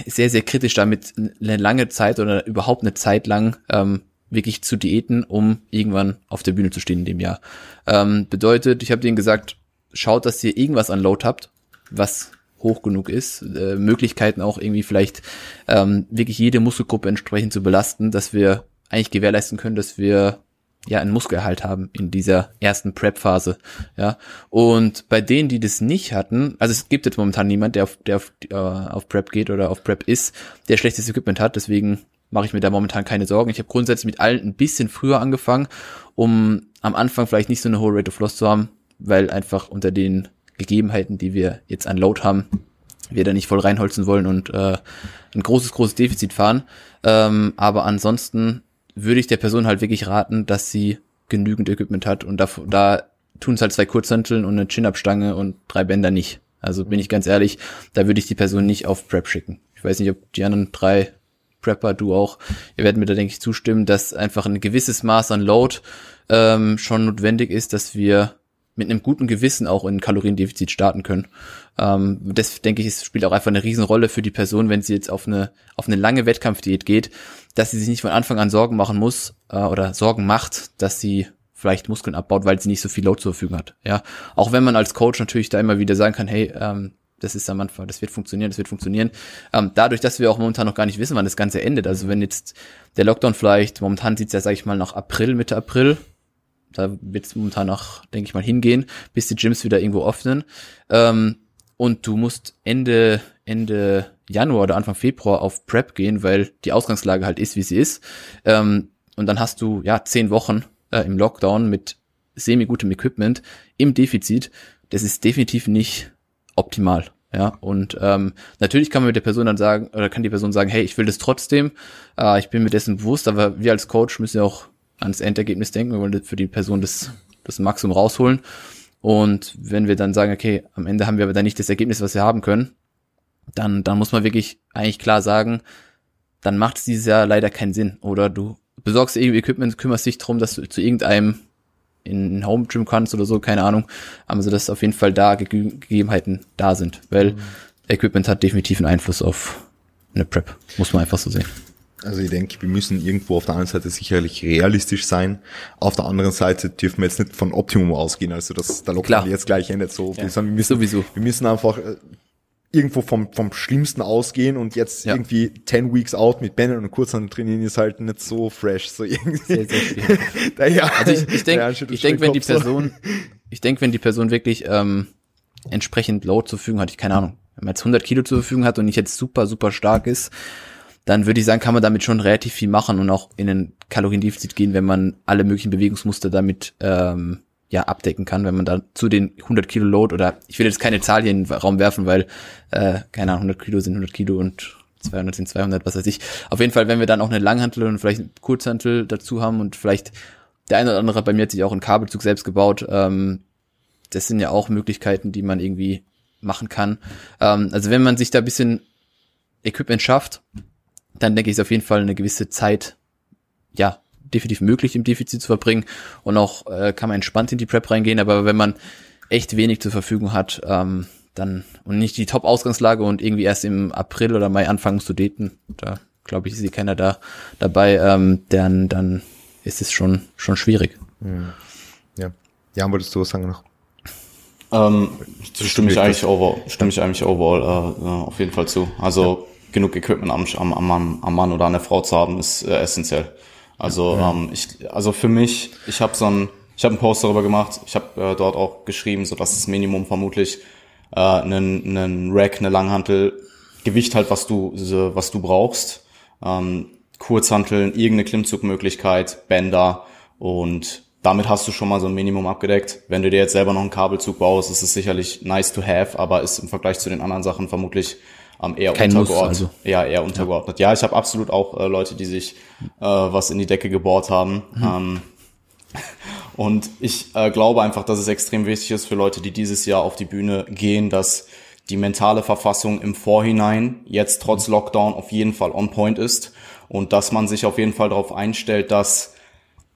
sehr, sehr kritisch damit eine lange Zeit oder überhaupt eine Zeit lang ähm, wirklich zu diäten, um irgendwann auf der Bühne zu stehen in dem Jahr. Ähm, bedeutet, ich habe denen gesagt, schaut, dass ihr irgendwas an Load habt, was hoch genug ist, äh, Möglichkeiten auch irgendwie vielleicht ähm, wirklich jede Muskelgruppe entsprechend zu belasten, dass wir eigentlich gewährleisten können, dass wir ja einen Muskelerhalt haben in dieser ersten Prep-Phase. Ja. Und bei denen, die das nicht hatten, also es gibt jetzt momentan niemand, der auf, der auf, äh, auf Prep geht oder auf Prep ist, der schlechtes Equipment hat, deswegen mache ich mir da momentan keine Sorgen. Ich habe grundsätzlich mit allen ein bisschen früher angefangen, um am Anfang vielleicht nicht so eine hohe Rate of Loss zu haben, weil einfach unter den Gegebenheiten, die wir jetzt an Load haben, wir da nicht voll reinholzen wollen und äh, ein großes, großes Defizit fahren. Ähm, aber ansonsten würde ich der Person halt wirklich raten, dass sie genügend Equipment hat und da, da tun es halt zwei Kurzhanteln und eine Chin-Up-Stange und drei Bänder nicht. Also bin ich ganz ehrlich, da würde ich die Person nicht auf Prep schicken. Ich weiß nicht, ob die anderen drei Prepper, du auch, ihr werdet mir da denke ich zustimmen, dass einfach ein gewisses Maß an Load ähm, schon notwendig ist, dass wir mit einem guten Gewissen auch in Kaloriendefizit starten können. Ähm, das denke ich, spielt auch einfach eine Riesenrolle für die Person, wenn sie jetzt auf eine auf eine lange Wettkampfdiät geht, dass sie sich nicht von Anfang an Sorgen machen muss äh, oder Sorgen macht, dass sie vielleicht Muskeln abbaut, weil sie nicht so viel Load zur Verfügung hat. Ja, auch wenn man als Coach natürlich da immer wieder sagen kann, hey, ähm, das ist am Anfang, das wird funktionieren, das wird funktionieren. Ähm, dadurch, dass wir auch momentan noch gar nicht wissen, wann das Ganze endet. Also wenn jetzt der Lockdown vielleicht, momentan sieht's ja, sage ich mal, nach April, Mitte April, da wird's momentan noch, denke ich mal, hingehen, bis die Gyms wieder irgendwo öffnen. Ähm, und du musst Ende, Ende Januar oder Anfang Februar auf Prep gehen, weil die Ausgangslage halt ist, wie sie ist. Ähm, und dann hast du ja zehn Wochen äh, im Lockdown mit semi-gutem Equipment im Defizit. Das ist definitiv nicht optimal. Ja, und ähm, natürlich kann man mit der Person dann sagen, oder kann die Person sagen, hey, ich will das trotzdem, äh, ich bin mir dessen bewusst, aber wir als Coach müssen ja auch ans Endergebnis denken, wir wollen für die Person das, das Maximum rausholen. Und wenn wir dann sagen, okay, am Ende haben wir aber dann nicht das Ergebnis, was wir haben können, dann, dann muss man wirklich eigentlich klar sagen, dann macht es dieses Jahr leider keinen Sinn. Oder du besorgst irgendwie Equipment, kümmerst dich drum, dass du zu irgendeinem in Home Gym kannst oder so, keine Ahnung. Also dass auf jeden Fall da Ge Gegebenheiten da sind, weil mhm. Equipment hat definitiv einen Einfluss auf eine Prep, muss man einfach so sehen. Also ich denke, wir müssen irgendwo auf der einen Seite sicherlich realistisch sein. Auf der anderen Seite dürfen wir jetzt nicht von Optimum ausgehen, also dass der Lockdown jetzt gleich endet. So, ja. wir, müssen, Sowieso. wir müssen einfach äh, irgendwo vom, vom Schlimmsten ausgehen und jetzt ja. irgendwie 10 Weeks out mit Bändern und Kurzhand trainieren ist halt nicht so fresh. So irgendwie. Sehr, sehr (laughs) ja, also ich, ich denke, ich denk, wenn die Person, ich denke, wenn die Person wirklich ähm, entsprechend Load zur Verfügung hat, ich keine Ahnung, wenn man jetzt 100 Kilo zur Verfügung hat und nicht jetzt super, super stark ist, dann würde ich sagen, kann man damit schon relativ viel machen und auch in ein Kaloriendefizit gehen, wenn man alle möglichen Bewegungsmuster damit ähm, ja abdecken kann, wenn man da zu den 100 Kilo Load oder ich will jetzt keine Zahl hier in den Raum werfen, weil äh, keine Ahnung 100 Kilo sind 100 Kilo und 200 sind 200, was weiß ich. Auf jeden Fall, wenn wir dann auch eine Langhantel und vielleicht eine Kurzhantel dazu haben und vielleicht der eine oder andere bei mir hat sich auch einen Kabelzug selbst gebaut. Ähm, das sind ja auch Möglichkeiten, die man irgendwie machen kann. Ähm, also wenn man sich da ein bisschen Equipment schafft, dann denke ich, ist auf jeden Fall eine gewisse Zeit, ja, definitiv möglich, im Defizit zu verbringen. Und auch äh, kann man entspannt in die Prep reingehen. Aber wenn man echt wenig zur Verfügung hat, ähm, dann und nicht die Top-Ausgangslage und irgendwie erst im April oder Mai anfangen zu daten, da glaube ich, ist sie keiner da dabei, ähm, dann, dann ist es schon, schon schwierig. Hm. Ja. Ja, wolltest du was sagen noch? Ähm, stimme ich eigentlich over, stimme ich eigentlich overall äh, auf jeden Fall zu. Also ja. genug Equipment am, am, am, Mann, am Mann oder an der Frau zu haben, ist äh, essentiell. Also ja. ähm, ich, also für mich, ich habe so ein, ich habe einen Post darüber gemacht. Ich habe äh, dort auch geschrieben, so dass das Minimum vermutlich äh, einen, einen Rack, eine Langhantel, Gewicht halt, was du, was du brauchst. Ähm, Kurzhanteln, irgendeine Klimmzugmöglichkeit, Bänder und damit hast du schon mal so ein Minimum abgedeckt. Wenn du dir jetzt selber noch einen Kabelzug baust, ist es sicherlich nice to have, aber ist im Vergleich zu den anderen Sachen vermutlich ähm, eher Kein untergeordnet. Muss, also. Ja, eher untergeordnet. Ja, ja ich habe absolut auch äh, Leute, die sich äh, was in die Decke gebohrt haben. Mhm. Ähm, (laughs) und ich äh, glaube einfach, dass es extrem wichtig ist für Leute, die dieses Jahr auf die Bühne gehen, dass die mentale Verfassung im Vorhinein jetzt trotz Lockdown auf jeden Fall on point ist und dass man sich auf jeden Fall darauf einstellt, dass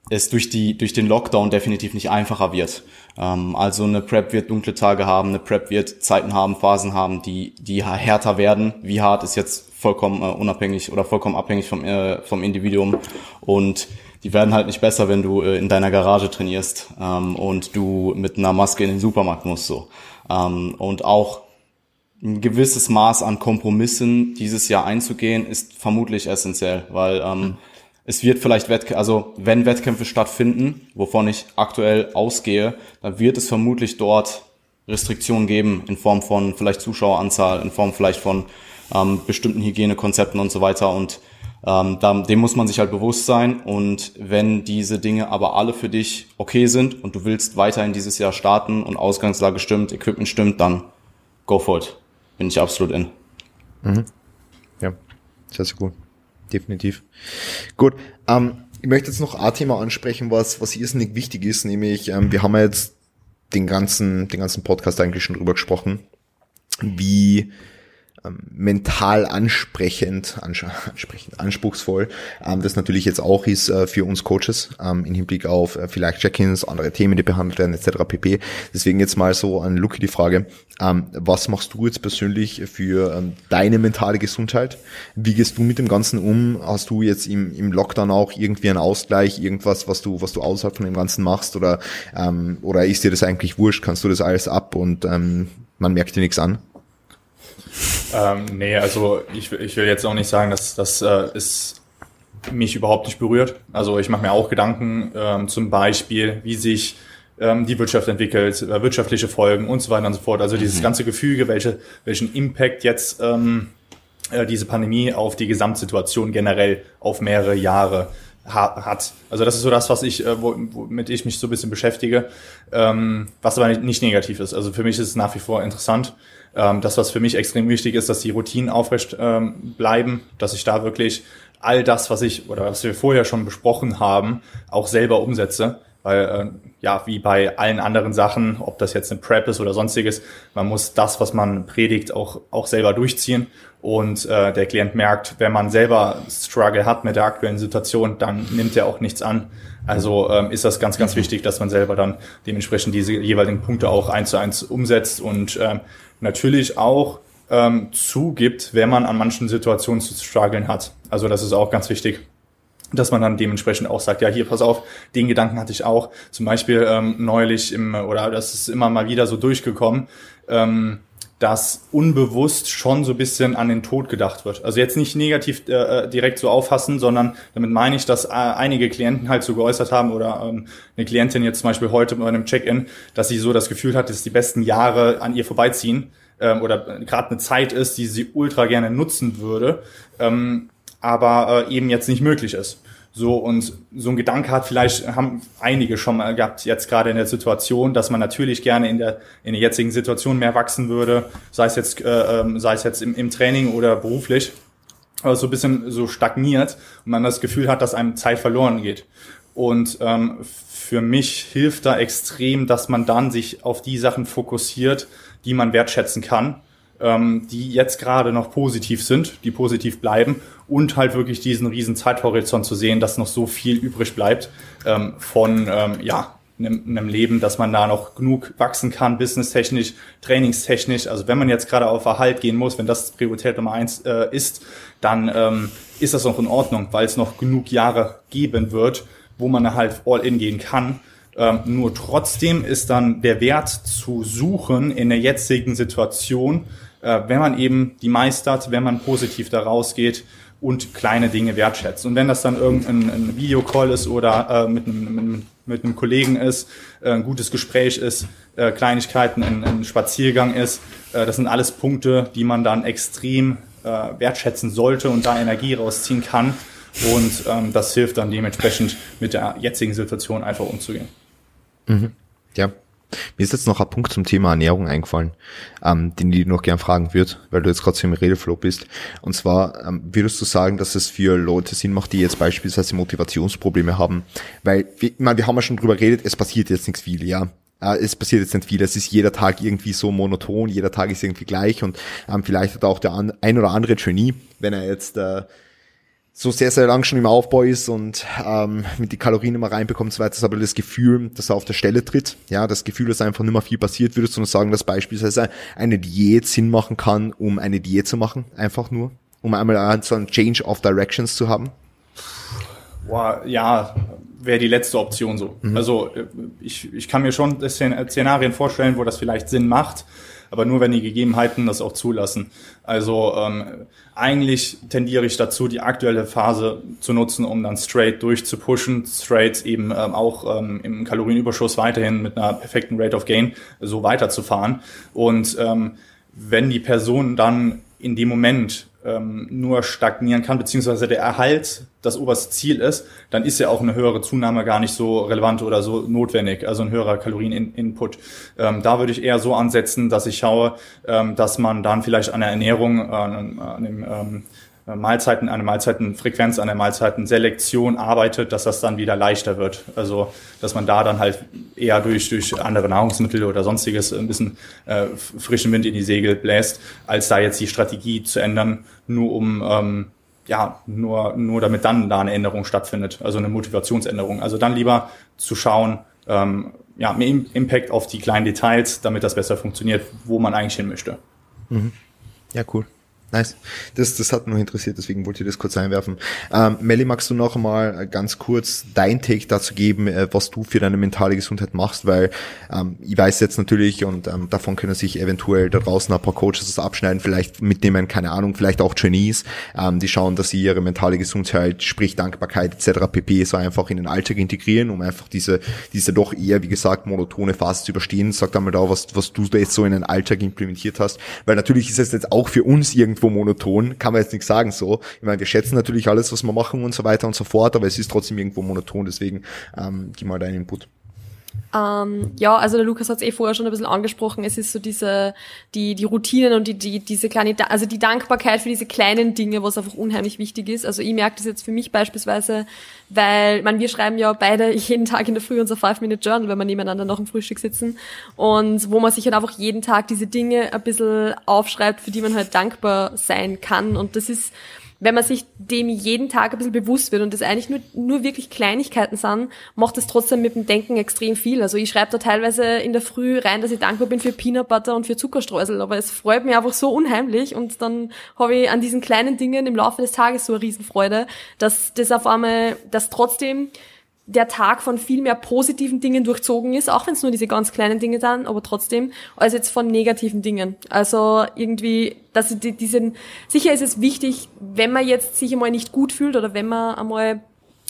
es durch die durch den Lockdown definitiv nicht einfacher wird. Ähm, also eine Prep wird dunkle Tage haben, eine Prep wird Zeiten haben, Phasen haben, die die härter werden. Wie hart ist jetzt vollkommen äh, unabhängig oder vollkommen abhängig vom äh, vom Individuum und die werden halt nicht besser, wenn du äh, in deiner Garage trainierst ähm, und du mit einer Maske in den Supermarkt musst so. Ähm, und auch ein gewisses Maß an Kompromissen dieses Jahr einzugehen, ist vermutlich essentiell, weil ähm, mhm es wird vielleicht Wettkämpfe, also wenn Wettkämpfe stattfinden, wovon ich aktuell ausgehe, dann wird es vermutlich dort Restriktionen geben in Form von vielleicht Zuschaueranzahl, in Form vielleicht von ähm, bestimmten Hygienekonzepten und so weiter. Und ähm, dem muss man sich halt bewusst sein. Und wenn diese Dinge aber alle für dich okay sind und du willst weiterhin dieses Jahr starten und Ausgangslage stimmt, Equipment stimmt, dann go for it. Bin ich absolut in. Mhm. Ja, sehr, sehr gut definitiv. Gut, ähm, ich möchte jetzt noch ein Thema ansprechen, was, was irrsinnig wichtig ist, nämlich, ähm, wir haben ja jetzt den ganzen, den ganzen Podcast eigentlich schon drüber gesprochen, wie ähm, mental ansprechend, ansprechend, anspruchsvoll, ähm, das natürlich jetzt auch ist äh, für uns Coaches ähm, im Hinblick auf äh, vielleicht Check-ins, andere Themen, die behandelt werden, etc. pp. Deswegen jetzt mal so an Luki die Frage, ähm, was machst du jetzt persönlich für ähm, deine mentale Gesundheit? Wie gehst du mit dem Ganzen um? Hast du jetzt im, im Lockdown auch irgendwie einen Ausgleich, irgendwas, was du, was du außerhalb von dem Ganzen machst oder, ähm, oder ist dir das eigentlich wurscht? Kannst du das alles ab und ähm, man merkt dir nichts an? Ähm, nee, also ich, ich will jetzt auch nicht sagen, dass das äh, ist mich überhaupt nicht berührt. Also ich mache mir auch Gedanken, ähm, zum Beispiel, wie sich ähm, die Wirtschaft entwickelt, äh, wirtschaftliche Folgen und so weiter und so fort. Also dieses mhm. ganze Gefüge, welche, welchen Impact jetzt ähm, äh, diese Pandemie auf die Gesamtsituation generell auf mehrere Jahre hat. Also das ist so das, was ich, äh, womit ich mich so ein bisschen beschäftige, ähm, was aber nicht negativ ist. Also für mich ist es nach wie vor interessant. Ähm, das, was für mich extrem wichtig ist, dass die Routinen aufrecht ähm, bleiben, dass ich da wirklich all das, was ich oder was wir vorher schon besprochen haben, auch selber umsetze. Weil, äh, ja, wie bei allen anderen Sachen, ob das jetzt eine Prep ist oder sonstiges, man muss das, was man predigt, auch, auch selber durchziehen. Und äh, der Klient merkt, wenn man selber Struggle hat mit der aktuellen Situation, dann nimmt er auch nichts an. Also ähm, ist das ganz, ganz wichtig, dass man selber dann dementsprechend diese jeweiligen Punkte auch eins zu eins umsetzt und ähm, natürlich auch ähm, zugibt, wenn man an manchen Situationen zu strugglen hat. Also das ist auch ganz wichtig dass man dann dementsprechend auch sagt, ja, hier, pass auf, den Gedanken hatte ich auch. Zum Beispiel ähm, neulich im, oder das ist immer mal wieder so durchgekommen, ähm, dass unbewusst schon so ein bisschen an den Tod gedacht wird. Also jetzt nicht negativ äh, äh, direkt so auffassen, sondern damit meine ich, dass äh, einige Klienten halt so geäußert haben oder ähm, eine Klientin jetzt zum Beispiel heute bei einem Check-in, dass sie so das Gefühl hat, dass die besten Jahre an ihr vorbeiziehen ähm, oder gerade eine Zeit ist, die sie ultra gerne nutzen würde, ähm, aber äh, eben jetzt nicht möglich ist. So, und so ein Gedanke hat vielleicht, haben einige schon mal gehabt, jetzt gerade in der Situation, dass man natürlich gerne in der, in der jetzigen Situation mehr wachsen würde, sei es jetzt, äh, ähm, sei es jetzt im, im Training oder beruflich, aber so ein bisschen so stagniert und man das Gefühl hat, dass einem Zeit verloren geht. Und ähm, für mich hilft da extrem, dass man dann sich auf die Sachen fokussiert, die man wertschätzen kann ähm, die jetzt gerade noch positiv sind, die positiv bleiben und halt wirklich diesen riesen Zeithorizont zu sehen, dass noch so viel übrig bleibt ähm, von ähm, ja einem, Leben, dass man da noch genug wachsen kann, businesstechnisch, trainingstechnisch. Also wenn man jetzt gerade auf Erhalt gehen muss, wenn das Priorität Nummer eins äh, ist, dann ähm, ist das noch in Ordnung, weil es noch genug Jahre geben wird, wo man halt all in gehen kann. Ähm, nur trotzdem ist dann der Wert zu suchen in der jetzigen Situation äh, wenn man eben die meistert, wenn man positiv da rausgeht und kleine Dinge wertschätzt. Und wenn das dann irgendein ein Videocall ist oder äh, mit, einem, mit, einem Kollegen ist, äh, ein gutes Gespräch ist, äh, Kleinigkeiten, ein, ein Spaziergang ist, äh, das sind alles Punkte, die man dann extrem äh, wertschätzen sollte und da Energie rausziehen kann. Und ähm, das hilft dann dementsprechend mit der jetzigen Situation einfach umzugehen. Mhm. Ja, mir ist jetzt noch ein Punkt zum Thema Ernährung eingefallen, ähm, den ich noch gern fragen würde, weil du jetzt gerade so im Redeflow bist. Und zwar ähm, würdest du sagen, dass es für Leute Sinn macht, die jetzt beispielsweise Motivationsprobleme haben, weil wir, ich meine, wir haben ja schon drüber geredet, es passiert jetzt nichts viel, ja. Äh, es passiert jetzt nicht viel, es ist jeder Tag irgendwie so monoton, jeder Tag ist irgendwie gleich und ähm, vielleicht hat auch der ein oder andere Genie, wenn er jetzt äh, so sehr, sehr lang schon im Aufbau ist und ähm, mit die Kalorien immer reinbekommt, so weiter, ist aber das Gefühl, dass er auf der Stelle tritt. Ja, das Gefühl, dass einfach nicht mehr viel passiert, würdest du nur sagen, dass beispielsweise eine Diät Sinn machen kann, um eine Diät zu machen, einfach nur, um einmal so einen Change of Directions zu haben? Boah, ja, wäre die letzte Option so. Mhm. Also äh, ich, ich kann mir schon Szenarien vorstellen, wo das vielleicht Sinn macht, aber nur wenn die Gegebenheiten das auch zulassen. Also ähm, eigentlich tendiere ich dazu, die aktuelle Phase zu nutzen, um dann straight durchzupushen, straight eben ähm, auch ähm, im Kalorienüberschuss weiterhin mit einer perfekten Rate of Gain so weiterzufahren. Und ähm, wenn die Person dann in dem Moment ähm, nur stagnieren kann, beziehungsweise der Erhalt das oberste Ziel ist, dann ist ja auch eine höhere Zunahme gar nicht so relevant oder so notwendig, also ein höherer Kalorieninput. Ähm, da würde ich eher so ansetzen, dass ich schaue, ähm, dass man dann vielleicht an der Ernährung, äh, an, dem ähm, äh, Mahlzeiten, eine Mahlzeitenfrequenz, eine Mahlzeitenselektion arbeitet, dass das dann wieder leichter wird. Also, dass man da dann halt eher durch, durch andere Nahrungsmittel oder sonstiges ein bisschen äh, frischen Wind in die Segel bläst, als da jetzt die Strategie zu ändern, nur um, ähm, ja, nur, nur damit dann da eine Änderung stattfindet, also eine Motivationsänderung. Also dann lieber zu schauen, ähm, ja, mehr Impact auf die kleinen Details, damit das besser funktioniert, wo man eigentlich hin möchte. Mhm. Ja, cool. Nice. Das, das hat mich interessiert, deswegen wollte ich das kurz einwerfen. Ähm, Melly, magst du noch mal ganz kurz dein Take dazu geben, äh, was du für deine mentale Gesundheit machst? Weil ähm, ich weiß jetzt natürlich, und ähm, davon können sich eventuell da draußen ein paar Coaches das abschneiden, vielleicht mitnehmen, keine Ahnung, vielleicht auch Trainees, ähm, die schauen, dass sie ihre mentale Gesundheit, sprich Dankbarkeit etc. pp. so einfach in den Alltag integrieren, um einfach diese, diese doch eher, wie gesagt, monotone Phase zu überstehen. Sag einmal da, was, was du da jetzt so in den Alltag implementiert hast. Weil natürlich ist es jetzt auch für uns irgendwo irgendwo monoton, kann man jetzt nicht sagen so. Ich meine, wir schätzen natürlich alles, was wir machen und so weiter und so fort, aber es ist trotzdem irgendwo monoton, deswegen ähm, gib mal deinen Input. Ähm, ja, also der Lukas hat es eh vorher schon ein bisschen angesprochen. Es ist so diese, die, die Routinen und die, die, diese kleine, also die Dankbarkeit für diese kleinen Dinge, was einfach unheimlich wichtig ist. Also ich merke das jetzt für mich beispielsweise, weil, man, wir schreiben ja beide (laughs) jeden Tag in der Früh unser Five-Minute-Journal, wenn wir nebeneinander noch im Frühstück sitzen. Und wo man sich halt einfach jeden Tag diese Dinge ein bisschen aufschreibt, für die man halt dankbar sein kann. Und das ist, wenn man sich dem jeden Tag ein bisschen bewusst wird und das eigentlich nur, nur wirklich Kleinigkeiten sind, macht es trotzdem mit dem Denken extrem viel. Also ich schreibe da teilweise in der Früh rein, dass ich dankbar bin für Peanut Butter und für Zuckerstreusel, aber es freut mich einfach so unheimlich und dann habe ich an diesen kleinen Dingen im Laufe des Tages so eine Riesenfreude, dass das auf einmal, dass trotzdem der Tag von viel mehr positiven Dingen durchzogen ist, auch wenn es nur diese ganz kleinen Dinge sind, aber trotzdem, als jetzt von negativen Dingen. Also irgendwie, dass die, diesen, sicher ist es wichtig, wenn man jetzt sich einmal nicht gut fühlt oder wenn man einmal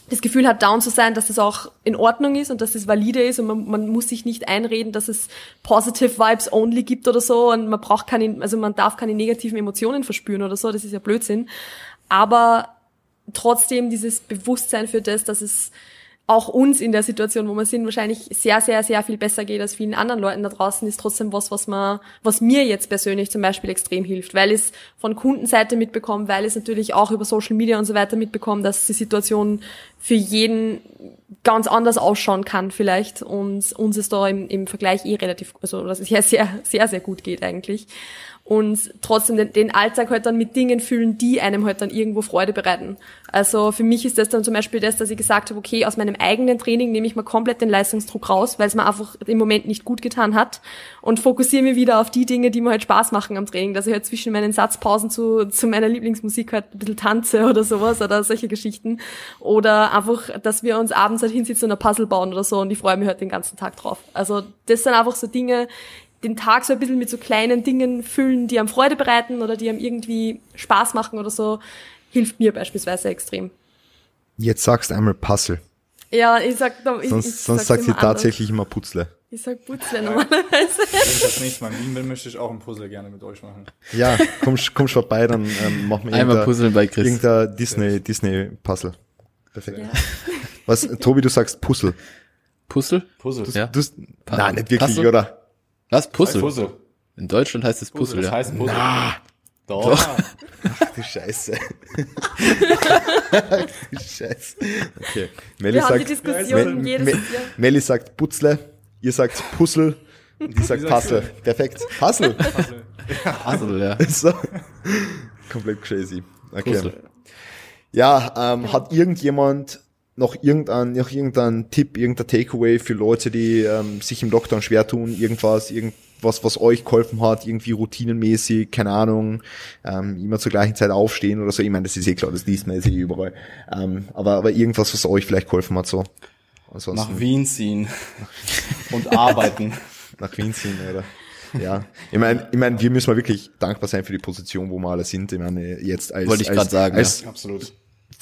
das Gefühl hat, down zu sein, dass das auch in Ordnung ist und dass das valide ist und man, man muss sich nicht einreden, dass es positive Vibes only gibt oder so und man braucht keine, also man darf keine negativen Emotionen verspüren oder so, das ist ja Blödsinn. Aber trotzdem dieses Bewusstsein für das, dass es auch uns in der Situation, wo wir sind, wahrscheinlich sehr, sehr, sehr viel besser geht als vielen anderen Leuten da draußen, ist trotzdem was, was man, was mir jetzt persönlich zum Beispiel extrem hilft, weil ich es von Kundenseite mitbekomme, weil ich es natürlich auch über Social Media und so weiter mitbekomme, dass die Situation für jeden ganz anders ausschauen kann vielleicht und uns ist da im, im Vergleich eh relativ, also dass es ja sehr, sehr, sehr gut geht eigentlich und trotzdem den, den Alltag halt dann mit Dingen füllen, die einem halt dann irgendwo Freude bereiten. Also für mich ist das dann zum Beispiel das, dass ich gesagt habe, okay, aus meinem eigenen Training nehme ich mal komplett den Leistungsdruck raus, weil es mir einfach im Moment nicht gut getan hat und fokussiere mich wieder auf die Dinge, die mir halt Spaß machen am Training, dass ich halt zwischen meinen Satzpausen zu, zu meiner Lieblingsmusik halt ein bisschen tanze (laughs) oder sowas oder solche Geschichten oder einfach, dass wir uns abends halt hinsitzen und ein Puzzle bauen oder so und ich freue mich halt den ganzen Tag drauf. Also das sind einfach so Dinge, den Tag so ein bisschen mit so kleinen Dingen füllen, die einem Freude bereiten oder die einem irgendwie Spaß machen oder so, hilft mir beispielsweise extrem. Jetzt sagst du einmal Puzzle. Ja, ich sag ich, Sonst, ich sonst sagt sie tatsächlich immer Putzle. Ich sag Putzle normalerweise. Wenn ich das nächste Mal in Wien bin, möchte ich auch ein Puzzle gerne mit euch machen. Ja, komm, komm vorbei, dann ähm, machen wir Einmal Puzzle bei Chris. irgendein Disney, Disney Puzzle. Perfekt. Ja. Was, Tobi, du sagst Puzzle. Puzzle? Puzzle. Du, ja. Du, nein, nicht wirklich, Puzzle? oder? Was? Puzzle? Puzzle. In Deutschland heißt es Puzzle, Puzzle das heißt Puzzle. Na. Doch. Doch. (laughs) Ach du Scheiße. Ach (laughs) du Scheiße. Okay. Melli Wir sagt, haben die Diskussion Me jedes Me Jahr. Melli sagt Putzle, ihr sagt Puzzle und ich sag Puzzle. Perfekt. Puzzle. (laughs) Puzzle, ja. so. Komplett crazy. Okay. Puzzle. Ja, ähm, hat irgendjemand noch irgendein, noch irgendein Tipp, irgendein Takeaway für Leute, die ähm, sich im Lockdown schwer tun, irgendwas, irgendwas, was euch geholfen hat, irgendwie routinenmäßig, keine Ahnung, ähm, immer zur gleichen Zeit aufstehen oder so. Ich meine, das ist eh klar, das liest man jetzt eh überall. Ähm, aber, aber irgendwas, was euch vielleicht geholfen hat, so. Ansonsten. Nach Wien ziehen und arbeiten. (laughs) Nach Wien ziehen, oder? Ja, ich meine, ich mein, wir müssen mal wirklich dankbar sein für die Position, wo wir alle sind. Ich meine, jetzt als, Wollte ich als, sagen, als ja. absolut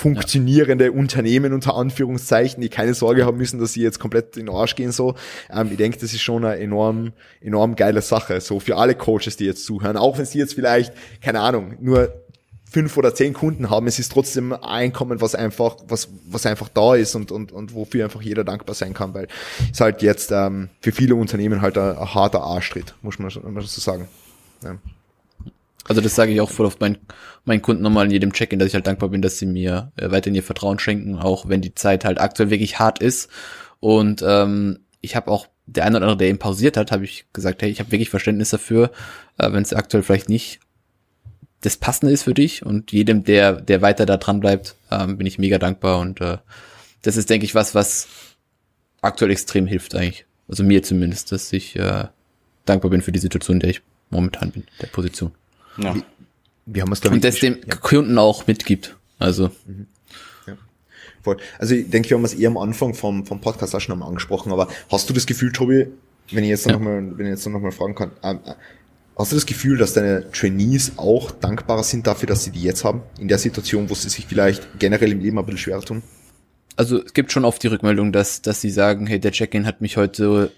funktionierende ja. Unternehmen unter Anführungszeichen, die keine Sorge haben müssen, dass sie jetzt komplett in den Arsch gehen so. Ähm, ich denke, das ist schon eine enorm, enorm geile Sache, so für alle Coaches, die jetzt zuhören. Auch wenn sie jetzt vielleicht, keine Ahnung, nur fünf oder zehn Kunden haben, es ist trotzdem ein Einkommen, was einfach, was, was einfach da ist und, und, und wofür einfach jeder dankbar sein kann, weil es halt jetzt ähm, für viele Unternehmen halt ein, ein harter Arschtritt, muss man, muss man so sagen. Ja. Also das sage ich auch voll auf meinen, meinen Kunden nochmal in jedem Check-in, dass ich halt dankbar bin, dass sie mir äh, weiterhin ihr Vertrauen schenken, auch wenn die Zeit halt aktuell wirklich hart ist. Und ähm, ich habe auch der eine oder andere, der eben pausiert hat, habe ich gesagt, hey, ich habe wirklich Verständnis dafür, äh, wenn es aktuell vielleicht nicht das Passende ist für dich und jedem, der, der weiter da dran bleibt, ähm, bin ich mega dankbar und äh, das ist, denke ich, was, was aktuell extrem hilft eigentlich. Also mir zumindest, dass ich äh, dankbar bin für die Situation, in der ich momentan bin, der Position. Ja. Wie, wie haben es Und das dem ja. Kunden auch mitgibt. Also. Mhm. Ja. Voll. Also ich denke, wir haben es eher am Anfang vom, vom Podcast auch schon einmal angesprochen, aber hast du das Gefühl, Tobi, wenn ich jetzt ja. nochmal, wenn ich jetzt noch mal fragen kann, ähm, Hast du das Gefühl, dass deine Trainees auch dankbarer sind dafür, dass sie die jetzt haben? In der Situation, wo sie sich vielleicht generell im Leben ein bisschen schwer tun? Also es gibt schon oft die Rückmeldung, dass, dass sie sagen, hey, der Check-in hat mich heute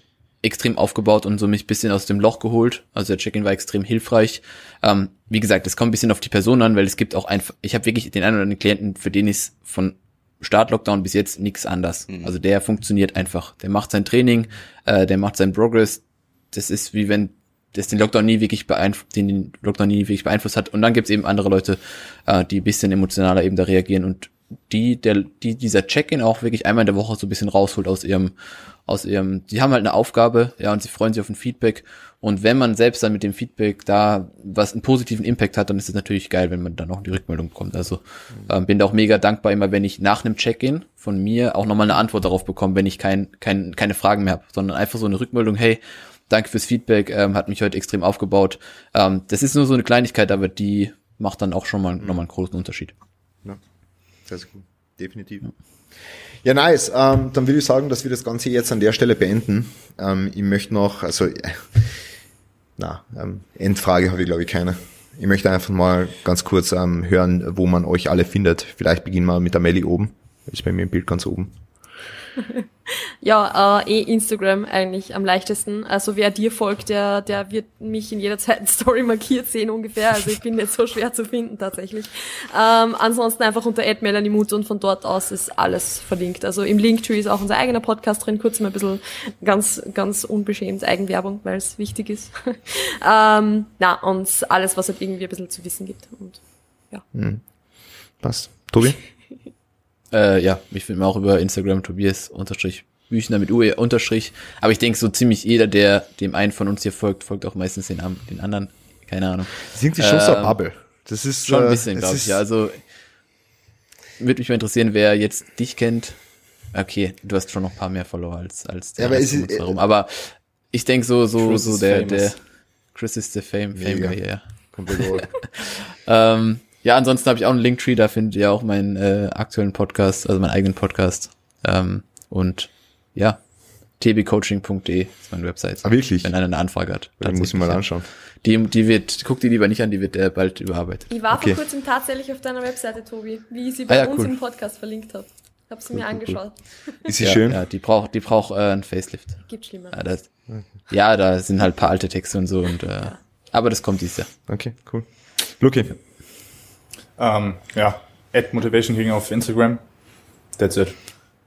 extrem aufgebaut und so mich bisschen aus dem Loch geholt. Also der Check-in war extrem hilfreich. Ähm, wie gesagt, es kommt ein bisschen auf die Person an, weil es gibt auch einfach, ich habe wirklich den einen oder anderen Klienten, für den ist von Start-Lockdown bis jetzt nichts anders. Mhm. Also der funktioniert einfach. Der macht sein Training, äh, der macht seinen Progress. Das ist wie wenn das den Lockdown nie wirklich beeinflusst, den, den Lockdown nie wirklich beeinflusst hat. Und dann gibt's eben andere Leute, äh, die bisschen emotionaler eben da reagieren und die, der, die dieser Check-in auch wirklich einmal in der Woche so ein bisschen rausholt aus ihrem, aus ihrem, die haben halt eine Aufgabe, ja, und sie freuen sich auf ein Feedback. Und wenn man selbst dann mit dem Feedback da was einen positiven Impact hat, dann ist es natürlich geil, wenn man dann auch die Rückmeldung bekommt. Also ähm, bin da auch mega dankbar immer, wenn ich nach einem Check-in von mir auch nochmal eine Antwort darauf bekomme, wenn ich kein, kein, keine Fragen mehr habe, sondern einfach so eine Rückmeldung, hey, Danke fürs Feedback, ähm, hat mich heute extrem aufgebaut. Ähm, das ist nur so eine Kleinigkeit, aber die macht dann auch schon mal nochmal einen großen Unterschied. Ja, cool. Definitiv. Ja. Ja, nice. Ähm, dann würde ich sagen, dass wir das Ganze jetzt an der Stelle beenden. Ähm, ich möchte noch, also, äh, (laughs) na, ähm, Endfrage habe ich glaube ich keine. Ich möchte einfach mal ganz kurz ähm, hören, wo man euch alle findet. Vielleicht beginnen wir mit der Melli oben. Ist bei mir im Bild ganz oben. (laughs) ja, äh, eh Instagram eigentlich am leichtesten. Also wer dir folgt, der, der wird mich in jeder zweiten (laughs) Story markiert sehen ungefähr. Also ich bin jetzt so schwer zu finden tatsächlich. Ähm, ansonsten einfach unter @melanie und von dort aus ist alles verlinkt. Also im Linktree ist auch unser eigener Podcast drin. Kurz mal ein bisschen ganz, ganz unbeschämt Eigenwerbung, weil es wichtig ist. (laughs) ähm, na, und alles, was halt irgendwie ein bisschen zu wissen gibt. Und ja. Mhm. Passt. Tobi? Äh, ja, ich finde mir auch über Instagram Tobias unterstrich Büchner mit UE unterstrich. Aber ich denke, so ziemlich jeder, der dem einen von uns hier folgt, folgt auch meistens den, den anderen. Keine Ahnung. Sind die schon ähm, so Bubble? Das ist schon ein äh, bisschen, glaube ich. Ja, also würde mich mal interessieren, wer jetzt dich kennt. Okay, du hast schon noch ein paar mehr Follower als als der ja, aber, ist, äh, herum. aber ich denke so so Chris so der der Chris ist der Fame Fame Guy, ja. Komplett (laughs) ähm, ja, ansonsten habe ich auch einen Linktree, da findet ihr auch meinen äh, aktuellen Podcast, also meinen eigenen Podcast. Ähm, und ja, tbcoaching.de ist meine Website. Ah, wirklich? Wenn einer eine Anfrage hat. Dann muss ich mal anschauen. Die, die wird, guck die lieber nicht an, die wird äh, bald überarbeitet. Ich war okay. vor kurzem tatsächlich auf deiner Webseite, Tobi, wie ich sie bei ah, ja, uns cool. im Podcast verlinkt habe. Ich habe sie cool, mir cool, angeschaut. Ist sie ja, schön? Ja, die braucht, die braucht äh, ein Facelift. Gibt schlimmer. Ja, das, ja, da sind halt paar alte Texte und so und äh, ja. aber das kommt dieses Jahr. Okay, cool. Lucky. Ähm, ja, at Motivation King auf Instagram. That's it.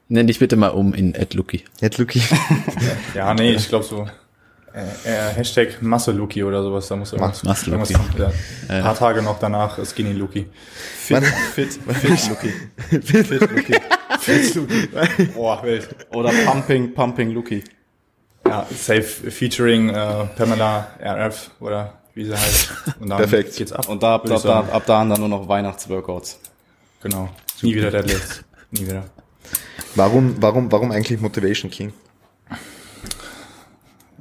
Nenn dich bitte mal um in @lucky. @lucky. (laughs) ja, nee, ich glaube so äh, äh, Hashtag Muscle oder sowas, da muss irgendwas, Muscle irgendwas ja. Ein paar Tage noch danach Skinny Lucky. Fit, fit, fit Lucky. fit, fit Lucky. (laughs) Fit Lucky. Boah, wild. Oder Pumping, Pumping Lucky. Ja, safe featuring äh, Pamela RF oder wie sie heißt. (laughs) Und dann Perfekt. geht's ab. Und da, ab, ab, da, ab da dann nur noch Weihnachtsworkouts. Genau. Nie wieder Deadlifts. Nie wieder. Warum, warum, warum eigentlich Motivation King?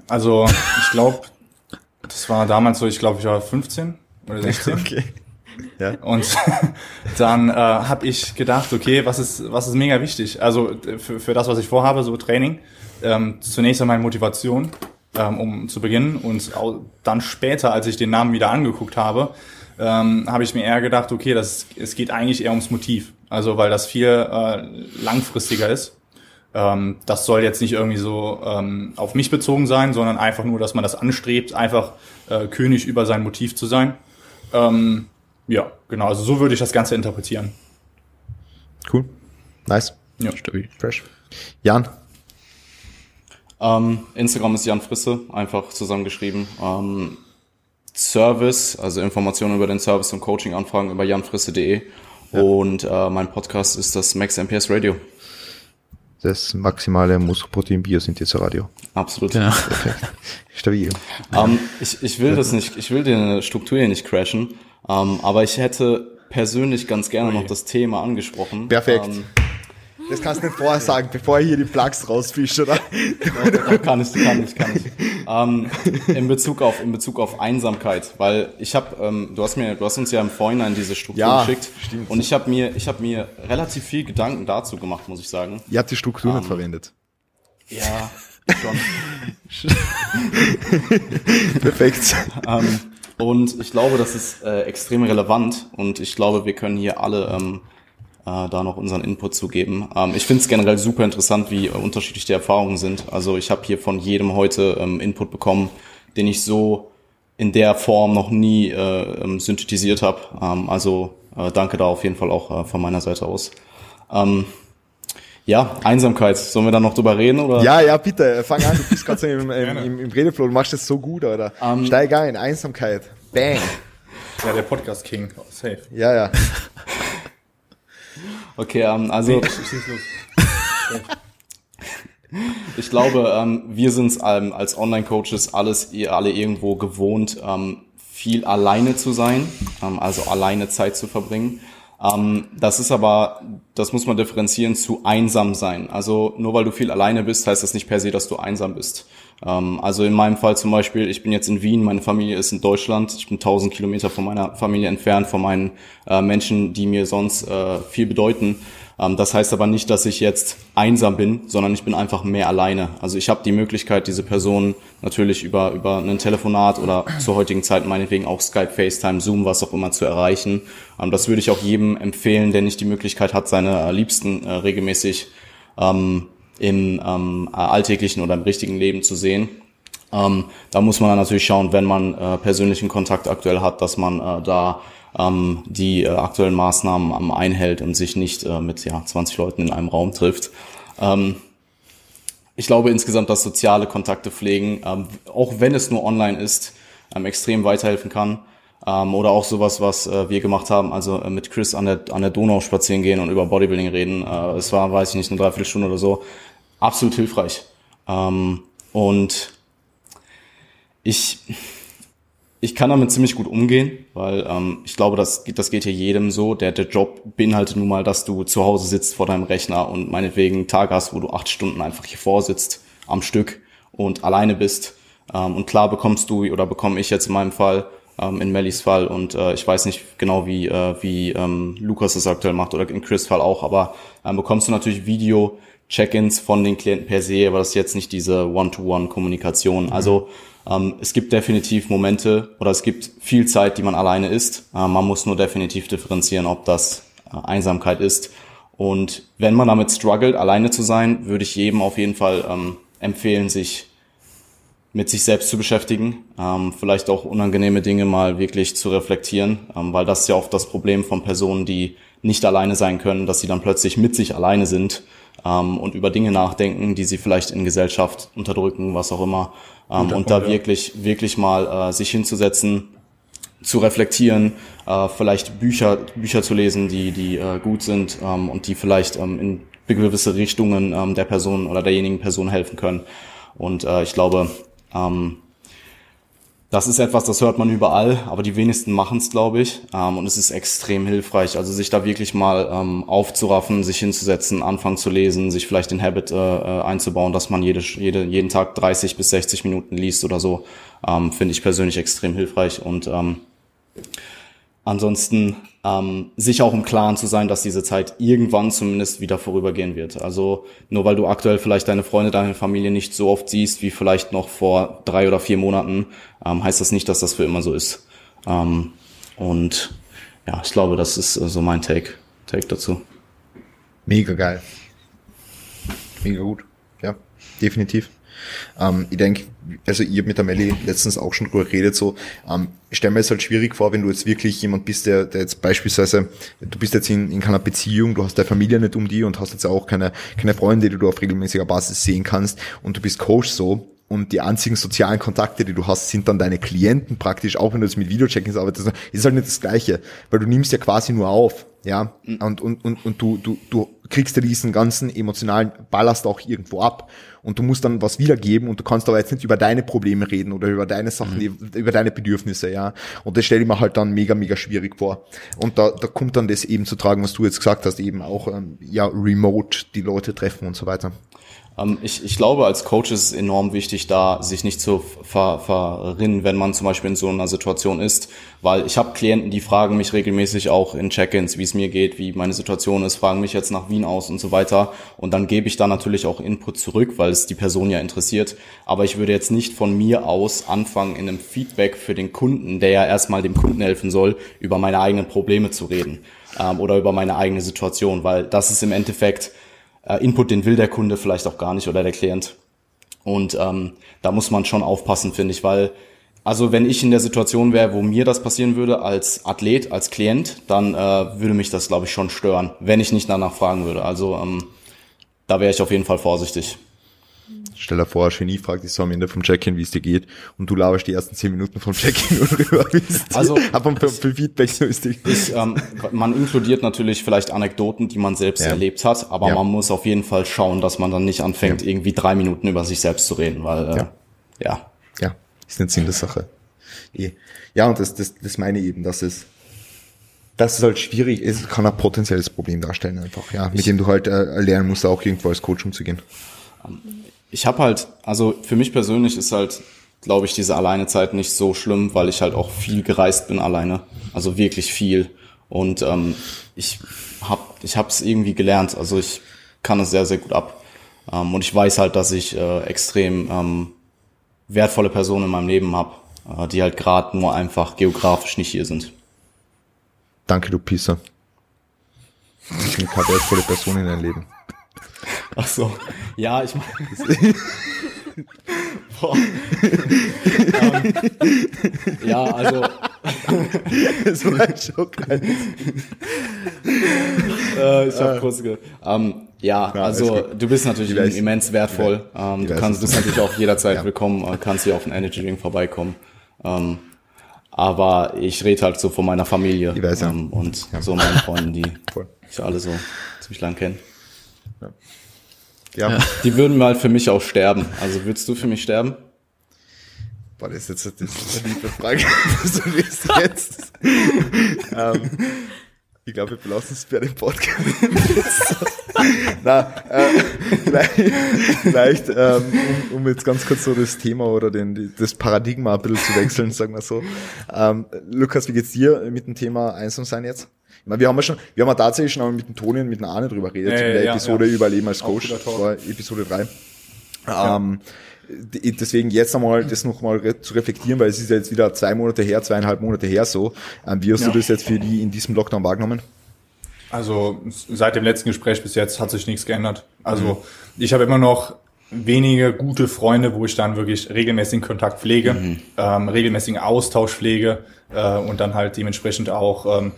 Also, ich glaube, das war damals so, ich glaube, ich war 15 oder (laughs) 16. Okay. Ja. Und (laughs) dann äh, habe ich gedacht, okay, was ist, was ist mega wichtig? Also für, für das, was ich vorhabe, so Training, ähm, zunächst einmal Motivation, ähm, um zu beginnen. Und auch dann später, als ich den Namen wieder angeguckt habe, ähm, habe ich mir eher gedacht, okay, das, es geht eigentlich eher ums Motiv. Also weil das viel äh, langfristiger ist. Ähm, das soll jetzt nicht irgendwie so ähm, auf mich bezogen sein, sondern einfach nur, dass man das anstrebt, einfach äh, König über sein Motiv zu sein. Ähm, ja, genau. Also so würde ich das Ganze interpretieren. Cool. Nice. Ja. Stabil. Fresh. Jan, Ähm, Instagram ist Jan Frisse, einfach zusammengeschrieben. Ähm, Service, also Informationen über den Service und Coaching-Anfragen über janfrisse.de. Und äh, mein Podcast ist das Max MPS Radio. das maximale Muskelprotein Biosynthese Radio. Absolut. Genau. Stabil. (laughs) Ähm, ich, ich will das nicht, ich will die Struktur hier nicht crashen, ähm, aber ich hätte persönlich ganz gerne noch das Thema angesprochen. Perfekt. Ähm, Das kannst du nicht vorher sagen, bevor ich hier die Plugs rausfische, oder? Doch, kann ich, kann ich, kann ich. Ähm, in Bezug auf, in Bezug auf Einsamkeit, weil ich habe, ähm, du hast mir, du hast uns ja im Vorhinein diese Struktur Ja, geschickt stimmt. und ich habe mir, ich habe mir relativ viel Gedanken dazu gemacht, muss ich sagen. Ihr habt die Struktur nicht verwendet. Ja, schon. (laughs) Perfekt. ähm, und ich glaube, das ist äh, extrem relevant und ich glaube, wir können hier alle ähm, äh, da noch unseren Input zu geben. Ähm, ich finde es generell super interessant, wie äh, unterschiedlich die Erfahrungen sind. Also ich habe hier von jedem heute ähm, Input bekommen, den ich so in der Form noch nie äh, ähm, synthetisiert habe. Ähm, also äh, danke da auf jeden Fall auch äh, von meiner Seite aus. Ähm, ja, Einsamkeit. Sollen wir da noch drüber reden? Oder? Ja, ja, bitte, fang an, du bist gerade so im, im, im, im Redeflow, du machst das so gut, Alter. Ähm, Steig ein, Einsamkeit. Bang. Ja, der Podcast King. Safe. Ja, ja. (laughs) Okay, ähm, also Ich schieß los. (laughs) Ich glaube, ähm, wir sind ähm, als Online-Coaches alles ihr alle irgendwo gewohnt, ähm, viel alleine zu sein, ähm, also alleine Zeit zu verbringen. Ähm, das ist aber, das muss man differenzieren zu einsam sein. Also nur weil du viel alleine bist, heißt das nicht per se, dass du einsam bist. Ähm, also in meinem Fall zum Beispiel, ich bin jetzt in Wien, meine Familie ist in Deutschland, ich bin 1000 Kilometer von meiner Familie entfernt, von meinen äh, Menschen, die mir sonst äh, viel bedeuten. Ähm, das heißt aber nicht, dass ich jetzt einsam bin, sondern ich bin einfach mehr alleine. Also ich habe die Möglichkeit, diese Person natürlich über, über ein Telefonat oder zur heutigen Zeit meinetwegen auch Skype, FaceTime, Zoom, was auch immer zu erreichen. Ähm, das würde ich auch jedem empfehlen, der nicht die Möglichkeit hat, seine äh, Liebsten äh, regelmäßig ähm, im alltäglichen oder im richtigen Leben zu sehen. Da muss man dann natürlich schauen, wenn man äh, persönlichen Kontakt aktuell hat, dass man da ähm, die äh, aktuellen Maßnahmen ähm, einhält und sich nicht äh, mit ja, 20 Leuten in einem Raum trifft. Ähm, ich glaube insgesamt, dass soziale Kontakte pflegen, ähm, auch wenn es nur online ist, ähm, extrem weiterhelfen kann. Ähm, oder auch sowas, was äh, wir gemacht haben, also äh, mit Chris an der, an der Donau spazieren gehen und über Bodybuilding reden. Äh, es war, weiß ich nicht, eine Dreiviertelstunde oder so. Absolut hilfreich. Ähm, und ich, ich kann damit ziemlich gut umgehen, weil ähm, ich glaube, das, geht- das geht hier jedem so. Der, der Job beinhaltet nun mal, dass du zu Hause sitzt vor deinem Rechner und meinetwegen Tag hast, wo du acht Stunden einfach hier vorsitzt am Stück und alleine bist. Ähm, und klar bekommst du oder bekomme ich jetzt in meinem Fall, ähm, in Mellies Fall und äh, ich weiß nicht genau, wie, äh, wie ähm, Lukas das aktuell macht oder in Chris Fall auch, aber ähm, bekommst du natürlich Video Check-ins von den Klienten per se, aber das ist jetzt nicht diese One-to-One-Kommunikation. Also es gibt definitiv Momente oder es gibt viel Zeit, die man alleine ist. Äh, man muss nur definitiv differenzieren, ob das äh, Einsamkeit ist. Und wenn man damit struggelt, alleine zu sein, würde ich jedem auf jeden Fall ähm, empfehlen, sich mit sich selbst zu beschäftigen, ähm, vielleicht auch unangenehme Dinge mal wirklich zu reflektieren, ähm, weil das ist ja oft das Problem von Personen, die nicht alleine sein können, dass sie dann plötzlich mit sich alleine sind ähm, und über Dinge nachdenken, die sie vielleicht in Gesellschaft unterdrücken, was auch immer. Ähm, und da wirklich, wirklich mal äh, sich hinzusetzen, zu reflektieren, äh, vielleicht Bücher, Bücher zu lesen, die, die äh, gut sind ähm, und die vielleicht ähm, in gewisse Richtungen ähm, der Person oder derjenigen Person helfen können. Und äh, ich glaube, ähm, das ist etwas, das hört man überall, aber die wenigsten machen es, glaube ich. Ähm, und es ist extrem hilfreich. Also sich da wirklich mal ähm, aufzuraffen, sich hinzusetzen, anfangen zu lesen, sich vielleicht den Habit äh, äh einzubauen, dass man jede, jede, jeden Tag 30 bis 60 Minuten liest oder so, ähm, finde ich persönlich extrem hilfreich. Und ähm, ansonsten ähm, sich auch im Klaren zu sein, dass diese Zeit irgendwann zumindest wieder vorübergehen wird. Also nur weil du aktuell vielleicht deine Freunde, deine Familie nicht so oft siehst wie vielleicht noch vor drei oder vier Monaten, ähm, heißt das nicht, dass das für immer so ist. Ähm, und ja, ich glaube, das ist so mein Take, Take dazu. Mega geil. Mega gut. Ja, definitiv. Ähm, ich denke, also ihr mit der Melli letztens auch schon drüber geredet, so, ähm, ich stelle mir es halt schwierig vor, wenn du jetzt wirklich jemand bist, der, der jetzt beispielsweise, du bist jetzt in, in keiner Beziehung, du hast deine Familie nicht um die und hast jetzt auch keine, keine Freunde, die du auf regelmäßiger Basis sehen kannst und du bist Coach so, und die einzigen sozialen Kontakte, die du hast, sind dann deine Klienten praktisch, auch wenn du jetzt mit Videocheck-ins arbeitest, ist halt nicht das Gleiche, weil du nimmst ja quasi nur auf, ja, mhm. und, und, und, und du, du, du kriegst ja diesen ganzen emotionalen Ballast auch irgendwo ab und du musst dann was wiedergeben und du kannst aber jetzt nicht über deine Probleme reden oder über deine Sachen, mhm. über deine Bedürfnisse, ja, und das stelle ich mir halt dann mega, mega schwierig vor und da, da kommt dann das eben zu tragen, was du jetzt gesagt hast, eben auch, ähm, ja, remote die Leute treffen und so weiter. Ähm, ich, ich glaube, als Coach ist es enorm wichtig, da sich nicht zu ver, verrinnen, wenn man zum Beispiel in so einer Situation ist, weil ich habe Klienten, die fragen mich regelmäßig auch in Check-ins, wie es mir geht, wie meine Situation ist, fragen mich jetzt nach Wien aus und so weiter. Und dann gebe ich da natürlich auch Input zurück, weil es die Person ja interessiert. Aber ich würde jetzt nicht von mir aus anfangen, in einem Feedback für den Kunden, der ja erstmal dem Kunden helfen soll, über meine eigenen Probleme zu reden ähm, oder über meine eigene Situation, weil das ist im Endeffekt äh, Input, den will der Kunde vielleicht auch gar nicht oder der Klient. Und ähm, da muss man schon aufpassen, finde ich, weil also wenn ich in der Situation wäre, wo mir das passieren würde als Athlet, als Klient, dann äh, würde mich das, glaube ich, schon stören, wenn ich nicht danach fragen würde. Also ähm, da wäre ich auf jeden Fall vorsichtig. Stell dir vor, Genie fragt dich so am Ende vom Check-in, wie es dir geht, und du laberst die ersten zehn Minuten vom Check-in und (laughs) rüber, es Also, aber für, für Feedback so ist die. Ähm, man inkludiert natürlich vielleicht Anekdoten, die man selbst ja. erlebt hat, aber ja. man muss auf jeden Fall schauen, dass man dann nicht anfängt, ja. irgendwie drei Minuten über sich selbst zu reden, weil, äh, ja. Ja, ist Sinn der Sache. Eh. Ja, und das, das, das meine ich eben, dass es, dass es halt schwierig ist, kann ein potenzielles Problem darstellen einfach, ja, mit ich, dem du halt äh, lernen musst, auch irgendwo als Coach umzugehen. Ich habe halt, also für mich persönlich ist halt, glaube ich, diese Alleinezeit nicht so schlimm, weil ich halt auch viel gereist bin alleine. Also wirklich viel. Und ähm, ich habe ich hab's irgendwie gelernt. Also ich kann es sehr, sehr gut ab. Ähm, und ich weiß halt, dass ich äh, extrem ähm, wertvolle Personen in meinem Leben habe, äh, die halt gerade nur einfach geografisch nicht hier sind. Danke, du Pisser. Ich bin keine wertvolle Person in deinem Leben. Ach so. Ja, ich meine. (laughs) Ähm, ja, also. (laughs) das war ein Schock. äh, ich habe äh, kurz ge ähm, ja, ja, also du bist natürlich immens wertvoll. Ähm, du kannst, bist natürlich auch jederzeit (laughs) ja. willkommen, äh, kannst hier auf den Energy Drink vorbeikommen. Ähm, aber ich rede halt so von meiner Familie ja. ähm, und ja. so meinen Freunden, die ich alle so ziemlich lang kenne. Ja. Ja. ja. Die würden mal für mich auch sterben. Also würdest du für mich sterben? Boah, das ist jetzt (laughs) das ist eine liebe Frage. so wie es jetzt. ähm, ich glaube, wir belassen es bei dem Podcast. (laughs) Na, äh, vielleicht, vielleicht ähm, um, um, jetzt ganz kurz so das Thema oder den, das Paradigma ein bisschen zu wechseln, sagen wir so. Ähm, Lukas, wie geht's dir mit dem Thema Einsam sein jetzt? Meine, wir haben ja schon, wir haben ja tatsächlich schon mit dem Toni und mit dem Arne drüber geredet, äh, in der ja, Episode ja. Überleben als Coach, das war Episode 3. Ja. Ähm, deswegen jetzt einmal das nochmal zu reflektieren, weil es ist ja jetzt wieder zwei Monate her, zweieinhalb Monate her so. Ähm, wie hast du das jetzt für die in diesem Lockdown wahrgenommen? Also seit dem letzten Gespräch bis jetzt hat sich nichts geändert. Also mhm. ich habe immer noch wenige gute Freunde, wo ich dann wirklich regelmäßigen Kontakt pflege, mhm. ähm, regelmäßigen Austausch pflege äh, und dann halt dementsprechend auch ähm,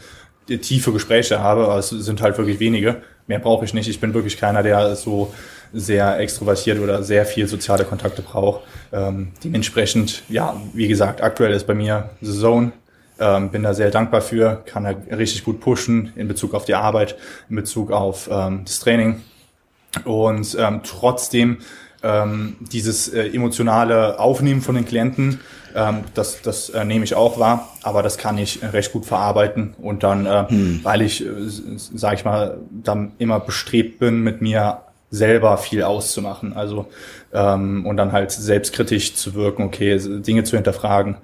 tiefe Gespräche habe, aber es sind halt wirklich wenige. Mehr brauche ich nicht. Ich bin wirklich keiner, der so sehr extrovertiert oder sehr viel soziale Kontakte braucht. Ähm, dementsprechend, ja, wie gesagt, aktuell ist bei mir The Zone. Ähm, bin da sehr dankbar für, kann da richtig gut pushen in Bezug auf die Arbeit, in Bezug auf ähm, das Training. Und ähm, trotzdem ähm, dieses äh, emotionale Aufnehmen von den Klienten, ähm, das, das äh, nehme ich auch wahr, aber das kann ich recht gut verarbeiten und dann, äh, hm. weil ich, äh, sage ich mal, dann immer bestrebt bin, mit mir selber viel auszumachen. Also ähm, und dann halt selbstkritisch zu wirken, okay, Dinge zu hinterfragen.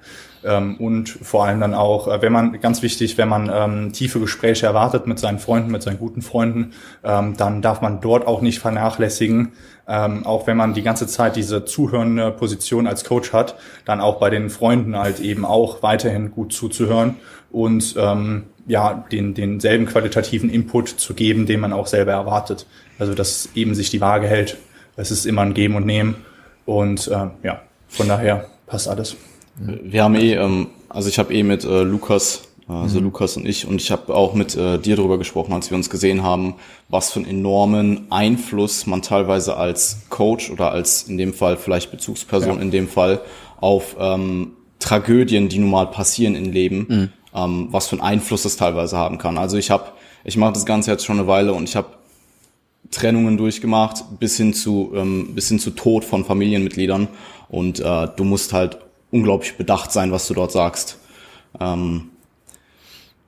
Ähm, und vor allem dann auch, äh, wenn man, ganz wichtig, wenn man ähm, tiefe Gespräche erwartet mit seinen Freunden, mit seinen guten Freunden, ähm, dann darf man dort auch nicht vernachlässigen, ähm, auch wenn man die ganze Zeit diese zuhörende Position als Coach hat, dann auch bei den Freunden halt eben auch weiterhin gut zuzuhören und ähm, ja, den, denselben qualitativen Input zu geben, den man auch selber erwartet. Also dass eben sich die Waage hält. Es ist immer ein Geben und Nehmen. Und äh, ja, von daher passt alles. Wir haben eh, ähm, also ich habe eh mit äh, Lukas, also mhm. Lukas und ich, und ich habe auch mit äh, dir darüber gesprochen, als wir uns gesehen haben, was für einen enormen Einfluss man teilweise als Coach oder als in dem Fall vielleicht Bezugsperson ja. in dem Fall auf ähm, Tragödien, die nun mal passieren im Leben, mhm. ähm, was für einen Einfluss das teilweise haben kann. Also ich habe, ich mache das Ganze jetzt schon eine Weile und ich habe Trennungen durchgemacht, bis hin zu ähm, bis hin zu Tod von Familienmitgliedern und äh, du musst halt unglaublich bedacht sein, was du dort sagst. Ähm,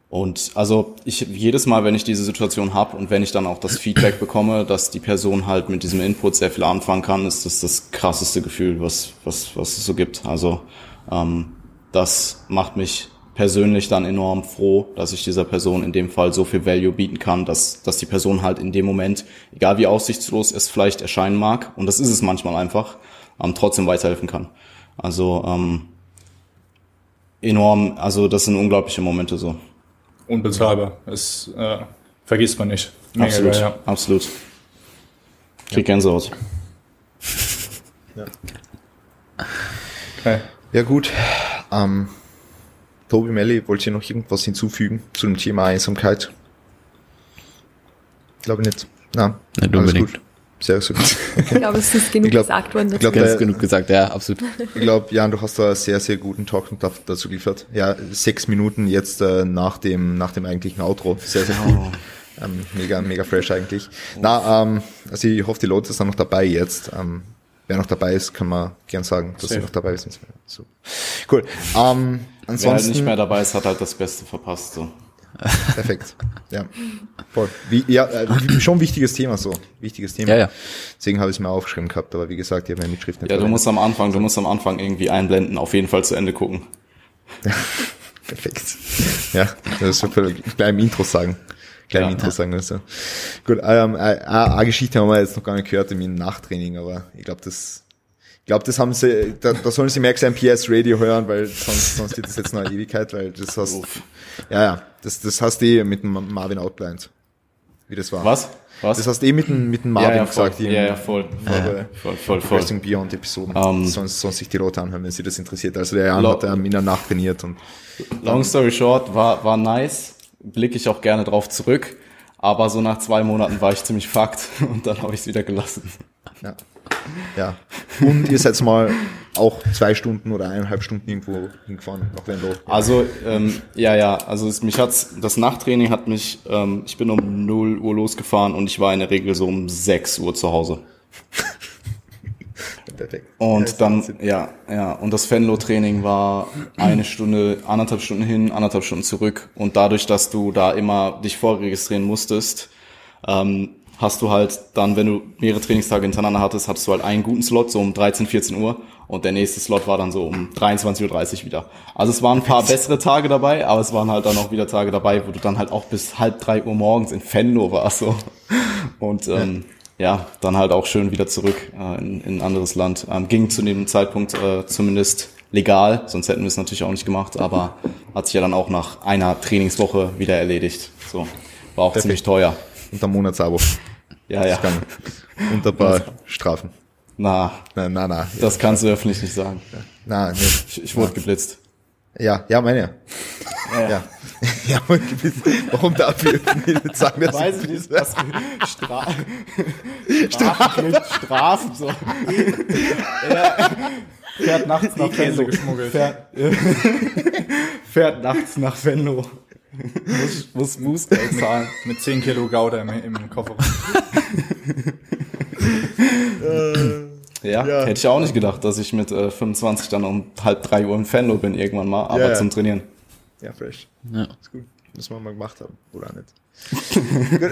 und also ich jedes Mal, wenn ich diese Situation habe und wenn ich dann auch das Feedback (clears throat) bekomme, dass die Person halt mit diesem Input sehr viel anfangen kann, ist das das krasseste Gefühl, was was was es so gibt. Also ähm, das macht mich persönlich dann enorm froh, dass ich dieser Person in dem Fall so viel Value bieten kann, dass dass die Person halt in dem Moment, egal wie aussichtslos es vielleicht erscheinen mag, und das ist es manchmal einfach, ähm, trotzdem weiterhelfen kann. Also ähm, enorm, also das sind unglaubliche Momente so. Unbezahlbar. Das äh, vergisst man nicht. Mega absolut, geil, ja. absolut. Krieg Gänsehaut. Ja. Okay. Ja gut. Ähm, Tobi Melli, wollt ihr noch irgendwas hinzufügen zu dem Thema Einsamkeit? Glaube nicht. Nein. Nicht unbedingt. Gut. Sehr, sehr gut. Ich glaube, es ist genug glaub, gesagt worden. Ich glaube, es ist genug gesagt, ja, absolut. Ich glaube, Jan, du hast da einen sehr, sehr guten Talk dazu geliefert. Ja, sechs Minuten jetzt äh, nach dem nach dem eigentlichen Outro. Sehr, sehr cool. Oh. Ähm, mega, mega fresh eigentlich. Oh. Na, ähm, also ich hoffe, die Leute sind noch dabei jetzt. Ähm, wer noch dabei ist, kann man gern sagen, dass sie noch dabei sind. So. Cool. Ähm, ansonsten, wer halt nicht mehr dabei ist, hat halt das Beste verpasst. So. Perfekt. Ja. Voll. Wie, ja, äh, schon wichtiges Thema so. Wichtiges Thema. Ja, ja. Deswegen habe ich es mir aufgeschrieben gehabt, aber wie gesagt, ich habe meine Mitschrift nicht. Ja, du musst am Anfang, du musst am Anfang irgendwie einblenden, auf jeden Fall zu Ende gucken. (laughs) Perfekt. Ja, das ist gleich im Intro sagen. Gleich im ja, Intro ja. sagen. Also. Gut, ähm, äh, eine Geschichte haben wir jetzt noch gar nicht gehört im Nachtraining, aber ich glaube, das glaube, das haben sie, da, da sollen sie mehr sein PS Radio hören, weil sonst, sonst geht das jetzt noch eine Ewigkeit, weil das hast, ja, ja, das, das hast du eh mit dem Marvin outlined. Wie das war. Was? Was? Das hast du eh mit dem, mit dem Marvin ja, ja, gesagt. Ja, ja, voll. Voll, voll, voll. Wrestling Beyond Episoden. Um, ähm, sonst, sonst sich die Leute anhören, wenn sie das interessiert. Also der Jan hat ähm, in der Nacht trainiert und. Long story short, war, war nice. Blicke ich auch gerne drauf zurück. Aber so nach zwei Monaten war ich ziemlich fucked (laughs) und dann habe ich es wieder gelassen. Ja. Ja. Und ihr seid mal auch zwei Stunden oder eineinhalb Stunden irgendwo hingefahren nach Venlo. Also ähm, ja, ja, also es, mich hat's, das Nachttraining hat mich, ähm, ich bin um 0 Uhr losgefahren und ich war in der Regel so um 6 Uhr zu Hause. (laughs) Perfekt. Und ja, dann, ja, ja, und das Fenlo-Training war eine Stunde, anderthalb Stunden hin, anderthalb Stunden zurück. Und dadurch, dass du da immer dich vorregistrieren musstest, ähm, hast du halt dann, wenn du mehrere Trainingstage hintereinander hattest, hattest du halt einen guten Slot, so um 13, 14 Uhr. Und der nächste Slot war dann so um 23.30 Uhr wieder. Also es waren ein paar bessere Tage dabei, aber es waren halt dann auch wieder Tage dabei, wo du dann halt auch bis halb drei Uhr morgens in Fenlo warst. So. Und ähm, ja. ja, dann halt auch schön wieder zurück äh, in, in ein anderes Land. Ähm, ging zu dem Zeitpunkt äh, zumindest legal, sonst hätten wir es natürlich auch nicht gemacht, aber hat sich ja dann auch nach einer Trainingswoche wieder erledigt. So, war auch Perfekt. ziemlich teuer. Und ein Monatsabo. Ja, ja. Und ein paar Strafen. Na, na, na, na. Das kannst du öffentlich nicht sagen. Na, nee. Ich, ich wurde geblitzt. Ja, ja, meine. Ja, ja. ja (laughs) warum darf ich nicht sagen, dass Weiß ich nicht, was (laughs) Stra (laughs) Strafen, Strafen so. ja. Fährt nachts nach Venlo. geschmuggelt. Fährt, fährt nachts nach Venlo muss, muss Bußgeld zahlen. Mit 10 Kilo Gouda im, im Kofferraum. Ja, Ja. hätte ich auch nicht gedacht, dass ich mit äh, 25 dann um halb drei Uhr im Fanlo bin irgendwann mal, aber Ja, ja. zum Trainieren. Ja, fresh. Ja. Ist gut. Müssen wir mal gemacht haben. Oder nicht. (laughs)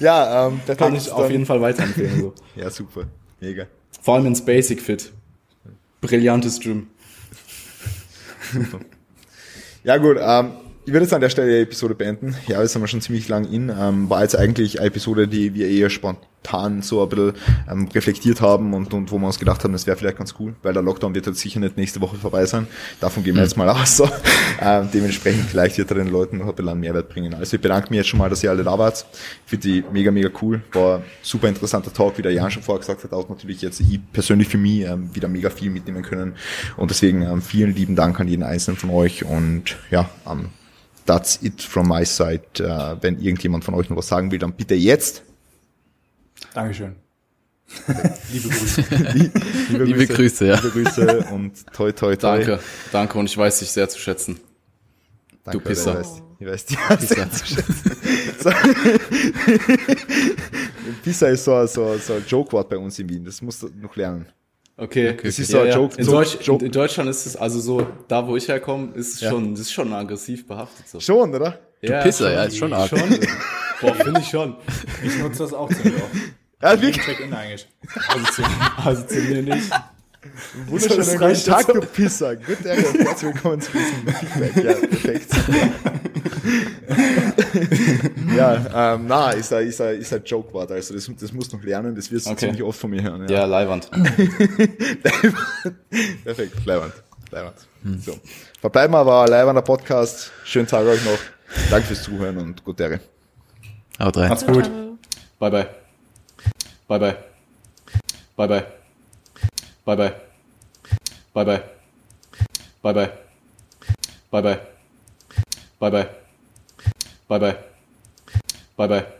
Ja, ähm, perfekt. Kann ich auf jeden Fall weiterempfehlen. So. Ja, super. Mega. Vor allem ins Basic Fit. Brillantes Gym. Ja gut, ähm, ich würde jetzt an der Stelle die Episode beenden. Ja, jetzt sind wir schon ziemlich lang in. Ähm, war jetzt eigentlich eine Episode, die wir eher spontan so ein bisschen ähm, reflektiert haben und, und wo wir uns gedacht haben, das wäre vielleicht ganz cool, weil der Lockdown wird jetzt sicher nicht nächste Woche vorbei sein. Davon gehen wir jetzt mal aus. So. Ähm, dementsprechend vielleicht wird er den Leuten noch ein bisschen Mehrwert bringen. Also ich bedanke mich jetzt schon mal, dass ihr alle da wart. Ich finde die mega, mega cool. War super interessanter Talk, wie der Jan schon vorher gesagt hat. Auch natürlich jetzt ich persönlich für mich ähm, wieder mega viel mitnehmen können. Und deswegen ähm, vielen lieben Dank an jeden einzelnen von euch. Und ja, ähm, that's it from my side. Äh, wenn irgendjemand von euch noch was sagen will, dann bitte jetzt. Dankeschön. (laughs) Liebe Grüße. Liebe Grüße, ja. Liebe Grüße und toi toi toi. Danke, danke und ich weiß dich sehr zu schätzen. Danke, Du Pisser. Ich weiß, ich weiß die sehr zu schätzen. (laughs) So. Pisser ist so, so, so ein Joke-Wort bei uns in Wien. Das musst du noch lernen. Okay, Das ist so ein Joke- In, so- Deutsch, Joke- in Deutschland ist es also so, da wo ich herkomme, ist es Ja. schon, das ist schon aggressiv behaftet. So. Schon, oder? Du Pisser, ja, ist schon arg. Schon. Boah, finde ich schon. Ich nutze das auch ziemlich oft. Ja, wirklich. Check-in eigentlich. Also zu, also zu mir nicht. Wunderschönen guten Tag, du Pisser. Gut, und (laughs) herzlich willkommen zu diesem Feedback. Ja, perfekt. ja, ähm, na, ist ein, ist ein, ist ein Joke-Wort. Also das, das musst du noch lernen. Das wirst du Okay. ziemlich oft von mir hören. Ja, Leihwand. (laughs) Perfekt, Leiband. Leiband. So. Verbleiben wir aber Leibander Podcast. Schönen Tag euch noch. Danke fürs Zuhören und gute Ehre. Haut rein. Macht's gut. Bye bye. Bye bye. Bye bye. 拜拜。拜拜。拜拜。拜拜。拜拜。拜拜。拜拜。